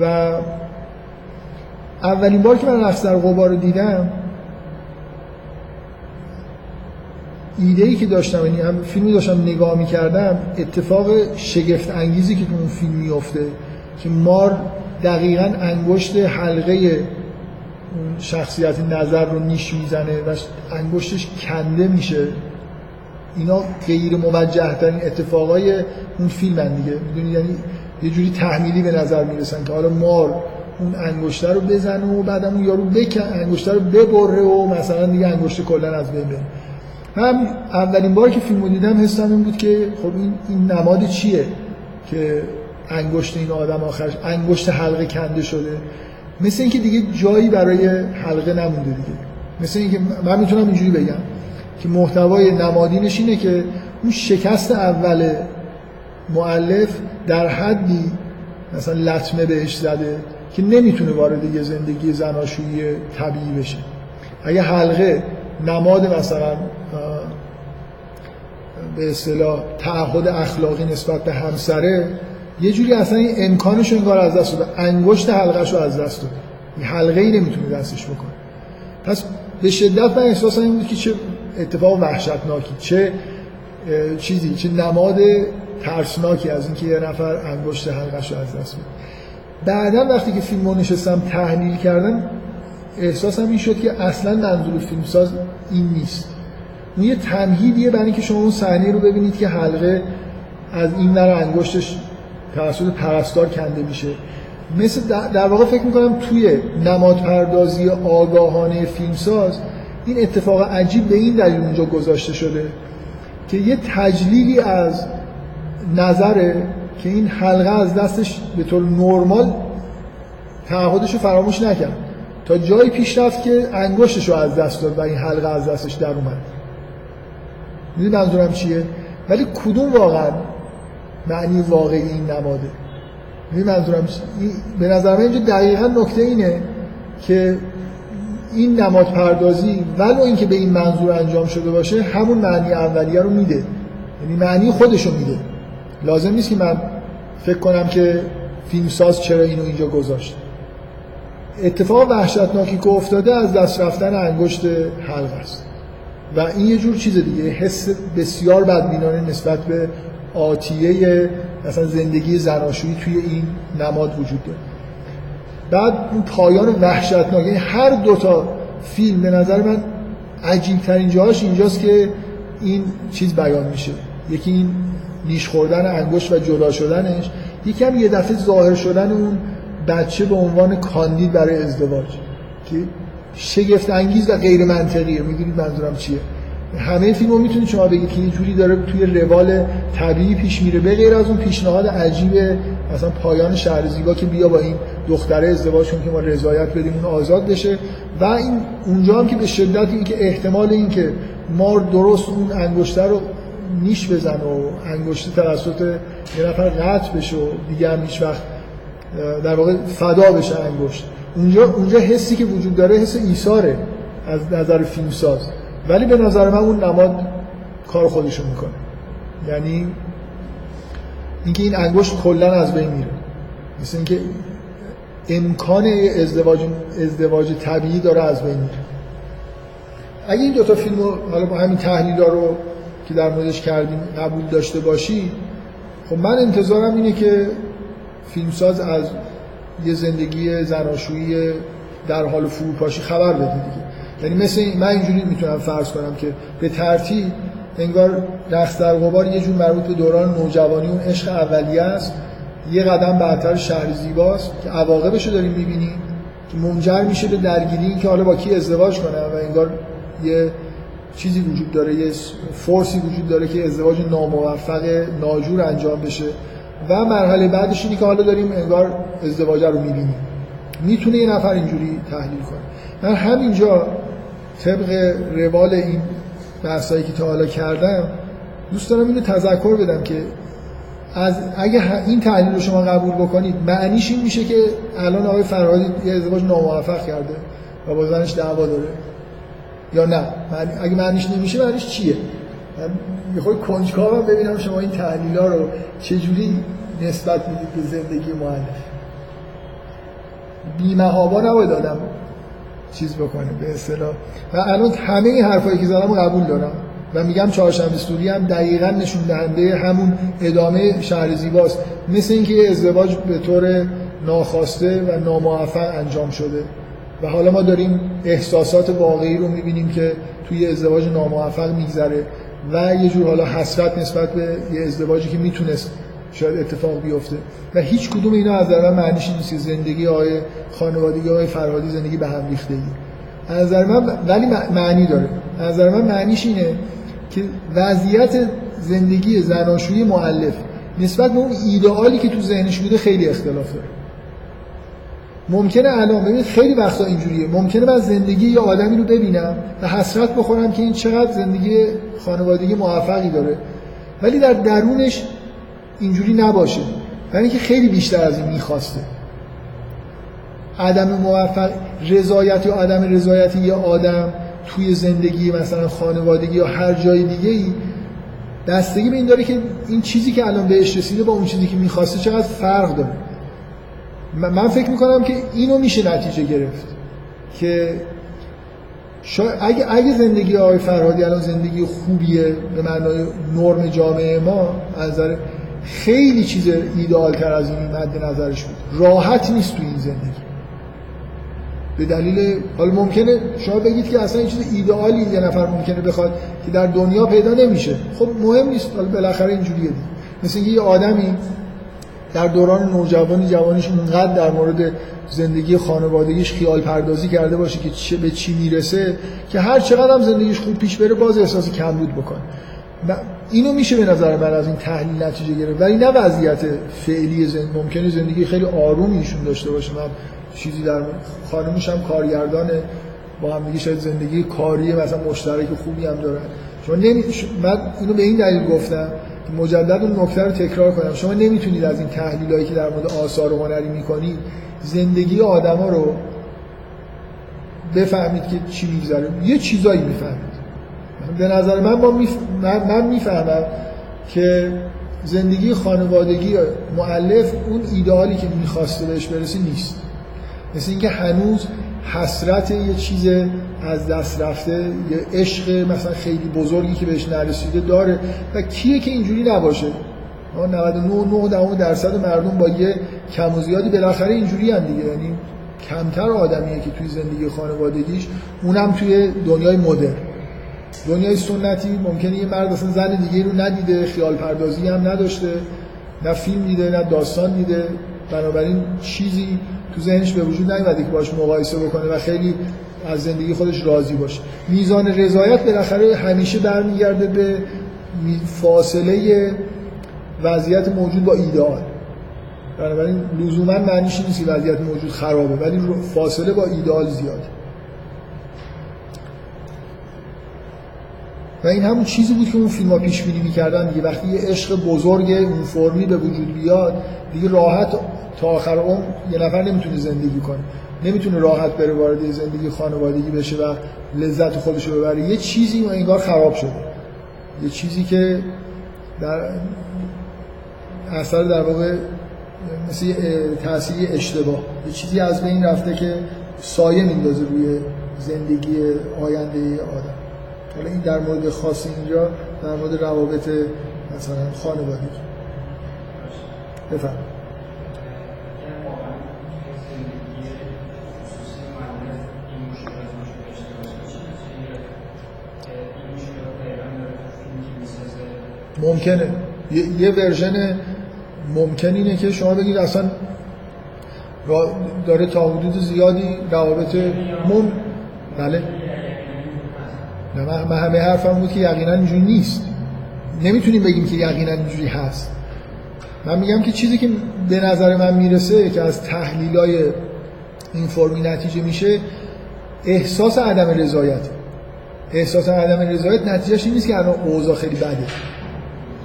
و اولین بار که من رقص در قبار رو دیدم ایده ای که داشتم یعنی هم فیلمی داشتم نگاه می‌کردم اتفاق شگفت انگیزی که تو اون فیلم میفته که مار دقیقا انگشت حلقه شخصیت نظر رو نیش می‌زنه و انگشتش کنده میشه. اینا غیر موجه ترین اتفاقای اون فیلم دیگه. می‌دونی؟ یعنی یه جوری تحمیلی به نظر می‌رسن که حالا مار اون انگشته رو بزنه و بعدم اون یارو بکن انگشته رو ببره و مثلا دیگه انگشت کلا از بین بره. من اولین بار که فیلمو دیدم حسم این بود که خب این, این نماد چیه که انگشت این آدم آخرش انگشت حلقه کنده شده؟ مثل اینکه دیگه جایی برای حلقه نمونده دیگه. مثل اینکه من می‌تونم اینجوری بگم. که محتوای نمادینش اینه که اون شکست اول معلف در حدی مثلا لطمه بهش زده که نمی‌تونه وارد یه زندگی زناشویی طبیعی بشه. اگه حلقه نماد مثلا به اصطلاح تعهد اخلاقی نسبت به همسره یه جوری اصلا این امکانش انگار از دست داده. انگشت حلقش رو از دست داده. این حلقه ای نمی‌تونه دستش بکنه. پس به شدت من احساس این بود که چه اتفاق وحشتناکی چه چیزی چه نماد ترسناکی از اینکه یه نفر انگشت حلقش رو از دست بده. بعدا وقتی که فیلم رو نشستم تحلیل کردم احساسم این شد که اصلا منظور فیلمساز این نیست. اون یه تمهیدیه برای اینکه شما اون صحنه رو ببینید که حلقه از این ور انگشتش توسط پرستار کنده میشه. مثل در واقع فکر می‌کنم توی نماد پردازی آگاهانه فیلمساز این اتفاق عجیب به این دلیل اونجا گذاشته شده که یه تجلیلی از نظره که این حلقه از دستش به طور نرمال تعهدش رو فراموش نکرد. تا جایی پیش رفت که انگشتش رو از دست داد و این حلقه از دستش در اومد. می‌دونی منظورم چیه؟ ولی کدوم واقعا معنی واقعی این نماده؟ می‌دونی منظورم چیه؟ به نظر من اینجا دقیقا نکته اینه که این نماد پردازی ولو اینکه به این منظور انجام شده باشه همون معنی اولیه رو میده. یعنی معنی خودش رو میده. لازم نیست که من فکر کنم که فیلمساز چرا اینو اینجا گذاشت. اتفاق وحشتناکی که افتاده از دست رفتن انگشت حلق است. و این یه جور چیز دیگه. حس بسیار بدبینانه نسبت به آتیه مثلا زندگی زناشویی توی این نماد وجود داره. بعد اون پایان وحشتناک یعنی هر دوتا فیلم به نظر من عجیب ترین جاهاش اینجاست که این چیز بیان میشه. یکی این نیش خوردن انگشت و جدا شدنش. یکی هم یه دفعه ظاهر شدن اون بچه به عنوان کاندید برای ازدواج که شگفت انگیز و غیر منطقیه. می‌دونید منظورم چیه؟ همه فیلمو می‌تونید شما بگید که یه جوری داره توی روال طبیعی پیش میره به غیر از اون پیشنهاد عجیب مثلا پایان شهر زیبا که بیا با این دختره ازدواج کن که ما رضایت بدیم اون آزاد بشه. و این اونجا هم که به شدت این که احتمال این که مار درست اون انگشتر رو نیش بزن و انگشت توسط یه نفر قطع بشه و دیگه هم هیچ وقت در واقع فدا بشه انگشت. اونجا اونجا حسی که وجود داره حس ایثاره از نظر فیلمساز. ولی به نظر من اون نماد کار خودشو می‌کنه. یعنی اینکه این انگشت کلا از بین میره. مثل اینکه امکان ازدواج ازدواج طبیعی داره از بین میره. اگه این دوتا فیلم رو حالا با همین تحلیل رو که در موردش کردیم قبول داشته باشی خب من انتظارم اینه که فیلمساز از یه زندگی زناشویی در حال فروپاشی خبر بده دیگه. یعنی مثل من اینجوری می‌تونم فرض کنم که به ترتیب انگار دست در غبار یه جور مربوط به دوران نوجوانی اون عشق اولیه است. یه قدم بعدتر شهر زیباست که عواقبش رو داریم می‌بینیم. که منجر میشه به درگیری که حالا با کی ازدواج کنه و انگار یه چیزی وجود داره یه فورسی وجود داره که ازدواج ناموفق ناجور انجام بشه. و مرحله بعدش اینی که حالا داریم انگار ازدواج رو می‌بینیم. می‌تونه یه نفر اینجوری تحلیل کنه. من همینجا طبق روال این بحثایی که تا حالا کردم دوست دارم اینو تذکر بدم که از اگه این تحلیل رو شما قبول بکنید معنیش این میشه که الان آقای فرهادی یه ازدواج ناموفق کرده و با زنش دعوا داره. یا نه؟ اگه معنیش نمیشه معنیش چیه؟ من می‌خوای کنجکاوم ببینم شما این تحلیل ها رو چجوری نسبت می‌دید به زندگی مؤلف بیمهابا نباید آدم چیز بکنه به اصطلاح. و الان همه این حرفایی که زدم قبول دارم. و میگم چهارشنبه سوری هم دقیقا نشون دهنده همون ادامه شهر زیباست. مثل اینکه ازدواج به طور ناخواسته و ناموفق انجام شده. و حالا ما داریم احساسات واقعی رو می‌بینیم که توی ازدواج ناموفق میگذره. و یه جور حالا حسرت نسبت به یه ازدواجی که می‌تونست شاید اتفاق بیفته. و هیچ کدوم اینا از نظر معنیش نیست زندگی آقای خانوادگی آقای فرهادی زندگی به هم ریختگی از نظر من ولی معنی داره. از نظر من معنیش اینه که وضعیت زندگی زناشویی معلف نسبت به اون ایدئالی که تو ذهنش بوده خیلی اختلاف داره. ممکنه الان ببینید خیلی وقتا اینجوریه. ممکنه من زندگی یه آدمی رو ببینم و حسرت بخورم که این چقدر زندگی خانوادگی موفقی داره. ولی در درونش اینجوری نباشه. یعنی که خیلی بیشتر از این می‌خواسته. عدم موفق رضایت یا عدم رضایت یه آدم توی زندگی مثلا خانوادگی یا هر جای دیگه ای بستگی به این داره که این چیزی که الان بهش رسیده با اون چیزی که می‌خواسته چقدر فرق داره. من فکر می‌کنم که اینو میشه نتیجه گرفت که اگه, اگه زندگی آقای فرهادی الان زندگی خوبیه به معنای نرم جامعه ما از خیلی چیز ایدئال تر از این مد نظرش بود. راحت نیست تو این زندگی. به دلیل حالا ممکنه شما بگید که اصلا این چیز ایدئالی یه نفر ممکنه بخواد که در دنیا پیدا نمیشه. خب مهم نیست حالا بالاخره اینجوریه مثل یه آدمی در دوران نوجوانی جوانیش اونقدر در مورد زندگی خانوادگیش خیال پردازی کرده باشه که چه به چی می‌رسه که هر چقدر هم زندگیش خوب پیش بره باز احساس کمبود بکنه. اینو میشه به نظر من از این تحلیل نتیجه گرفت. ولی نه وضعیت فعلی زندگی ممکنه زندگی خیلی آرومی ایشون داشته باشه. من چیزی در خانمش هم کارگردانه. با هم دیگه شاید زندگی کاری مثلا مشترک خوبی هم دارن. شما نمی... من اینو به این دلیل گفتم که مجدد اون نکته رو تکرار کنم. شما نمی‌تونید از این تحلیلایی که در مورد آثار هنری می‌کنید زندگی آدما رو بفهمید که چی میگذره. یه چیزایی می‌فهمید. به نظر من ما میف... من می‌فهمم که زندگی خانوادگی معلف اون ایدئالی که می‌خواسته بهش برسه نیست. مثل اینکه هنوز حسرت یه چیز از دست رفته یه عشق مثلا خیلی بزرگی که بهش نرسیده داره. و کیه که اینجوری نباشه؟ 99 درصد مردم با یه کم و زیادی بالاخره اینجوری هم دیگه. یعنی کمتر آدمیه که توی زندگی خانوادگیش اونم توی دنیای مدرن. دنیای سنتی ممکنه یه مرد اصلا زن دیگه رو ندیده خیال پردازی هم نداشته نه فیلم دیده نه داستان دیده. بنابراین چیزی تو ذهنش به وجود نیومده که باش مقایسه بکنه و خیلی از زندگی خودش راضی باشه. میزان رضایت بالاخره همیشه برمیگرده به فاصله وضعیت موجود با ایدئال بنابراین لزوما معنیش نیست وضعیت موجود خرابه ولی فاصله با ایدئال زیاده. و این همون چیزی بود که اون فیلم ها پیش بینی می‌کردن دیگه. وقتی یه عشق بزرگ اون فرمی به وجود بیاد دیگه راحت تا آخر عمر یه نفر نمی‌تونه زندگی کنه. نمی‌تونه راحت بره وارد زندگی خانوادگی بشه و لذت خودش رو ببره. یه چیزی انگار خراب شده. یه چیزی که در اثر در واقع مثل تاثیر اشتباه. یه چیزی از بین رفته که سایه میندازه روی زندگی آینده آدم. حالا این در مورد خاص اینجا در مورد روابط مثلا خانوادگی بفرمایید. ممکنه. یه, یه ورژن ممکن اینه که شما بگید اصلا داره تا حدود زیادی روابط مم بله. من همه حرفم بود که یقینا اینجوری نیست. نمی‌تونیم بگیم که یقینا اینجوری هست. من میگم که چیزی که به نظر من می‌رسه که از تحلیلای این فرمی نتیجه میشه احساس عدم رضایت. احساس عدم رضایت نتیجهش این نیست که الان اوضاع خیلی بده.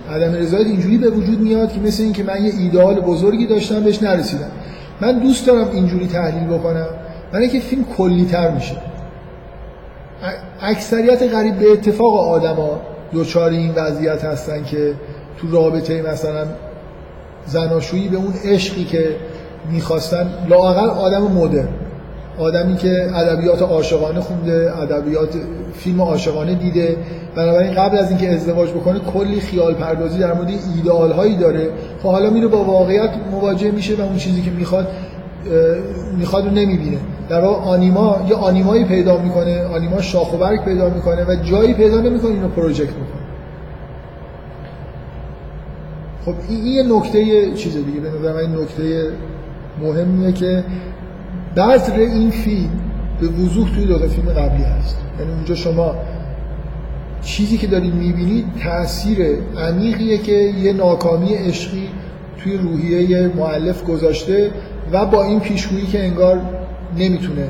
عدم رضایت اینجوری به وجود میاد که مثل اینکه من یه ایدئال بزرگی داشتم بهش نرسیدم. من دوست دارم اینجوری تحلیل بکنم. من اینکه فیلم کلی تر میشه. اکثریت قریب به اتفاق آدما دوچار این وضعیت هستن که تو رابطه مثلا زناشویی به اون عشقی که می‌خواستن لاقل آدم مدرن. آدمی که ادبیات عاشقانه خونده ادبیات فیلم عاشقانه دیده. بنابراین قبل از اینکه ازدواج بکنه کلی خیال پردازی در مورد ایدئال هایی داره. خب حالا میره با واقعیت مواجه میشه و اون چیزی که می‌خواد می‌خواد رو نمی‌بینه. در واقع آنیما یه آنیمایی پیدا می‌کنه آنیما شاخ و برگ پیدا می‌کنه و جایی پیدا نمی‌کنه اینو پروژکت می‌کنه. خب این یه نکته چیز دیگه. به نظر من نکته مهمیه که بذر این فیلم به وضوح توی دو فیلم قبلی هست. یعنی اونجا شما چیزی که دارید می‌بینید تاثیر عمیقیه که یه ناکامی عشقی توی روحیه معلف گذاشته و با این پیشگویی که انگار نمی‌تونه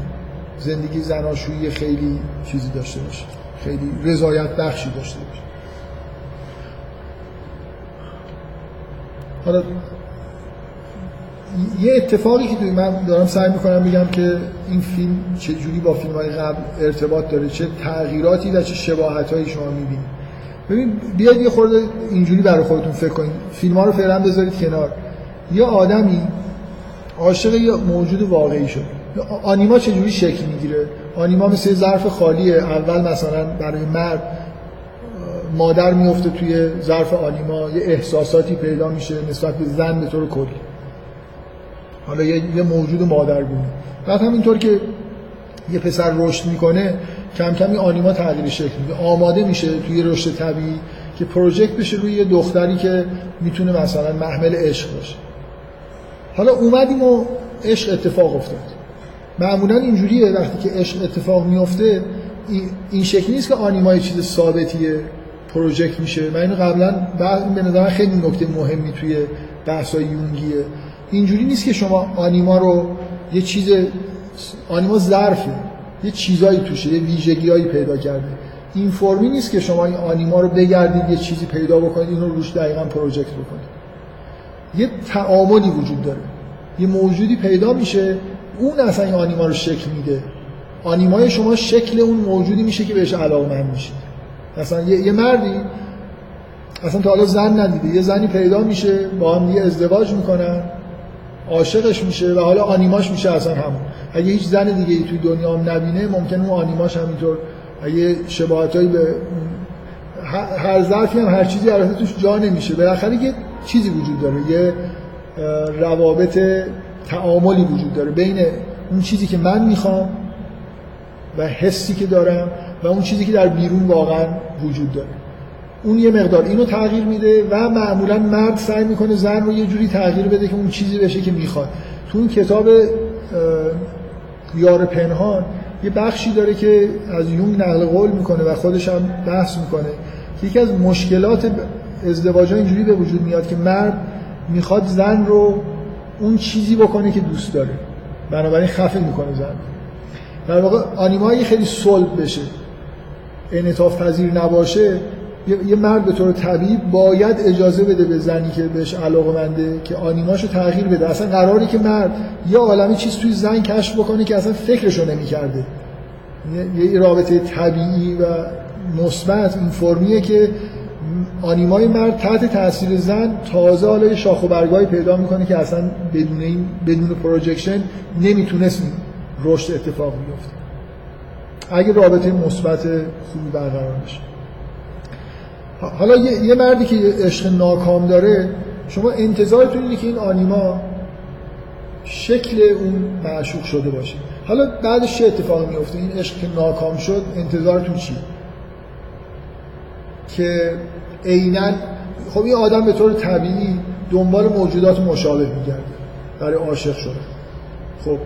زندگی زناشویی خیلی چیزی داشته باشه خیلی رضایت بخشی داشته باشه. حالا یه اتفاقی که توی من دارم سعی می‌کنم بگم که این فیلم چه جوری با فیلم های قبل ارتباط داره چه تغییراتی و چه شباهت هایی شما می‌بینید. ببین بیاید یه خورده اینجوری برای خودتون فکر کنید. فیلم ها رو فعلا بذارید کنار. یه آدمی عاشق یه موجود واقعی شد. آنیما چجوری شکل می‌گیره؟ آنیما مثل ظرف خالیه. اول مثلا برای مرد مادر میفته توی ظرف آنیما. یه احساساتی پیدا میشه نسبت به زن به طور کلی. حالا یه, موجود مادرگونه. بعد همینطور که یه پسر رشد می‌کنه کم کم این آنیما تغییر شکل میده. آماده میشه توی رشد طبیعی که پروژکت بشه روی یه دختری که می‌تونه مثلا محمل عشق باشه. حالا اومدیم و عشق اتفاق افتاد. معمولا اینجوریه وقتی که عشق اتفاق میفته این شکلی نیست که آنیما یه چیز ثابتیه پروژکت میشه. من اینو قبلا به نظر خیلی نکته مهمی توی بحثای یونگیه. اینجوری نیست که شما آنیما رو یه چیز آنیما ظرفه. یه چیزایی توشه یه ویژگیایی پیدا کرده. این فرمی نیست که شما این آنیما رو بگردید یه چیزی پیدا بکنید اینو روش دقیقا پروژکت بکنید. یه تعاملی وجود داره. یه موجودی پیدا میشه اون اصلا این آنیما رو شکل میده. آنیمای شما شکل اون موجودی میشه که بهش علاقمند میشه. مثلا یه, یه مردی اصلا تا حالا زن ندیده. یه زنی پیدا میشه با هم یه ازدواج می‌کنن عاشقش میشه و حالا آنیماش میشه اصلا همون. اگه هیچ زن دیگه ای توی دنیا هم نبینه ممکن اون آنیماش همینطور اگه شباهتایی به هر ظرفی هم هر چیزی البته توش جا نمیشه. بالاخره یه چیزی وجود داره یه روابط تعاملی وجود داره بین اون چیزی که من می‌خوام و حسی که دارم و اون چیزی که در بیرون واقعا وجود داره. اون یه مقدار اینو تغییر میده و معمولا مرد سعی می‌کنه زن رو یه جوری تغییر بده که اون چیزی بشه که می‌خواد. تو این کتاب یار پنهان یه بخشی داره که از یونگ نقل قول می‌کنه و خودش هم بحث می‌کنه. که یکی از مشکلات ازدواج ها اینجوری به وجود میاد که مرد می‌خواد زن رو اون چیزی بکنه که دوست داره. بنابراین خفه می‌کنه زن. در واقع آنیمایی خیلی صلب بشه انعطاف پذیر نباشه یه مرد به طور طبیعی باید اجازه بده به زنی که بهش علاقه منده که آنیماشو تغییر بده. اصلا قراری که مرد یه عالمی چیز توی زن کشف بکنه که اصلا فکرشو نمی‌کرده. یه رابطه طبیعی و مثبت این فرمیه که آنیمای مرد تحت تاثیر زن تازه حالا شاخ و برگایی پیدا می‌کنه که اصلا بدون این بدون پروژکشن نمی‌تونست رشد اتفاق بیفته. اگه رابطه مثبت خوبی برقرار بشه. حالا یه, مردی که عشق ناکام داره شما انتظارتون اینه که این آنیما شکل اون معشوق شده باشه. حالا بعدش چه اتفاقی میفته این عشق که ناکام شد انتظارتون چی که عینا خب این آدم به طور طبیعی دنبال موجودات مشابه میگرده برای عاشق شده خب.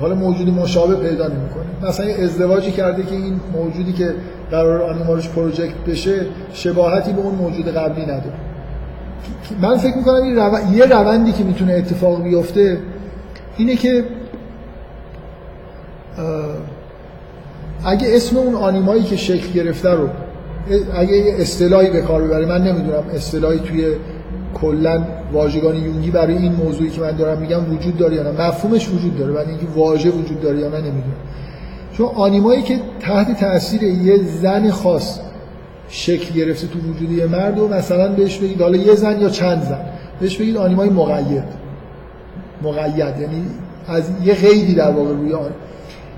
حالا موجودی مشابه پیدا نمی‌کنه. مثلا ازدواجی کرده که این موجودی که قرار آنیمالش پروژکت بشه شباهتی به اون موجود قبلی نداره. من فکر می‌کنم یه روندی که می‌تونه اتفاق بیفته اینه که اگه اسم اون آنیمایی که شکل گرفته رو اگه یه اصطلاحی به کار ببره من نمی‌دونم اصطلاحی توی کلا واژگان یونگی برای این موضوعی که من دارم میگم وجود داره یا نه. مفهومش وجود داره ولی اینکه واژه وجود داره یا نه نمی‌دونم. چون آنیمایی که تحت تاثیر یه زن خاص شکل گرفته تو وجود یه مرد و مثلا بهش بگید حالا یه زن یا چند زن بهش بگید آنیمای مقید. مقید یعنی از یه قیدی در واقع روی آن.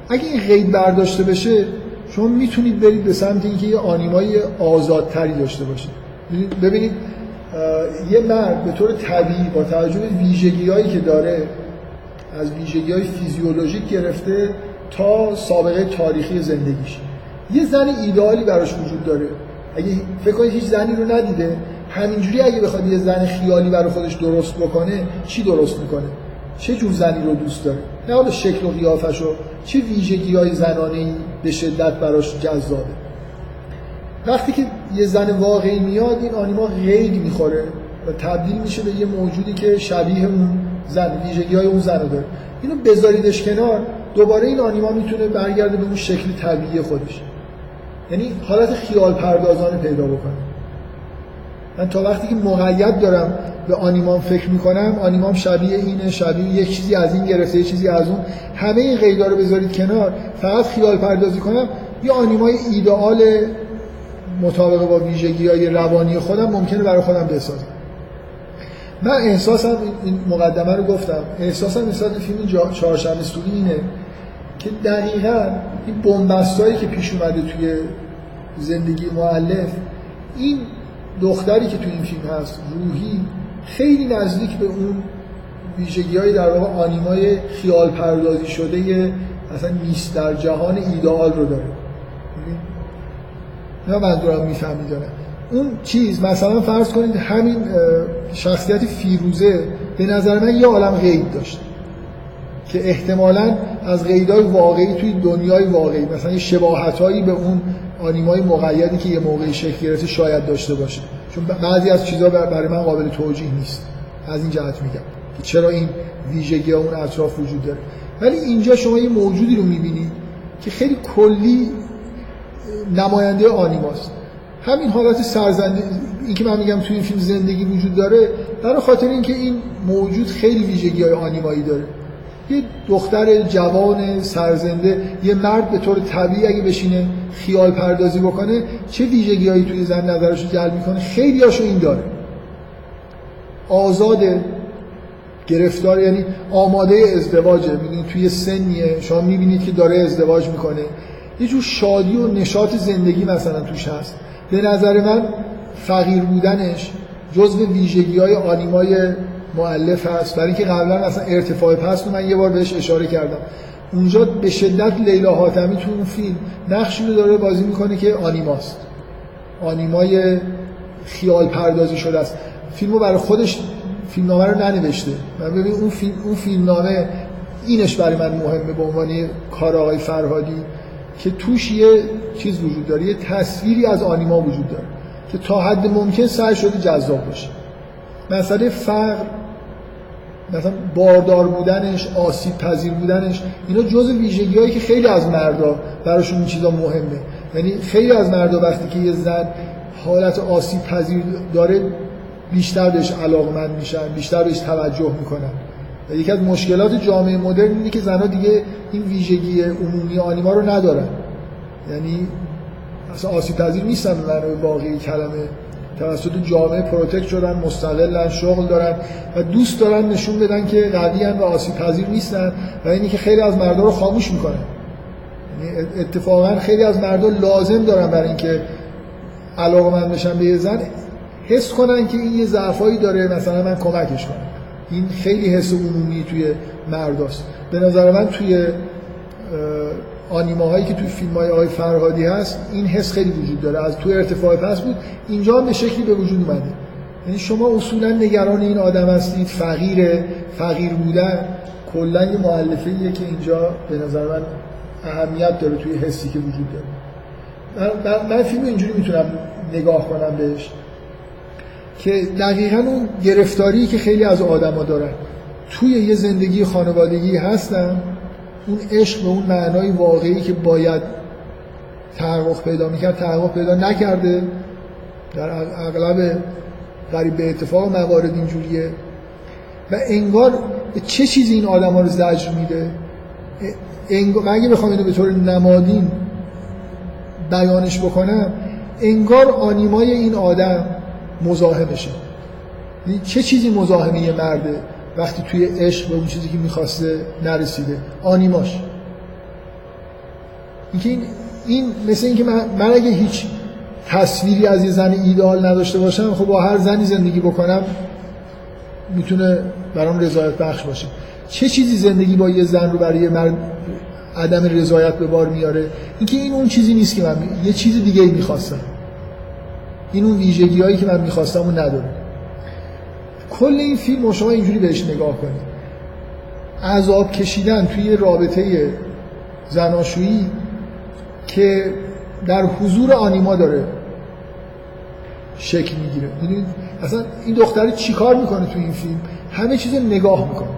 اگه این قید برداشته بشه شما می‌تونید برید به سمت اینکه یه آنیمای آزادتری داشته باشید. ببینید یه مرد به طور طبیعی با توجه به ویژگی هایی که داره از ویژگی های فیزیولوژیک گرفته تا سابقه تاریخی زندگیش. یه زن ایدئالی براش وجود داره. اگه فکر کنید هیچ زنی رو ندیده همینجوری اگه بخواد یه زن خیالی برای خودش درست بکنه چی درست می‌کنه؟ چه جور زنی رو دوست داره نه حالا شکل و قیافش و چه ویژگی های زنانه به شدت براش جذابه؟ وقتی که یه زن واقعی میاد این آنیما غیر می‌خوره و تبدیل میشه به یه موجودی که شبیه اون زن ویژگی های اون زن رو داره. اینو بذاریدش کنار دوباره این آنیما می‌تونه برگرده به اون شکل طبیعی خودش. یعنی حالت خیال پردازانه پیدا بکنه. من تا وقتی که مقید دارم به آنیمام فکر می‌کنم آنیمام شبیه اینه شبیه یه چیزی از این گرفته یه چیزی از اون. همه این قیدا رو بذارید کنار. فقط خیال پردازی کنم یه آنیمای ایدئال مطابق با ویژگی های روانی خودم ممکنه برای خودم بسازم. من احساسم این مقدمه رو گفتم. احساسم نسبت فیلم چهارشنبه سوری اینه که دقیقا این بنبستایی که پیش اومده توی زندگی معلف این دختری که توی این فیلم هست روحی خیلی نزدیک به اون ویژگی های در واقع آنیمای خیال پردازی شده مثلا نیست در جهان ایدئال رو داره. نه منظورم می‌فهمی داره اون چیز مثلا فرض کنید همین شخصیت فیروزه به نظر من یه عالم غیب داشت که احتمالا از قیدای واقعی توی دنیای واقعی مثلا یه شباهتایی به اون آنیمای مقیدی که یه موقعی شکل گرفته شاید داشته باشه. چون بعضی از چیزها برای من قابل توجیه نیست. از این جهت میگم. که چرا این ویژگی اون اطراف وجود داره. ولی اینجا شما یه موجودی رو می‌بینید که خیلی کلی نماینده آنیماست. همین حالت سرزنده این که من میگم توی این فیلم زندگی وجود داره برای خاطر اینکه این موجود خیلی ویژگی های آنیمایی داره. یه دختر جوان سرزنده یه مرد به طور طبیعی اگه بشینه خیال پردازی بکنه چه ویژگی هایی توی زن نظرش رو جلب می‌کنه؟ خیلی هاشو این داره. آزاد گرفتار یعنی آماده ازدواجه می‌دونید توی سنیه. شما می‌بینید که داره ازدواج می‌کنه. یه جور شادی و نشاط زندگی مثلا توش هست. به نظر من فقیر بودنش جزو ویژگی های آنیمای معلف هست. برای اینکه قبلا مثلا ارتفاع رو من یه بار بهش اشاره کردم. اونجا به شدت لیلا حاتمی تو اون فیلم نقشی رو داره بازی می‌کنه که آنیماست. آنیمای خیال پردازی شده است. فیلمو برای خودش فیلمنامه رو ننوشته. من ببین اون فیلم اون فیلمنامه اینش برای من مهمه به عنوان کار آقای فرهادی که توش یه چیز وجود داره یه تصویری از آنیما وجود داره که تا حد ممکن سعی شده جذاب باشه. مسئله فقر مثلا باردار بودنش آسیب پذیر بودنش اینا جز ویژگی هایی که خیلی از مردا براشون این چیزا مهمه. یعنی خیلی از مردا وقتی که یه زن حالت آسیب پذیر داره بیشتر بهش علاقمند میشن بیشتر بهش توجه می‌کنن. و یکی از مشکلات جامعه مدرن اینه که زنها دیگه این ویژگی عمومی آنیما رو ندارن. یعنی اصلا آسیب پذیر نیستن معنای واقعی کلمه توسط جامعه protect شدن مستقلن شغل دارن و دوست دارن نشون بدن که قوی و آسیب پذیر نیستن و اینی که خیلی از مردم رو خاموش می‌کنن. یعنی اتفاقا خیلی از مردم لازم دارن برای اینکه علاقه بشن به یه زن حس کنن که این یه ضعفایی داره مثلا من کمکش کنم. این خیلی حس عمومی توی مرداست. به نظر من توی آنیماهایی که توی فیلم های آقای فرهادی هست این حس خیلی وجود داره. از توی ارتفاع پس بود اینجا به شکلی به وجود اومده. یعنی شما اصولا نگران این آدم هستید فقیر فقیر بودن. کلا یه مؤلفه که اینجا به نظر من اهمیت داره توی حسی که وجود داره. من, من فیلم اینجوری می‌تونم نگاه کنم بهش که دقیقا اون گرفتاری که خیلی از آدما دارن. توی یه زندگی خانوادگی هستن اون عشق به اون معنای واقعی که باید تحقق پیدا می‌کرد تحقق پیدا نکرده. در اغلب قریب به اتفاق موارد اینجوریه. و انگار چه چیزی این آدم ها رو زجر میده؟ انگار اگه بخوام اینو به طور نمادین بیانش بکنم انگار آنیمای این آدم مزاحمشه. یعنی چه چیزی مزاحمه یه مرده؟ وقتی توی عشق به اون چیزی که می‌خواسته نرسیده. آنیماش. اینکه این, این مثل اینکه من, من اگه هیچ تصویری از یه زن ایدئال نداشته باشم خب با هر زنی زندگی بکنم می‌تونه برام رضایت بخش باشه. چه چیزی زندگی با یه زن رو برای مرد عدم رضایت به بار میاره؟ اینکه این اون چیزی نیست که من یه چیز دیگه ای می‌خواستم. این اون ویژگی هایی که من می‌خواستم اون نداره. کل این فیلم شما اینجوری بهش نگاه کنید. عذاب کشیدن توی رابطه زناشویی که در حضور آنیما داره شکل می‌گیره. می‌دونید؟ اصلا این دختری چیکار می‌کنه تو این فیلم؟ همه چیز نگاه می‌کنه.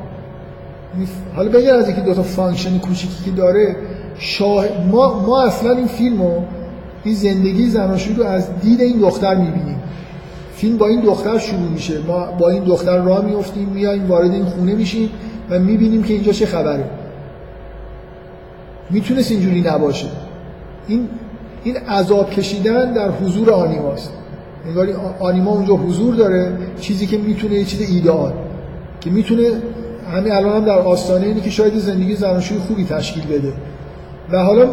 حالا بگذر از اینکه دو تا function کوچیکی که داره شاه... ما, ما اصلا این فیلم رو این زندگی زناشویی رو از دید این دختر می‌بینیم. فیلم با این دختر شروع میشه. ما با این دختر راه میفتیم میایم وارد این خونه میشیم و می‌بینیم که اینجا چه خبره. می‌تونست اینجوری نباشه. این این عذاب کشیدن در حضور آنیماست انگار آنیما اونجا حضور داره چیزی که می‌تونه یه چیز ایدئال که می‌تونه همین الان هم در آستانه اینه که شاید زندگی زناشوی خوبی تشکیل بده. و حالا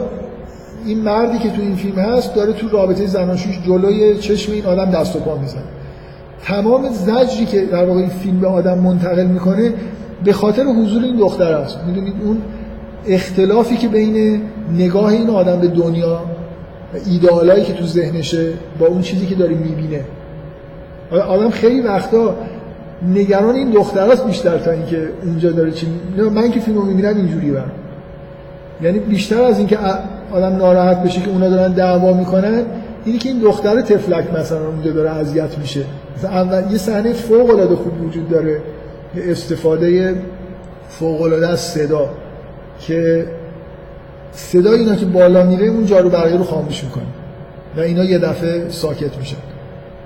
این مردی که تو این فیلم هست داره تو رابطه زناشویش جلوی چشم این آدم دست و پا می‌زنه. تمام زجری که در واقع این فیلم به آدم منتقل می‌کنه به خاطر حضور این دختر است. می‌دونید اون اختلافی که بین نگاه این آدم به دنیا و ایدئالایی که تو ذهنشه با اون چیزی که داره می‌بینه. آدم خیلی وقتا نگران این دختراست بیشتر تا اینکه اونجا داره چی من که فیلمو می‌بینم اینجوری برم. یعنی بیشتر از اینکه آدم ناراحت بشه که اونا دارن دعوا می‌کنن اینی که این دختر تفلک مثلا اونجا داره اذیت میشه. اول یه صحنه فوق العاده خوب وجود داره استفاده فوق العاده از صدا که صدا اینا که بالا میره اون جارو برقی رو خاموش می‌کنه و اینا یه دفعه ساکت میشن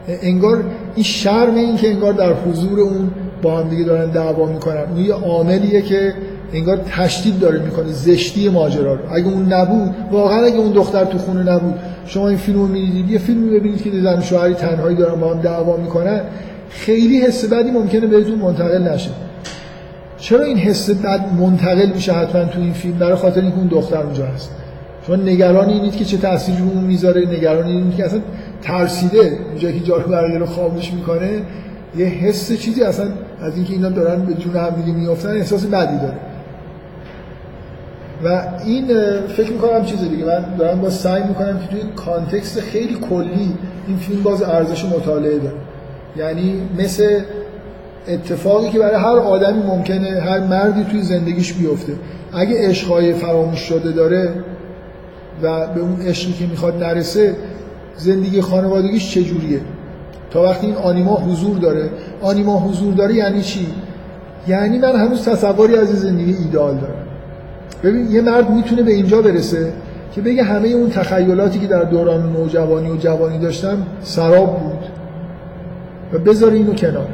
انگار این شرم این که انگار در حضور اون با هم دیگه دارن دعوا می‌کنن اون یه عاملیه که انگار تشدید داره می‌کنه زشتی ماجرا رو. اگه اون نبود واقعا اگه اون دختر تو خونه نبود شما این فیلم رو یه فیلمی ببینید که زن شوهری تنهایی دارن با هم دعوا می‌کنن خیلی حس بدی ممکنه بهتون منتقل نشه. چرا این حس بد منتقل میشه حتما تو این فیلم؟ برای خاطر اینکه اون دختر اونجا هست. شما نگران اینید که چه تأثیری رو اون می‌ذاره نگران اینید که اصلا ترسیده اونجا که جارو رو خاموش می‌کنه. یه حس چیزی اصلا از اینکه اینا دارن به جون هم دیگه میافتن احساس بدی داره. و این فکر می‌کنم چیز دیگه. من دارم با سعی می‌کنم که توی کانتکست خیلی کلی این فیلم باز ارزش مطالعه داره یعنی مثل اتفاقی که برای هر آدمی ممکنه هر مردی توی زندگیش بیفته. اگه عشقهای فراموش شده داره و به اون عشقی که می‌خواد نرسه زندگی خانوادگیش چجوریه؟ تا وقتی این آنیما حضور داره. آنیما حضور داره یعنی چی؟ یعنی من هنوز تصوری از زندگی ایدال دارم. ببین یه مرد می‌تونه به اینجا برسه که بگه همه اون تخیلاتی که در دوران نوجوانی و جوانی داشتم سراب بود. و بذاره اینو کنار.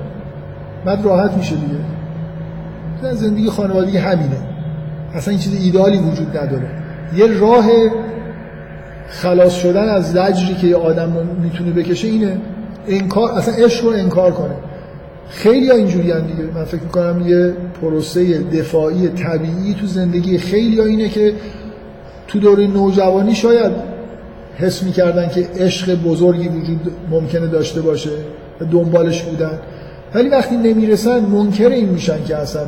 بعد راحت میشه دیگه. زندگی خانوادگی همینه. اصلا این چیز ایدالی وجود نداره. یه راه خلاص شدن از زجری که یه آدم می‌تونه بکشه اینه. انکار اصلا عشق رو انکار کنه. خیلی ها اینجوری هم دیگه. من فکر می‌کنم یه پروسه دفاعی طبیعی تو زندگی خیلی ها اینه که تو دوره نوجوانی شاید حس می‌کردن که عشق بزرگی وجود ممکنه داشته باشه و دنبالش بودن. ولی وقتی نمی‌رسن منکر این میشن که اصلا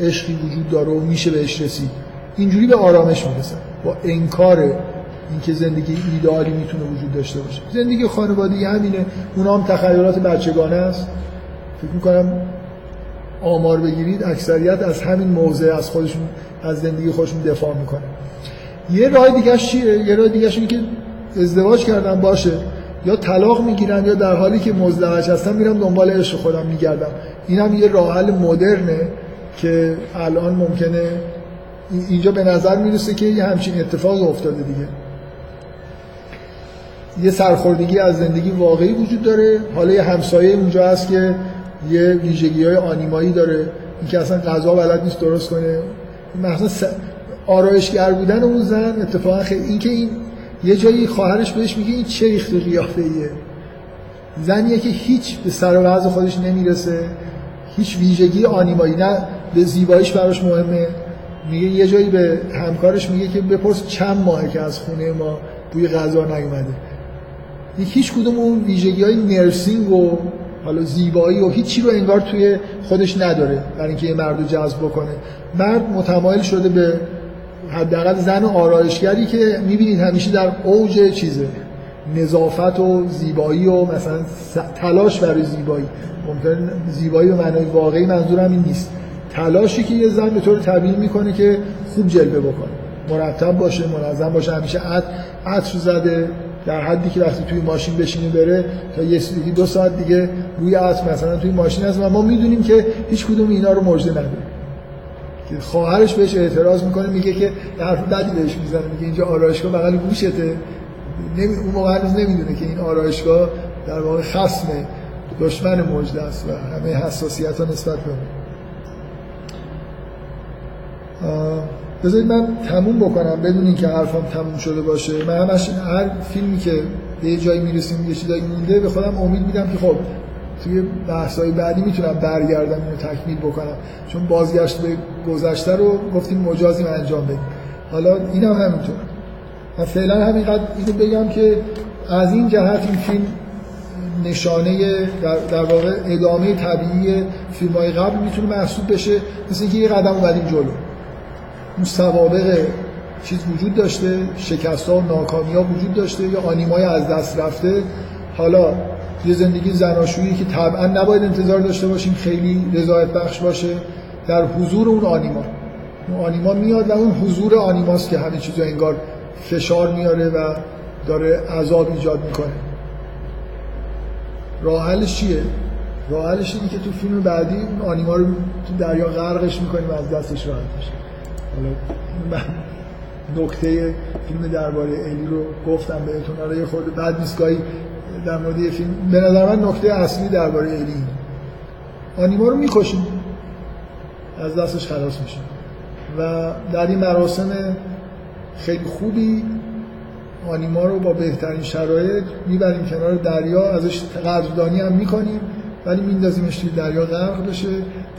عشقی وجود داره و میشه بهش رسید. اینجوری به آرامش می‌رسن. با انکار اینکه زندگی ایدئالی می‌تونه وجود داشته باشه. زندگی خانوادگی همینه. اونا هم تخیلات بچگانه است. فکر می‌کنم. آمار بگیرید اکثریت از همین موضع از خودشون از زندگی خودشون دفاع می‌کنه یه راه دیگه چیه؟ یه راه دیگه اینه که ازدواج کردن باشه. یا طلاق می‌گیرن یا در حالی که مزدوج هستن میرم دنبال عشق خودم میگردم این هم یه راه حل مدرنه که الان ممکنه اینجا به نظر می‌رسه که یه همچین اتفاق افتاده دیگه. یه سرخوردگی از زندگی واقعی وجود داره. حالا یه همسایه اونجا هست که یه ویژگی های آنیمایی داره اینکه اصلا غذا بلد نیست درست کنه. مثلا آرایشگر بودن اون زن اتفاقا خیلی اینکه این یه جایی خواهرش بهش میگه این چه ریخت قیافه ایه زنیه که هیچ به سر و خودش نمی‌رسه. هیچ ویژگی آنیمایی نه به زیباییش براش مهمه. میگه یه جایی به همکارش میگه که بپرس چند ماهه که از خونه ما بوی غذا نیومده. هیچ کدوم اون ویژگی های نرسینگ و حالا زیبایی و هیچی رو انگار توی خودش نداره برای اینکه یه مرد رو جذب بکنه. مرد متمایل شده به حداقل زن آرایشگری که می‌بینید همیشه در اوج چیزه. نظافت و زیبایی و مثلا تلاش برای زیبایی. ممکن زیبایی و معنای واقعی منظورم این نیست. تلاشی که یه زن به طور طبیعی می‌کنه که خوب جلوه بکنه. مرتب باشه منظم باشه همیشه عطر زده. در حدی که وقتی توی ماشین بشینه بره تا یه دو ساعت دیگه روی عطر مثلا توی ماشین هست و ما می‌دونیم که هیچ کدوم اینا رو مژده نداره. که خواهرش بهش اعتراض می‌کنه میگه که حرف بدی بهش می‌زنه میگه اینجا آرایشگاه بغل گوشته. نمی... اون موقع هنوز نمی‌دونه که این آرایشگاه در واقع خصم دشمن مجده است و همه حساسیت ها نسبت به بذارید من تموم بکنم بدون اینکه حرفم تموم شده باشه. من همش هر فیلمی که به یه جایی می‌رسیم یه چیزایی مونده به خودم امید میدم که خب توی بحث‌های بعدی می‌تونم برگردم اینو تکمیل بکنم. چون بازگشت به گذشته رو گفتیم مجازی انجام بدیم. حالا اینم هم همینطور. من فعلا همینقدر اینو بگم که از این جهت این فیلم نشانه در, در واقع ادامه طبیعی فیلم های قبل می‌تونه محسوب بشه. مثل اینکه یه قدم اومدیم جلو. اون سوابق چیز وجود داشته شکست ها و ناکامی ها وجود داشته یا آنیمای از دست رفته. حالا یه زندگی زناشویی که طبعا نباید انتظار داشته باشیم خیلی رضایت بخش باشه. در حضور اون آنیما. اون آنیما میاد و اون حضور آنیماست که همه چیزو انگار فشار میاره و داره عذاب ایجاد می‌کنه. راه حلش چیه؟ راه حلش اینه که تو فیلم بعدی اون آنیما رو تو دریا غرقش می‌کنیم و از دستش راحت بشه حالا من نکته فیلم درباره الی رو گفتم بهتون. حالا یه خورده بعد نیست در مورد یه فیلم. به نظر من نکته اصلی درباره الی آنیما رو می‌کشیم. از دستش خلاص میشه و در این مراسم خیلی خوبی آنیما رو با بهترین شرایط می‌بریم کنار دریا. ازش قدردانی هم می‌کنیم ولی میندازیمش توی دریا غرق بشه.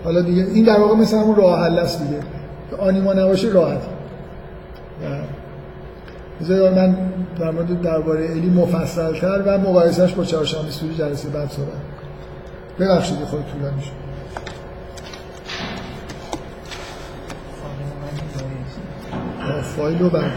حالا دیگه این در واقع مثل همون راه حل است دیگه. آنیما نباشه راحت. بذار من در مورد درباره الی مفصلتر و مقایسهش با چهارشنبه سوری جلسه بعد صحبت ببخشید خود طولانی شد. فایل رو بعد